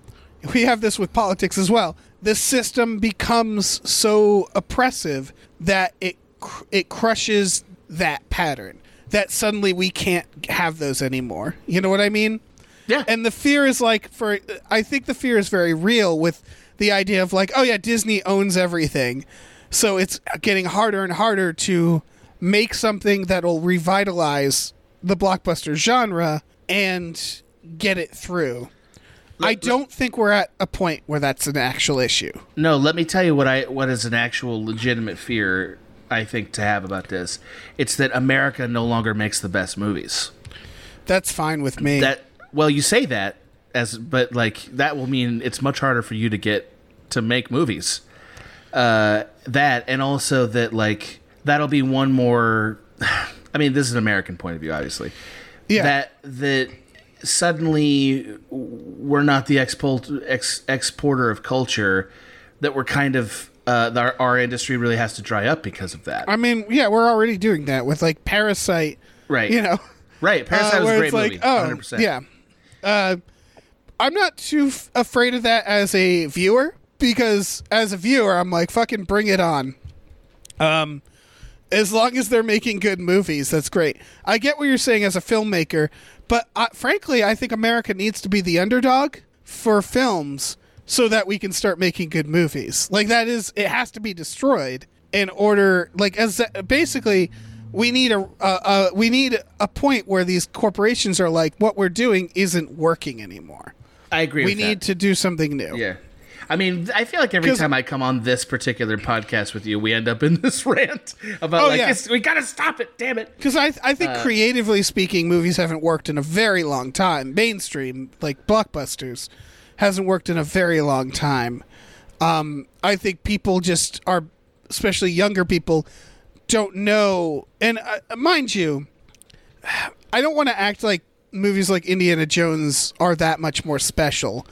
Speaker 2: we have this with politics as well the system becomes so oppressive that it cr- it crushes that pattern that suddenly we can't have those anymore you know what i mean
Speaker 3: Yeah.
Speaker 2: and the fear is like for i think the fear is very real with the idea of like oh yeah disney owns everything so it's getting harder and harder to make something that'll revitalize the blockbuster genre and get it through i don't think we're at a point where that's an actual issue
Speaker 3: No, let me tell you what I what is an actual legitimate fear I think to have about this. It's that America no longer makes the best movies.
Speaker 2: that's fine with me
Speaker 3: That well, you say that as but like that will mean it's much harder for you to get to make movies. Uh that and also that like that'll be one more *sighs* I mean, this is an American point of view obviously.
Speaker 2: yeah
Speaker 3: That that suddenly we're not the export ex, exporter of culture that we're kind of uh, our, our industry really has to dry up because of that.
Speaker 2: i mean yeah we're already doing that with like parasite
Speaker 3: right.
Speaker 2: you know
Speaker 3: Right. Parasite
Speaker 2: uh,
Speaker 3: was a great
Speaker 2: it's like,
Speaker 3: movie.
Speaker 2: oh,
Speaker 3: 100%.
Speaker 2: yeah. Uh, I'm not too f- afraid of that as a viewer because as a viewer, I'm like, fucking bring it on. Um, as long as they're making good movies, that's great. I get what you're saying as a filmmaker, but uh, frankly, I think America needs to be the underdog for films so that we can start making good movies. Like that is, it has to be destroyed in order, like as basically, we need a, uh, uh, we need a point where these corporations are like, what we're doing isn't working anymore.
Speaker 3: I agree
Speaker 2: We need
Speaker 3: that.
Speaker 2: to do something new.
Speaker 3: Yeah. I mean, I feel like every time I come on this particular podcast with you, we end up in *laughs* this rant about
Speaker 2: Oh,
Speaker 3: like
Speaker 2: yeah.
Speaker 3: it's, we gotta stop it. Damn it.
Speaker 2: Because I, I think
Speaker 3: Uh,
Speaker 2: creatively speaking, movies haven't worked in a very long time. Mainstream, like blockbusters, hasn't worked in a very long time. Um, I think people just are, especially younger people, don't know. And uh, mind you, I don't want to act like movies like Indiana Jones are that much more special.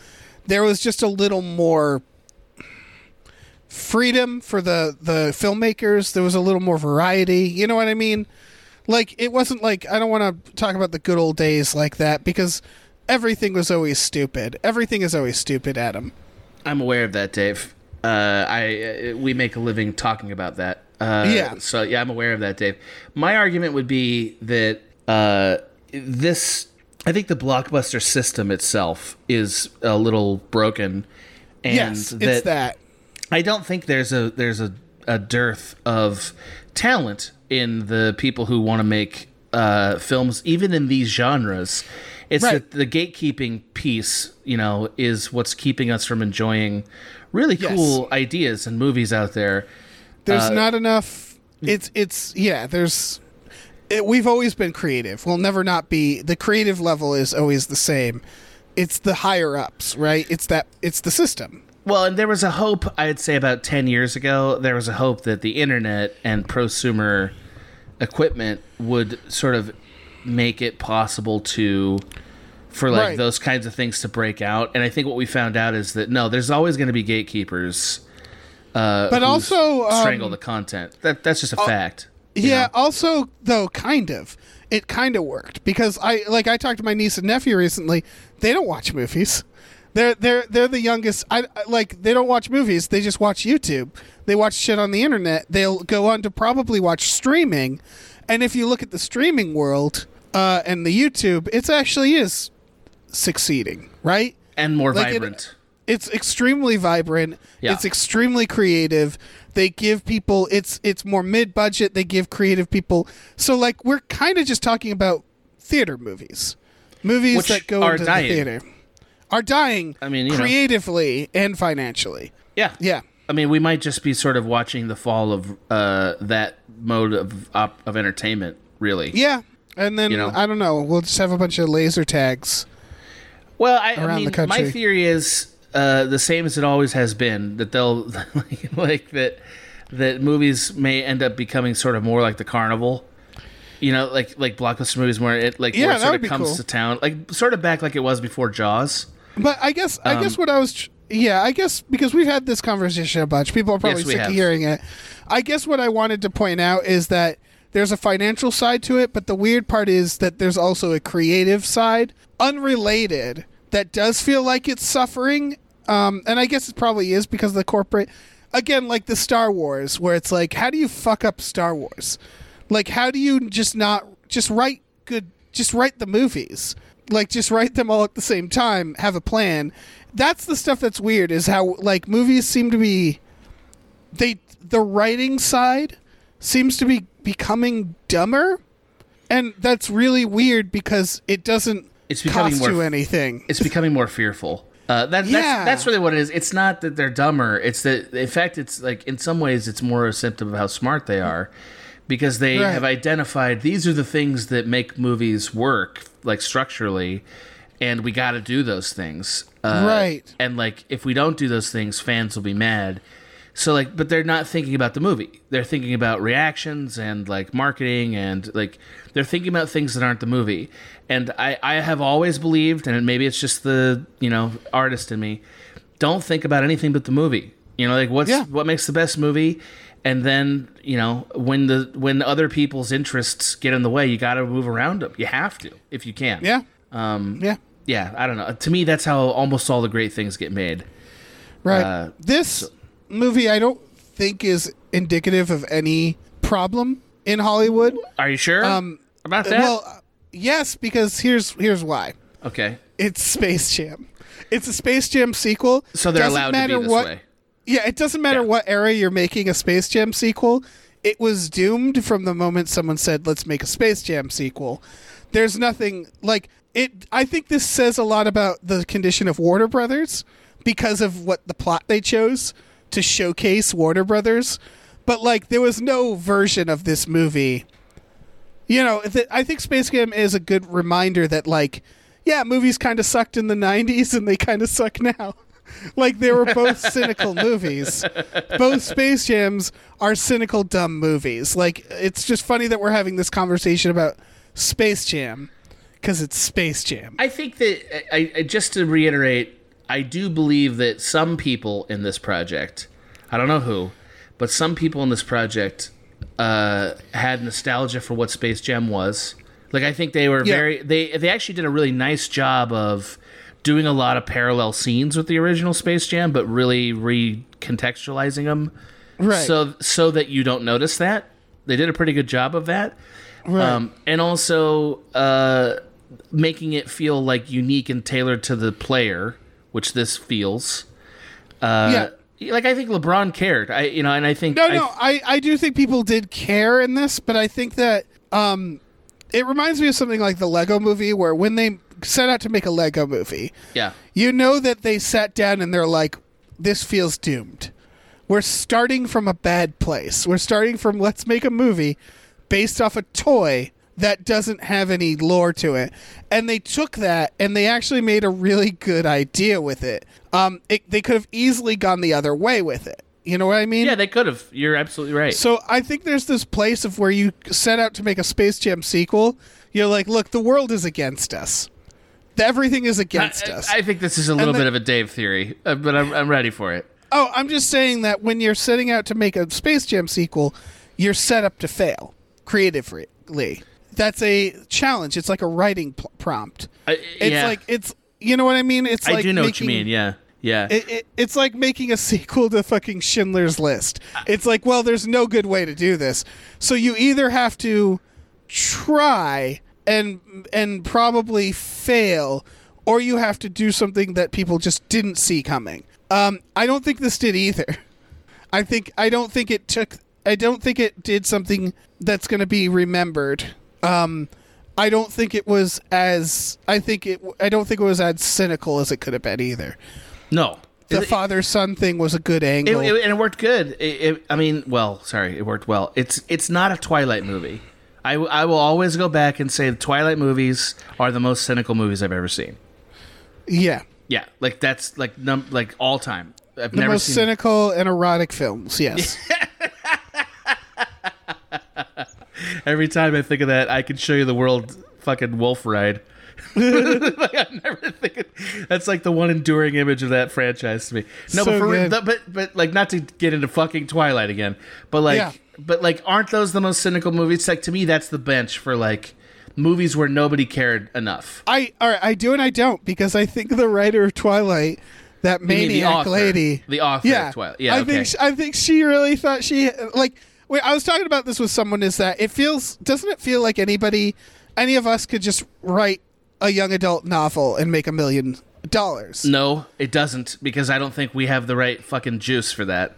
Speaker 2: There was just a little more freedom for the the filmmakers. There was a little more variety. You know what I mean? Like it wasn't like I don't want to talk about the good old days like that because everything was always stupid. Everything is always stupid, Adam.
Speaker 3: I'm aware of that, Dave. Uh, I uh, we make a living talking about that. Uh,
Speaker 2: Yeah.
Speaker 3: So yeah, I'm aware of that, Dave. My argument would be that uh, this. I think the blockbuster system itself is a little broken, and
Speaker 2: yes, it's that.
Speaker 3: I don't think there's a there's a, a dearth of talent in the people who want to make uh, films, even in these genres. It's
Speaker 2: Right.
Speaker 3: that the gatekeeping piece, you know, is what's keeping us from enjoying really
Speaker 2: Yes.
Speaker 3: cool ideas and movies out there.
Speaker 2: There's
Speaker 3: Uh,
Speaker 2: not enough. It's it's yeah. There's. It, we've always been creative. We'll never not be. The creative level is always the same. It's the higher ups, right? It's that. It's the system.
Speaker 3: Well, and there was a hope, I'd say about 10 years ago, there was a hope that the internet and prosumer equipment would sort of make it possible to for like
Speaker 2: Right.
Speaker 3: those kinds of things to break out. And I think what we found out is that no, there's always going to be gatekeepers uh
Speaker 2: But also, um,
Speaker 3: strangle the content. That that's just a fact.
Speaker 2: Yeah.
Speaker 3: know?
Speaker 2: Also, though, kind of, it kind of worked because I like I talked to my niece and nephew recently. They don't watch movies. They're they're they're the youngest. I like they don't watch movies. They just watch YouTube. They watch shit on the internet. They'll go on to probably watch streaming. And if you look at the streaming world uh, and the YouTube, it actually is succeeding, right?
Speaker 3: And more
Speaker 2: Like it-
Speaker 3: vibrant.
Speaker 2: It's extremely vibrant
Speaker 3: Yeah.
Speaker 2: it's extremely creative they give people it's it's more mid-budget they give creative people so like we're kind of just talking about theater movies movies
Speaker 3: Which
Speaker 2: that go
Speaker 3: are
Speaker 2: into
Speaker 3: dying.
Speaker 2: the theater are dying
Speaker 3: I mean, you know.
Speaker 2: creatively and financially
Speaker 3: yeah.
Speaker 2: yeah
Speaker 3: I mean, we might just be sort of watching the fall of uh, that mode of op- of entertainment, really.
Speaker 2: yeah and then
Speaker 3: You know.
Speaker 2: i don't know we'll just have a bunch of laser tags
Speaker 3: Well, I, I mean,
Speaker 2: the country.
Speaker 3: my theory is uh, the same as it always has been that they'll like, *laughs* like that that movies may end up becoming sort of more like the carnival. You know, like like blockbuster movies where it like
Speaker 2: Yeah,
Speaker 3: where it sort of comes
Speaker 2: cool.
Speaker 3: to town, like sort of back like it was before Jaws.
Speaker 2: but i guess i
Speaker 3: Um,
Speaker 2: guess what i was tr- yeah, I guess because we've had this conversation a bunch. People are probably
Speaker 3: Yes,
Speaker 2: sick of hearing it. I guess what I wanted to point out is that there's a financial side to it, but the weird part is that there's also a creative side, unrelated, that does feel like it's suffering. Um, and I guess it probably is because of the corporate. Again, like the Star Wars, where it's like, how do you fuck up Star Wars? Like, how do you just not just write good, just write the movies? Like, just write them all at the same time, have a plan. That's the stuff that's weird, is how, like, movies seem to be. They. The writing side seems to be becoming dumber. And that's really weird because it doesn't
Speaker 3: It's becoming
Speaker 2: cost
Speaker 3: more
Speaker 2: you anything.
Speaker 3: it's becoming more fearful. Uh, that,
Speaker 2: Yeah.
Speaker 3: that's that's really what it is. It's not that they're dumber. It's that in fact, it's like in some ways, it's more a symptom of how smart they are, because they
Speaker 2: Right.
Speaker 3: have identified these are the things that make movies work, like structurally, and we got to do those things. Uh,
Speaker 2: Right.
Speaker 3: And like, if we don't do those things, fans will be mad. So like, but they're not thinking about the movie. They're thinking about reactions and like marketing and like they're thinking about things that aren't the movie. And I I have always believed, and maybe it's just the you know artist in me, don't think about anything but the movie. You know, like what's
Speaker 2: Yeah.
Speaker 3: what makes the best movie, and then you know when the when other people's interests get in the way, you got to move around them. You have to if you can.
Speaker 2: Yeah. Um, yeah.
Speaker 3: yeah. I don't know. To me, that's how almost all the great things get made.
Speaker 2: Right.
Speaker 3: Uh,
Speaker 2: this movie, I don't think is indicative of any problem in Hollywood.
Speaker 3: Are you sure
Speaker 2: Um,
Speaker 3: about that?
Speaker 2: Well, yes, because here's here's why.
Speaker 3: okay.
Speaker 2: It's Space Jam. It's a Space Jam sequel.
Speaker 3: So they're
Speaker 2: Doesn't
Speaker 3: allowed to
Speaker 2: matter
Speaker 3: be this
Speaker 2: what,
Speaker 3: way.
Speaker 2: Yeah, it doesn't matter
Speaker 3: Yeah.
Speaker 2: what era you're making a Space Jam sequel. It was doomed from the moment someone said, "Let's make a Space Jam sequel." There's nothing like it. I think this says a lot about the condition of Warner Brothers because of what the plot they chose to showcase Warner Brothers. But like, there was no version of this movie. You know, th- I think Space Jam is a good reminder that like, yeah, movies kind of sucked in the '90s and they kind of suck now. *laughs* like they were both cynical *laughs* movies. Both Space Jams are cynical, dumb movies. Like it's just funny that we're having this conversation about Space Jam because it's Space Jam.
Speaker 3: I think that I, I just to reiterate, I do believe that some people in this project, I don't know who, but some people in this project uh, had nostalgia for what Space Jam was. Like I think they were
Speaker 2: Yeah.
Speaker 3: very they they actually did a really nice job of doing a lot of parallel scenes with the original Space Jam, but really recontextualizing them,
Speaker 2: Right.
Speaker 3: So so that you don't notice that they did a pretty good job of that.
Speaker 2: Right.
Speaker 3: Um, and also uh, making it feel like unique and tailored to the player, which this feels. Uh, Like I think LeBron cared. I you know, and I think
Speaker 2: No,
Speaker 3: I-
Speaker 2: no, I, I do think people did care in this, but I think that um, it reminds me of something like the Lego movie, where when they set out to make a Lego movie,
Speaker 3: yeah,
Speaker 2: you know that they sat down and they're like, this feels doomed. We're starting from a bad place. We're starting from let's make a movie based off a toy that doesn't have any lore to it. And they took that and they actually made a really good idea with it. Um, it, they could have easily gone the other way with it. You know what I mean?
Speaker 3: yeah, they could have. You're absolutely right.
Speaker 2: So I think there's this place of where you set out to make a Space Jam sequel. You're like, look, the world is against us. Everything is against
Speaker 3: I,
Speaker 2: us.
Speaker 3: I think this is a little
Speaker 2: then-
Speaker 3: bit of a Dave theory, uh, but I'm, I'm ready for it.
Speaker 2: oh, I'm just saying that when you're setting out to make a Space Jam sequel, you're set up to fail creatively. That's a challenge. It's like a writing pl- prompt.
Speaker 3: I-
Speaker 2: It's
Speaker 3: yeah.
Speaker 2: like it's you know what I mean. It's
Speaker 3: I
Speaker 2: like
Speaker 3: do know what you mean. Yeah, yeah.
Speaker 2: It, it, it's like making a sequel to fucking Schindler's List. It's like, well, there's no good way to do this. So you either have to try and and probably fail, or you have to do something that people just didn't see coming. Um, I don't think this did either. I think I don't think it took. I don't think it did something that's going to be remembered. Um, I don't think it was as. I think it. I don't think it was as cynical as it could have been either
Speaker 3: no,
Speaker 2: the father son thing was a good angle.
Speaker 3: it- and it worked good. It, it, I mean, well, sorry, it worked well. It's it's not a Twilight movie. I, I will always go back and say the Twilight movies are the most cynical movies I've ever seen.
Speaker 2: yeah,
Speaker 3: Yeah, like that's like num like all time. I've
Speaker 2: the
Speaker 3: never
Speaker 2: most
Speaker 3: seen.
Speaker 2: cynical and erotic films. Yes, *laughs* *laughs*
Speaker 3: Every time I think of that, I can show you the world fucking wolf ride. *laughs* like, I never think it, that's like the one enduring image of that franchise to me. No,
Speaker 2: So
Speaker 3: but for real,
Speaker 2: good.
Speaker 3: th- but but like not to get into fucking Twilight again, but like
Speaker 2: Yeah.
Speaker 3: but like aren't those the most cynical movies? Like to me, that's the bench for like movies where nobody cared enough.
Speaker 2: I all right, I do and I don't because I think the writer of Twilight, that
Speaker 3: mean the
Speaker 2: maniac
Speaker 3: author.
Speaker 2: lady,
Speaker 3: The author
Speaker 2: yeah,
Speaker 3: of Twilight. Yeah,
Speaker 2: I
Speaker 3: okay.
Speaker 2: think sh- I think she really thought she like. Wait, I was talking about this with someone. Is that it feels? Doesn't it feel like anybody, any of us, could just write a young adult novel and make a million dollars?
Speaker 3: No, it doesn't because I don't think we have the right fucking juice for that.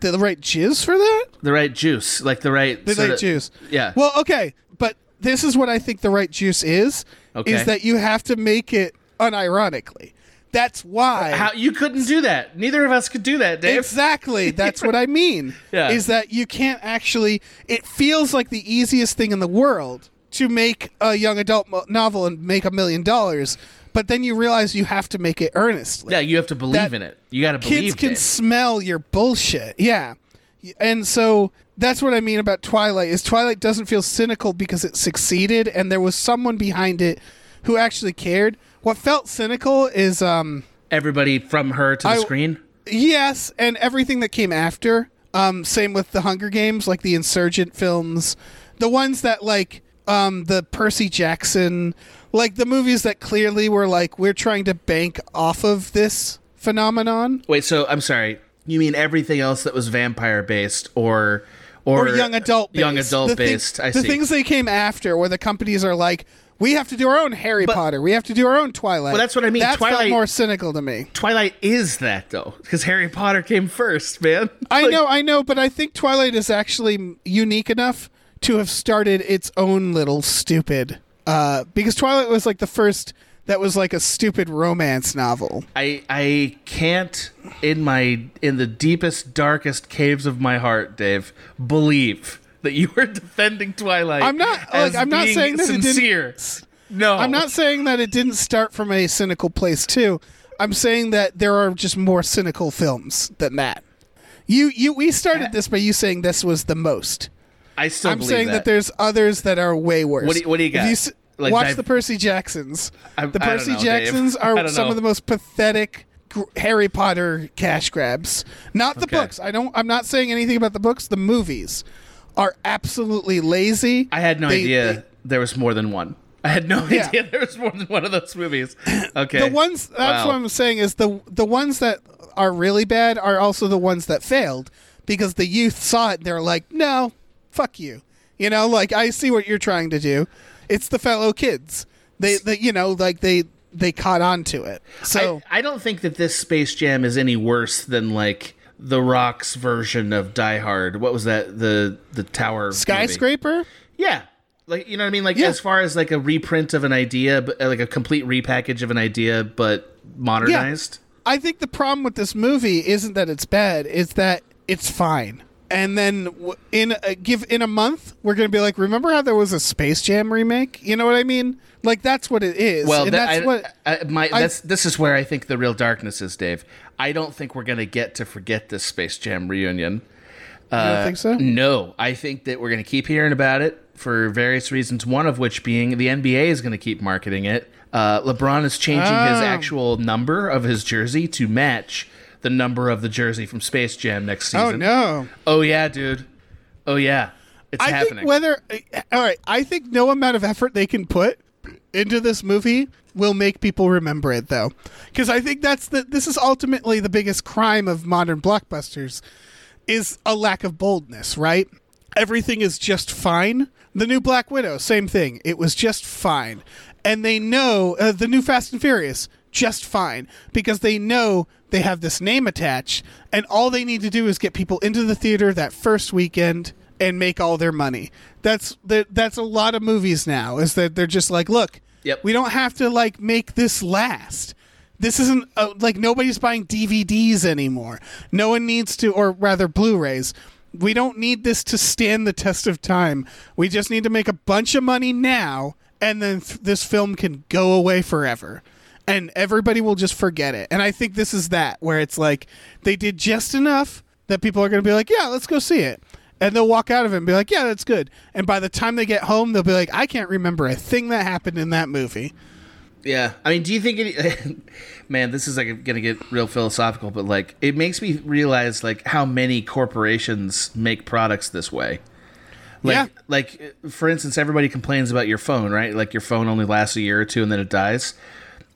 Speaker 2: The right juice for that?
Speaker 3: The right juice, like the right
Speaker 2: The right juice.
Speaker 3: Yeah.
Speaker 2: Well, okay, but this is what I think the right juice is.
Speaker 3: Okay.
Speaker 2: Is that you have to make it unironically. That's why.
Speaker 3: How you couldn't do that? Neither of us could do that, Dave.
Speaker 2: Exactly. *laughs* That's what I mean.
Speaker 3: Yeah.
Speaker 2: Is that you can't actually. It feels like the easiest thing in the world to make a young adult mo- novel and make a million dollars, but then you realize you have to make it earnestly.
Speaker 3: Yeah, you have to believe
Speaker 2: That
Speaker 3: in it. You got to believe
Speaker 2: Kids can
Speaker 3: Dave.
Speaker 2: smell your bullshit. Yeah. And so that's what I mean about Twilight is Twilight doesn't feel cynical because it succeeded and there was someone behind it who actually cared. What felt cynical is um
Speaker 3: Everybody from her to the
Speaker 2: I-
Speaker 3: screen.
Speaker 2: Yes, and everything that came after. Um, same with the Hunger Games, like the Insurgent films, the ones that like um, the Percy Jackson, like the movies that clearly were like we're trying to bank off of this phenomenon
Speaker 3: Wait, so I'm sorry. You mean everything else that was vampire based or or,
Speaker 2: or young adult, based.
Speaker 3: young adult
Speaker 2: The thing-
Speaker 3: based? I
Speaker 2: the
Speaker 3: see.
Speaker 2: things they came after, where the companies are like, we have to do our own Harry Potter, we have to do our own Twilight.
Speaker 3: Well, that's what I mean.
Speaker 2: That felt
Speaker 3: Twilight-
Speaker 2: more cynical to me.
Speaker 3: Twilight is that though, because Harry Potter came first, man. *laughs*
Speaker 2: I
Speaker 3: Like,
Speaker 2: know, I know, but I think Twilight is actually unique enough to have started its own little stupid. Uh, because Twilight was like the first that was like a stupid romance novel.
Speaker 3: I I can't in my in the deepest darkest caves of my heart, Dave, believe that you were *laughs* defending Twilight.
Speaker 2: I'm not- like, I'm not saying that it didn't-
Speaker 3: No,
Speaker 2: I'm not saying that it didn't start from a cynical place too. I'm saying that there are just more cynical films than that. You you we started this by you saying this was the most.
Speaker 3: I still
Speaker 2: I'm saying that. there's others that are way worse.
Speaker 3: What do you- what do you got?
Speaker 2: s-
Speaker 3: Like,
Speaker 2: watch
Speaker 3: dive-
Speaker 2: the Percy Jacksons.
Speaker 3: I-
Speaker 2: the Percy
Speaker 3: know, Dave.
Speaker 2: Jacksons *laughs*
Speaker 3: I
Speaker 2: are some
Speaker 3: know.
Speaker 2: of the most pathetic Harry Potter cash grabs. Not the
Speaker 3: Okay.
Speaker 2: books. I don't. I'm not saying anything about the books. The movies are absolutely lazy.
Speaker 3: I had no
Speaker 2: They-
Speaker 3: idea
Speaker 2: they-
Speaker 3: there was more than one. I had no
Speaker 2: Yeah.
Speaker 3: idea there was more than one of those movies. *clears throat* Okay,
Speaker 2: the ones that's
Speaker 3: Wow.
Speaker 2: what I'm saying is the the ones that are really bad are also the ones that failed because the youth saw it and they're like, no, fuck you. You know, like I see what you're trying to do. It's the fellow kids. They, they you know, like they they caught on to it. So
Speaker 3: I, I don't think that this Space Jam is any worse than like the Rock's version of Die Hard. What was that? The the Tower movie?
Speaker 2: skyscraper.
Speaker 3: Yeah. Like you know what I mean? Like
Speaker 2: Yeah.
Speaker 3: as far as like a reprint of an idea, but uh, like a complete repackage of an idea, but modernized.
Speaker 2: I think the problem with this movie isn't that it's bad; it's that it's fine. And then in a, give in a month, we're gonna be like, remember how there was a Space Jam remake? You know what I mean? Like that's what it is.
Speaker 3: Well,
Speaker 2: and
Speaker 3: that,
Speaker 2: that's
Speaker 3: I,
Speaker 2: what
Speaker 3: I, my
Speaker 2: I-
Speaker 3: that's this is where I think the real darkness is, Dave. I don't think we're gonna get to forget this Space Jam reunion.
Speaker 2: you don't think so.
Speaker 3: No, I think that we're going to keep hearing about it for various reasons. One of which being the NBA is going to keep marketing it. Uh, LeBron is changing his
Speaker 2: Oh.
Speaker 3: actual number of his jersey to match the number of the jersey from Space Jam next season.
Speaker 2: Oh no!
Speaker 3: Oh yeah, dude. Oh yeah, it's
Speaker 2: I
Speaker 3: happening.
Speaker 2: think whether all right, I think no amount of effort they can put into this movie will make people remember it though, because I think that's the this is ultimately the biggest crime of modern blockbusters is a lack of boldness. Right? Everything is just fine. The new Black Widow, same thing. It was just fine, and they know uh, the new Fast and Furious just fine because they know they have this name attached and all they need to do is get people into the theater that first weekend and make all their money. That's that, that's a lot of movies now is that they're just like, look,
Speaker 3: Yep.
Speaker 2: we don't have to like make this last. This isn't uh, like nobody's buying DVDs anymore. No one needs to or rather Blu-rays. We don't need this to stand the test of time. We just need to make a bunch of money now and then th- this film can go away forever and everybody will just forget it. And I think this is that where it's like they did just enough that people are going to be like, "Yeah, let's go see it." And they'll walk out of it and be like, "Yeah, that's good." And by the time they get home, they'll be like, "I can't remember a thing that happened in that movie."
Speaker 3: Yeah, I mean, do you think it? *laughs* Man, this is like gonna get real philosophical, but like, it makes me realize like how many corporations make products this way. Like,
Speaker 2: Yeah.
Speaker 3: like for instance, everybody complains about your phone, right? Like your phone only lasts a year or two and then it dies.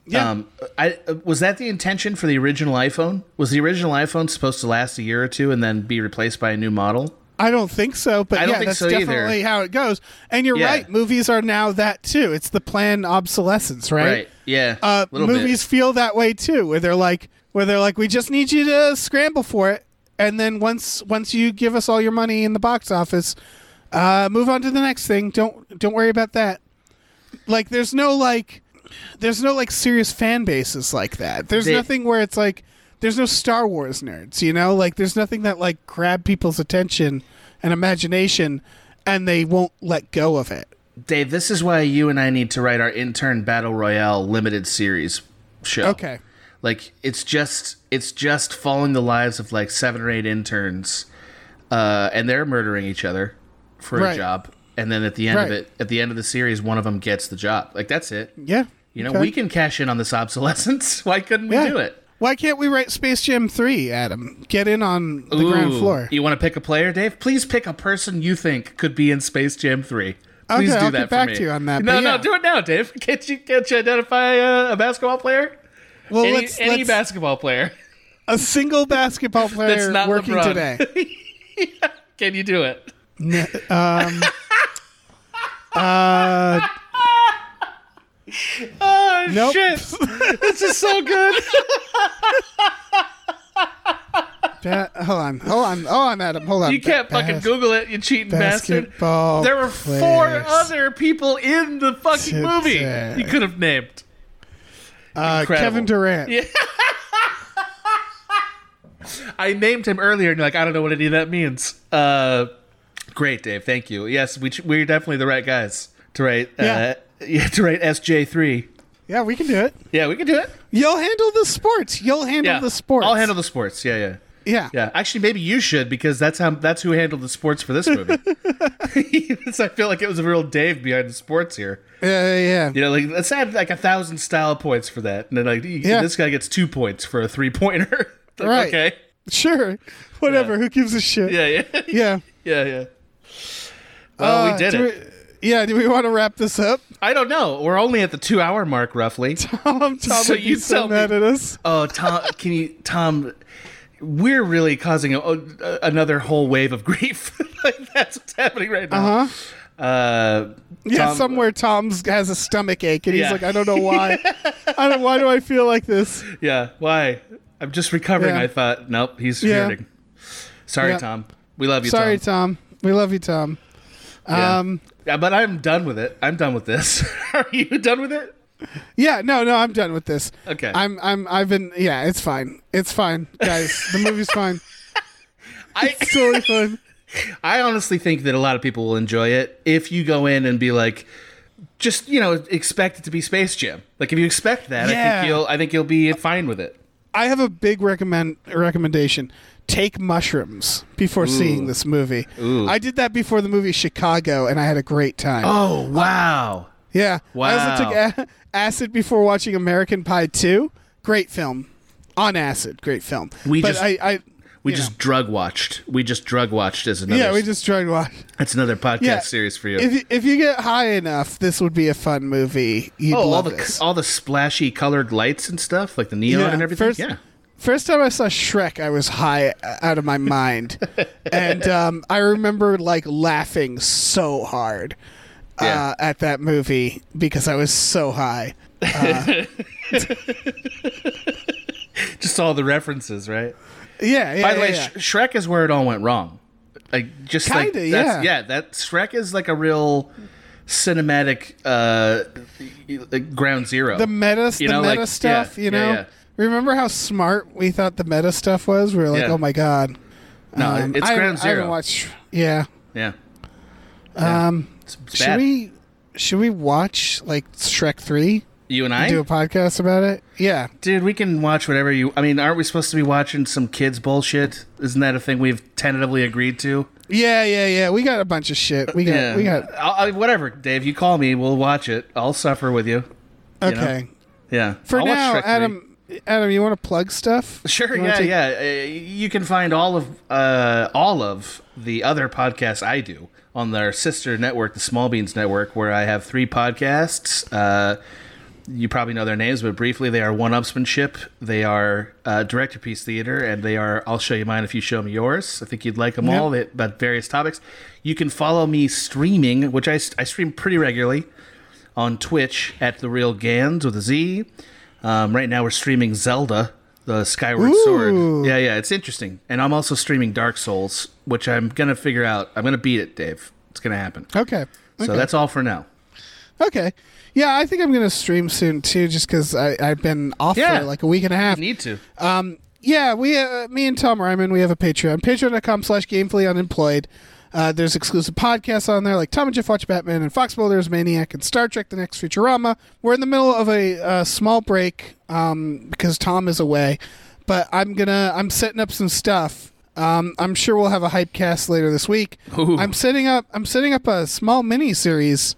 Speaker 2: Yeah.
Speaker 3: Um, I was that the intention for the original iPhone? Was the original iPhone supposed to last a year or two and then be replaced by a new model?
Speaker 2: I don't think so, but
Speaker 3: I
Speaker 2: yeah, that's
Speaker 3: so either.
Speaker 2: definitely how it goes. And you're
Speaker 3: Yeah.
Speaker 2: right, movies are now that too. It's the planned obsolescence, right?
Speaker 3: Yeah.
Speaker 2: Uh, movies feel that way too, where they're like, where they're like, we just need you to scramble for it, and then once once you give us all your money in the box office, uh, move on to the next thing. Don't don't worry about that. Like, there's no like, there's no like serious fan bases like that. There's
Speaker 3: They-
Speaker 2: nothing where it's like, there's no Star Wars nerds, you know? Like, there's nothing that like grab people's attention and imagination, and they won't let go of it.
Speaker 3: Dave, this is why you and I need to write our intern battle royale limited series show.
Speaker 2: Okay.
Speaker 3: Like it's just it's just following the lives of like seven or eight interns, uh, and they're murdering each other for a job. And then at the end of it, at the end of the series, one of them gets the job. Like that's it.
Speaker 2: Yeah.
Speaker 3: You know,
Speaker 2: Okay.
Speaker 3: we can cash in on this obsolescence. *laughs* Why couldn't we
Speaker 2: Yeah.
Speaker 3: do it?
Speaker 2: Why can't we write Space Jam 3, Adam? Get in on the ground floor.
Speaker 3: You want to pick a player, Dave? Please pick a person you think could be in Space Jam Three. Please
Speaker 2: Okay,
Speaker 3: do
Speaker 2: I'll
Speaker 3: that
Speaker 2: get
Speaker 3: for
Speaker 2: back
Speaker 3: me.
Speaker 2: to you on that,
Speaker 3: No,
Speaker 2: but
Speaker 3: no, do it now, Dave. *laughs* Can't you can't you identify uh, a basketball player?
Speaker 2: Well,
Speaker 3: any
Speaker 2: let's,
Speaker 3: any
Speaker 2: let's
Speaker 3: basketball player
Speaker 2: a single *laughs* basketball player that's
Speaker 3: not
Speaker 2: working
Speaker 3: LeBron.
Speaker 2: today. *laughs*
Speaker 3: Can you do it?
Speaker 2: Um, uh, *laughs*
Speaker 3: Oh
Speaker 2: Nope.
Speaker 3: shit! *laughs* this is so good. *laughs*
Speaker 2: ba- hold on, hold on, hold on, Adam, hold on.
Speaker 3: You can't
Speaker 2: Ba-
Speaker 3: fucking
Speaker 2: bas-
Speaker 3: Google it, you cheating bastard. There were four
Speaker 2: players.
Speaker 3: other people in the fucking movie you could have named.
Speaker 2: Uh. Kevin Durant.
Speaker 3: Yeah. I named him earlier, and you're like, I don't know what any of that means. Uh, great, Dave. Thank you. Yes, we we're definitely the right guys to write.
Speaker 2: Yeah.
Speaker 3: Uh, yeah, to write SJ three.
Speaker 2: Yeah, we can do it.
Speaker 3: Yeah, we can do it.
Speaker 2: You'll handle the sports. You'll handle
Speaker 3: Yeah,
Speaker 2: the sports.
Speaker 3: I'll handle the sports. Yeah, yeah.
Speaker 2: Yeah.
Speaker 3: Yeah, actually, maybe you should because that's how that's who handled the sports for this movie. *laughs* *laughs* so I feel like it was a real Dave behind the sports here.
Speaker 2: Yeah, yeah.
Speaker 3: You know, like let's add like a thousand style points for that, and then like
Speaker 2: Yeah.
Speaker 3: this guy gets two points for a three pointer. *laughs*
Speaker 2: Right.
Speaker 3: Okay.
Speaker 2: Sure. Whatever. Who gives a shit?
Speaker 3: Yeah, yeah,
Speaker 2: Yeah.
Speaker 3: yeah, yeah. Well,
Speaker 2: Uh,
Speaker 3: we did
Speaker 2: do
Speaker 3: it.
Speaker 2: Yeah. Do we want to wrap this up? *laughs*
Speaker 3: I don't know. We're only at the two hour mark, roughly.
Speaker 2: Tom, *laughs* Tom
Speaker 3: So
Speaker 2: would be
Speaker 3: you
Speaker 2: so
Speaker 3: tell me.
Speaker 2: mad at us.
Speaker 3: Oh, Tom, can you, Tom? We're really causing a, a, another whole wave of grief. *laughs* that's what's happening right now.
Speaker 2: Uh-huh.
Speaker 3: Uh
Speaker 2: Yeah,
Speaker 3: Tom-
Speaker 2: somewhere Tom's has a stomach ache, and he's like, I don't know why. I don't. Why do I feel like this?
Speaker 3: Yeah. Why? I'm just recovering.
Speaker 2: Yeah.
Speaker 3: I thought. Nope. He's
Speaker 2: Yeah.
Speaker 3: hurting. Sorry,
Speaker 2: Yeah.
Speaker 3: Tom. We love you,
Speaker 2: Sorry,
Speaker 3: Tom.
Speaker 2: Tom. We love you, Tom.
Speaker 3: Yeah.
Speaker 2: Um.
Speaker 3: But I'm done with it. I'm done with this. *laughs* Are you done with it?
Speaker 2: Yeah. No. No. I'm done with this.
Speaker 3: Okay.
Speaker 2: I'm. I'm. I've been. Yeah. It's fine. It's fine, guys. the movie's fine. *laughs*
Speaker 3: I
Speaker 2: It's totally fine.
Speaker 3: I honestly think that a lot of people will enjoy it if you go in and be like, just you know, expect it to be Space Jam. Like if you expect that, I
Speaker 2: Yeah.
Speaker 3: think you'll I think you'll be fine with it.
Speaker 2: I have a big recommend recommendation. Take mushrooms before seeing this movie.
Speaker 3: Ooh.
Speaker 2: I did that before the movie Chicago, and I had a great time.
Speaker 3: Oh wow!
Speaker 2: Yeah. I also
Speaker 3: Wow.
Speaker 2: took a- *laughs* acid before watching American Pie 2. Great film. On acid. Great film.
Speaker 3: We
Speaker 2: but
Speaker 3: just-
Speaker 2: I, I
Speaker 3: We just
Speaker 2: know.
Speaker 3: drug watched. We just drug watched as another.
Speaker 2: Yeah, we just tried to watch.
Speaker 3: That's another podcast
Speaker 2: Yeah.
Speaker 3: series for you.
Speaker 2: If you, if you get high enough, this would be a fun movie. You'd
Speaker 3: oh, all
Speaker 2: love
Speaker 3: the
Speaker 2: this.
Speaker 3: all the splashy colored lights and stuff, like the neon
Speaker 2: Yeah,
Speaker 3: and everything.
Speaker 2: First,
Speaker 3: yeah.
Speaker 2: First time I saw Shrek, I was high out of my mind, *laughs* and um, I remember like laughing so hard uh,
Speaker 3: Yeah.
Speaker 2: at that movie because I was so high. *laughs*
Speaker 3: Just all the references, right?
Speaker 2: Yeah, yeah.
Speaker 3: By the
Speaker 2: yeah,
Speaker 3: way,
Speaker 2: yeah.
Speaker 3: Sh- Shrek is where it all went wrong. Like just like
Speaker 2: Kinda,
Speaker 3: that's,
Speaker 2: yeah.
Speaker 3: yeah. That Shrek is like a real cinematic uh, ground zero.
Speaker 2: the meta,
Speaker 3: You
Speaker 2: the
Speaker 3: know,
Speaker 2: meta
Speaker 3: like,
Speaker 2: stuff. you know,
Speaker 3: yeah.
Speaker 2: Remember how smart we thought the meta stuff was? We were like,
Speaker 3: Yeah.
Speaker 2: oh my god.
Speaker 3: no,
Speaker 2: Um,
Speaker 3: it's
Speaker 2: I,
Speaker 3: ground
Speaker 2: I haven't
Speaker 3: zero.
Speaker 2: watched. Yeah.
Speaker 3: yeah.
Speaker 2: Um,
Speaker 3: It's, it's
Speaker 2: should
Speaker 3: bad.
Speaker 2: we? Should we watch like Shrek three?
Speaker 3: You and I,
Speaker 2: Do a podcast about it? Yeah.
Speaker 3: dude. We can watch whatever you. I mean, aren't we supposed to be watching some kids bullshit? Isn't that a thing we've tentatively agreed to?
Speaker 2: Yeah, yeah, yeah. We got a bunch of shit. We got.
Speaker 3: Yeah.
Speaker 2: We got.
Speaker 3: I'll, I, whatever, Dave. You call me. We'll watch it. I'll suffer with you.
Speaker 2: Okay.
Speaker 3: Yeah.
Speaker 2: For
Speaker 3: I'll watch
Speaker 2: now,
Speaker 3: Shrek 3.
Speaker 2: Adam, Adam, you want to plug stuff?
Speaker 3: Sure,
Speaker 2: You
Speaker 3: yeah,
Speaker 2: take-
Speaker 3: yeah. Uh, you can find all of uh, all of the other podcasts I do on their sister network, the Small Beans Network, where I have three podcasts. Uh, you probably know their names, but briefly, they are One Upsmanship, they are uh, Director Piece Theater, and they are I'll Show You Mine If You Show Me Yours. I think you'd like them
Speaker 2: Yep.
Speaker 3: all they, about various topics. You can follow me streaming, which I, I stream pretty regularly on Twitch at the Real Gans with a Z. Um, right now we're streaming Zelda, the Skyward
Speaker 2: Ooh.
Speaker 3: Sword. Yeah, yeah, it's interesting. And I'm also streaming Dark Souls, which I'm gonna figure out. I'm gonna beat it, Dave. It's gonna happen.
Speaker 2: Okay.
Speaker 3: So that's all for now.
Speaker 2: Okay. Yeah, I think I'm going to stream soon too, just because I've been off
Speaker 3: Yeah.
Speaker 2: for like a week and a half.
Speaker 3: You need to.
Speaker 2: Yeah, we, uh, me and Tom Reimann, we have a Patreon. Patreon.com slash gamefully unemployed. Uh, there's exclusive podcasts on there like Tom and Jeff Watch Batman and Fox Builders Maniac and Star Trek The Next Futurama. We're in the middle of a uh, small break um, because Tom is away, but I'm gonna I'm setting up some stuff. Um, I'm sure we'll have a hype cast later this week.
Speaker 3: Ooh.
Speaker 2: I'm setting up I'm setting up a small mini series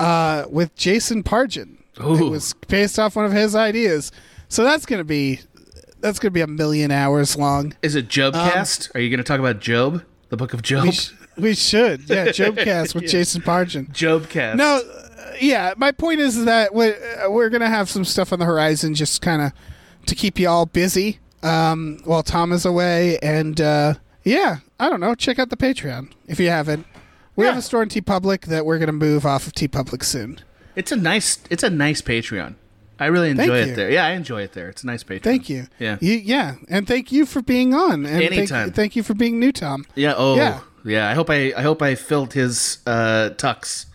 Speaker 2: uh, with Jason Pargin.
Speaker 3: Ooh.
Speaker 2: It was based off one of his ideas, so that's gonna be that's gonna be a million hours long.
Speaker 3: Is it Jobcast? Are you gonna talk about Job, the Book of Job?
Speaker 2: Um, We, sh- we should, yeah, *laughs* Jobcast with Jason Pargin.
Speaker 3: Jobcast.
Speaker 2: No, uh, yeah, my point is that we're, uh, we're gonna have some stuff on the horizon, just kind of to keep you all busy um, while Tom is away, and uh, yeah, I don't know. Check out the Patreon if you haven't. We have a store in TeePublic that we're gonna move off of TeePublic soon.
Speaker 3: It's a nice. It's a nice Patreon. I really enjoy
Speaker 2: Thank
Speaker 3: it
Speaker 2: you.
Speaker 3: there. Yeah, I enjoy it there. It's a nice Patreon.
Speaker 2: Thank you.
Speaker 3: Yeah.
Speaker 2: You, yeah, and thank you for being on. And thank-
Speaker 3: Anytime.
Speaker 2: Thank, you for being new, Tom.
Speaker 3: Yeah. Oh.
Speaker 2: Yeah.
Speaker 3: Yeah. I hope I. I hope I filled his uh, tux.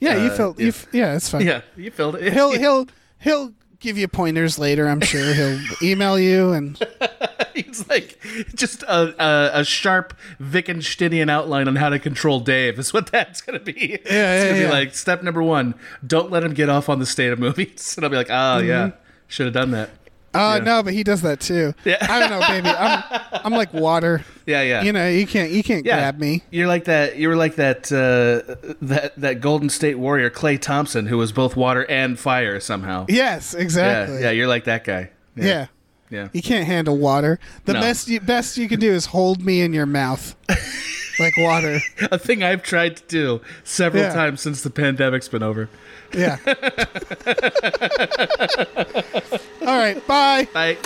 Speaker 2: Yeah, you
Speaker 3: Uh,
Speaker 2: felt. You, f- yeah, it's fine.
Speaker 3: Yeah, you filled it.
Speaker 2: he'll *laughs* he'll he'll give you pointers later. I'm sure he'll *laughs* email you and *laughs*
Speaker 3: It's like just a, a, a sharp Wittgensteinian outline on how to control Dave is what that's gonna be. it's
Speaker 2: yeah, it's
Speaker 3: gonna
Speaker 2: yeah.
Speaker 3: be like step number one: don't let him get off on the state of movies. And I'll be like, oh yeah, should have done that.
Speaker 2: Oh
Speaker 3: Yeah.
Speaker 2: no, but he does that too.
Speaker 3: Yeah.
Speaker 2: I don't know, baby. I'm I'm like water.
Speaker 3: Yeah, yeah.
Speaker 2: You know, you can't you can't
Speaker 3: yeah.
Speaker 2: grab me.
Speaker 3: You're like that. You were like that. Uh, that that Golden State Warrior Klay Thompson, who was both water and fire somehow.
Speaker 2: Yes, exactly.
Speaker 3: yeah, yeah. You're like that guy.
Speaker 2: yeah.
Speaker 3: yeah.
Speaker 2: You can't handle water. The
Speaker 3: No.
Speaker 2: best you, best you can do is hold me in your mouth, *laughs* like water. *laughs*
Speaker 3: A thing I've tried to do several
Speaker 2: Yeah.
Speaker 3: times since the pandemic's been over.
Speaker 2: Yeah. *laughs* All right. Bye.
Speaker 3: Bye.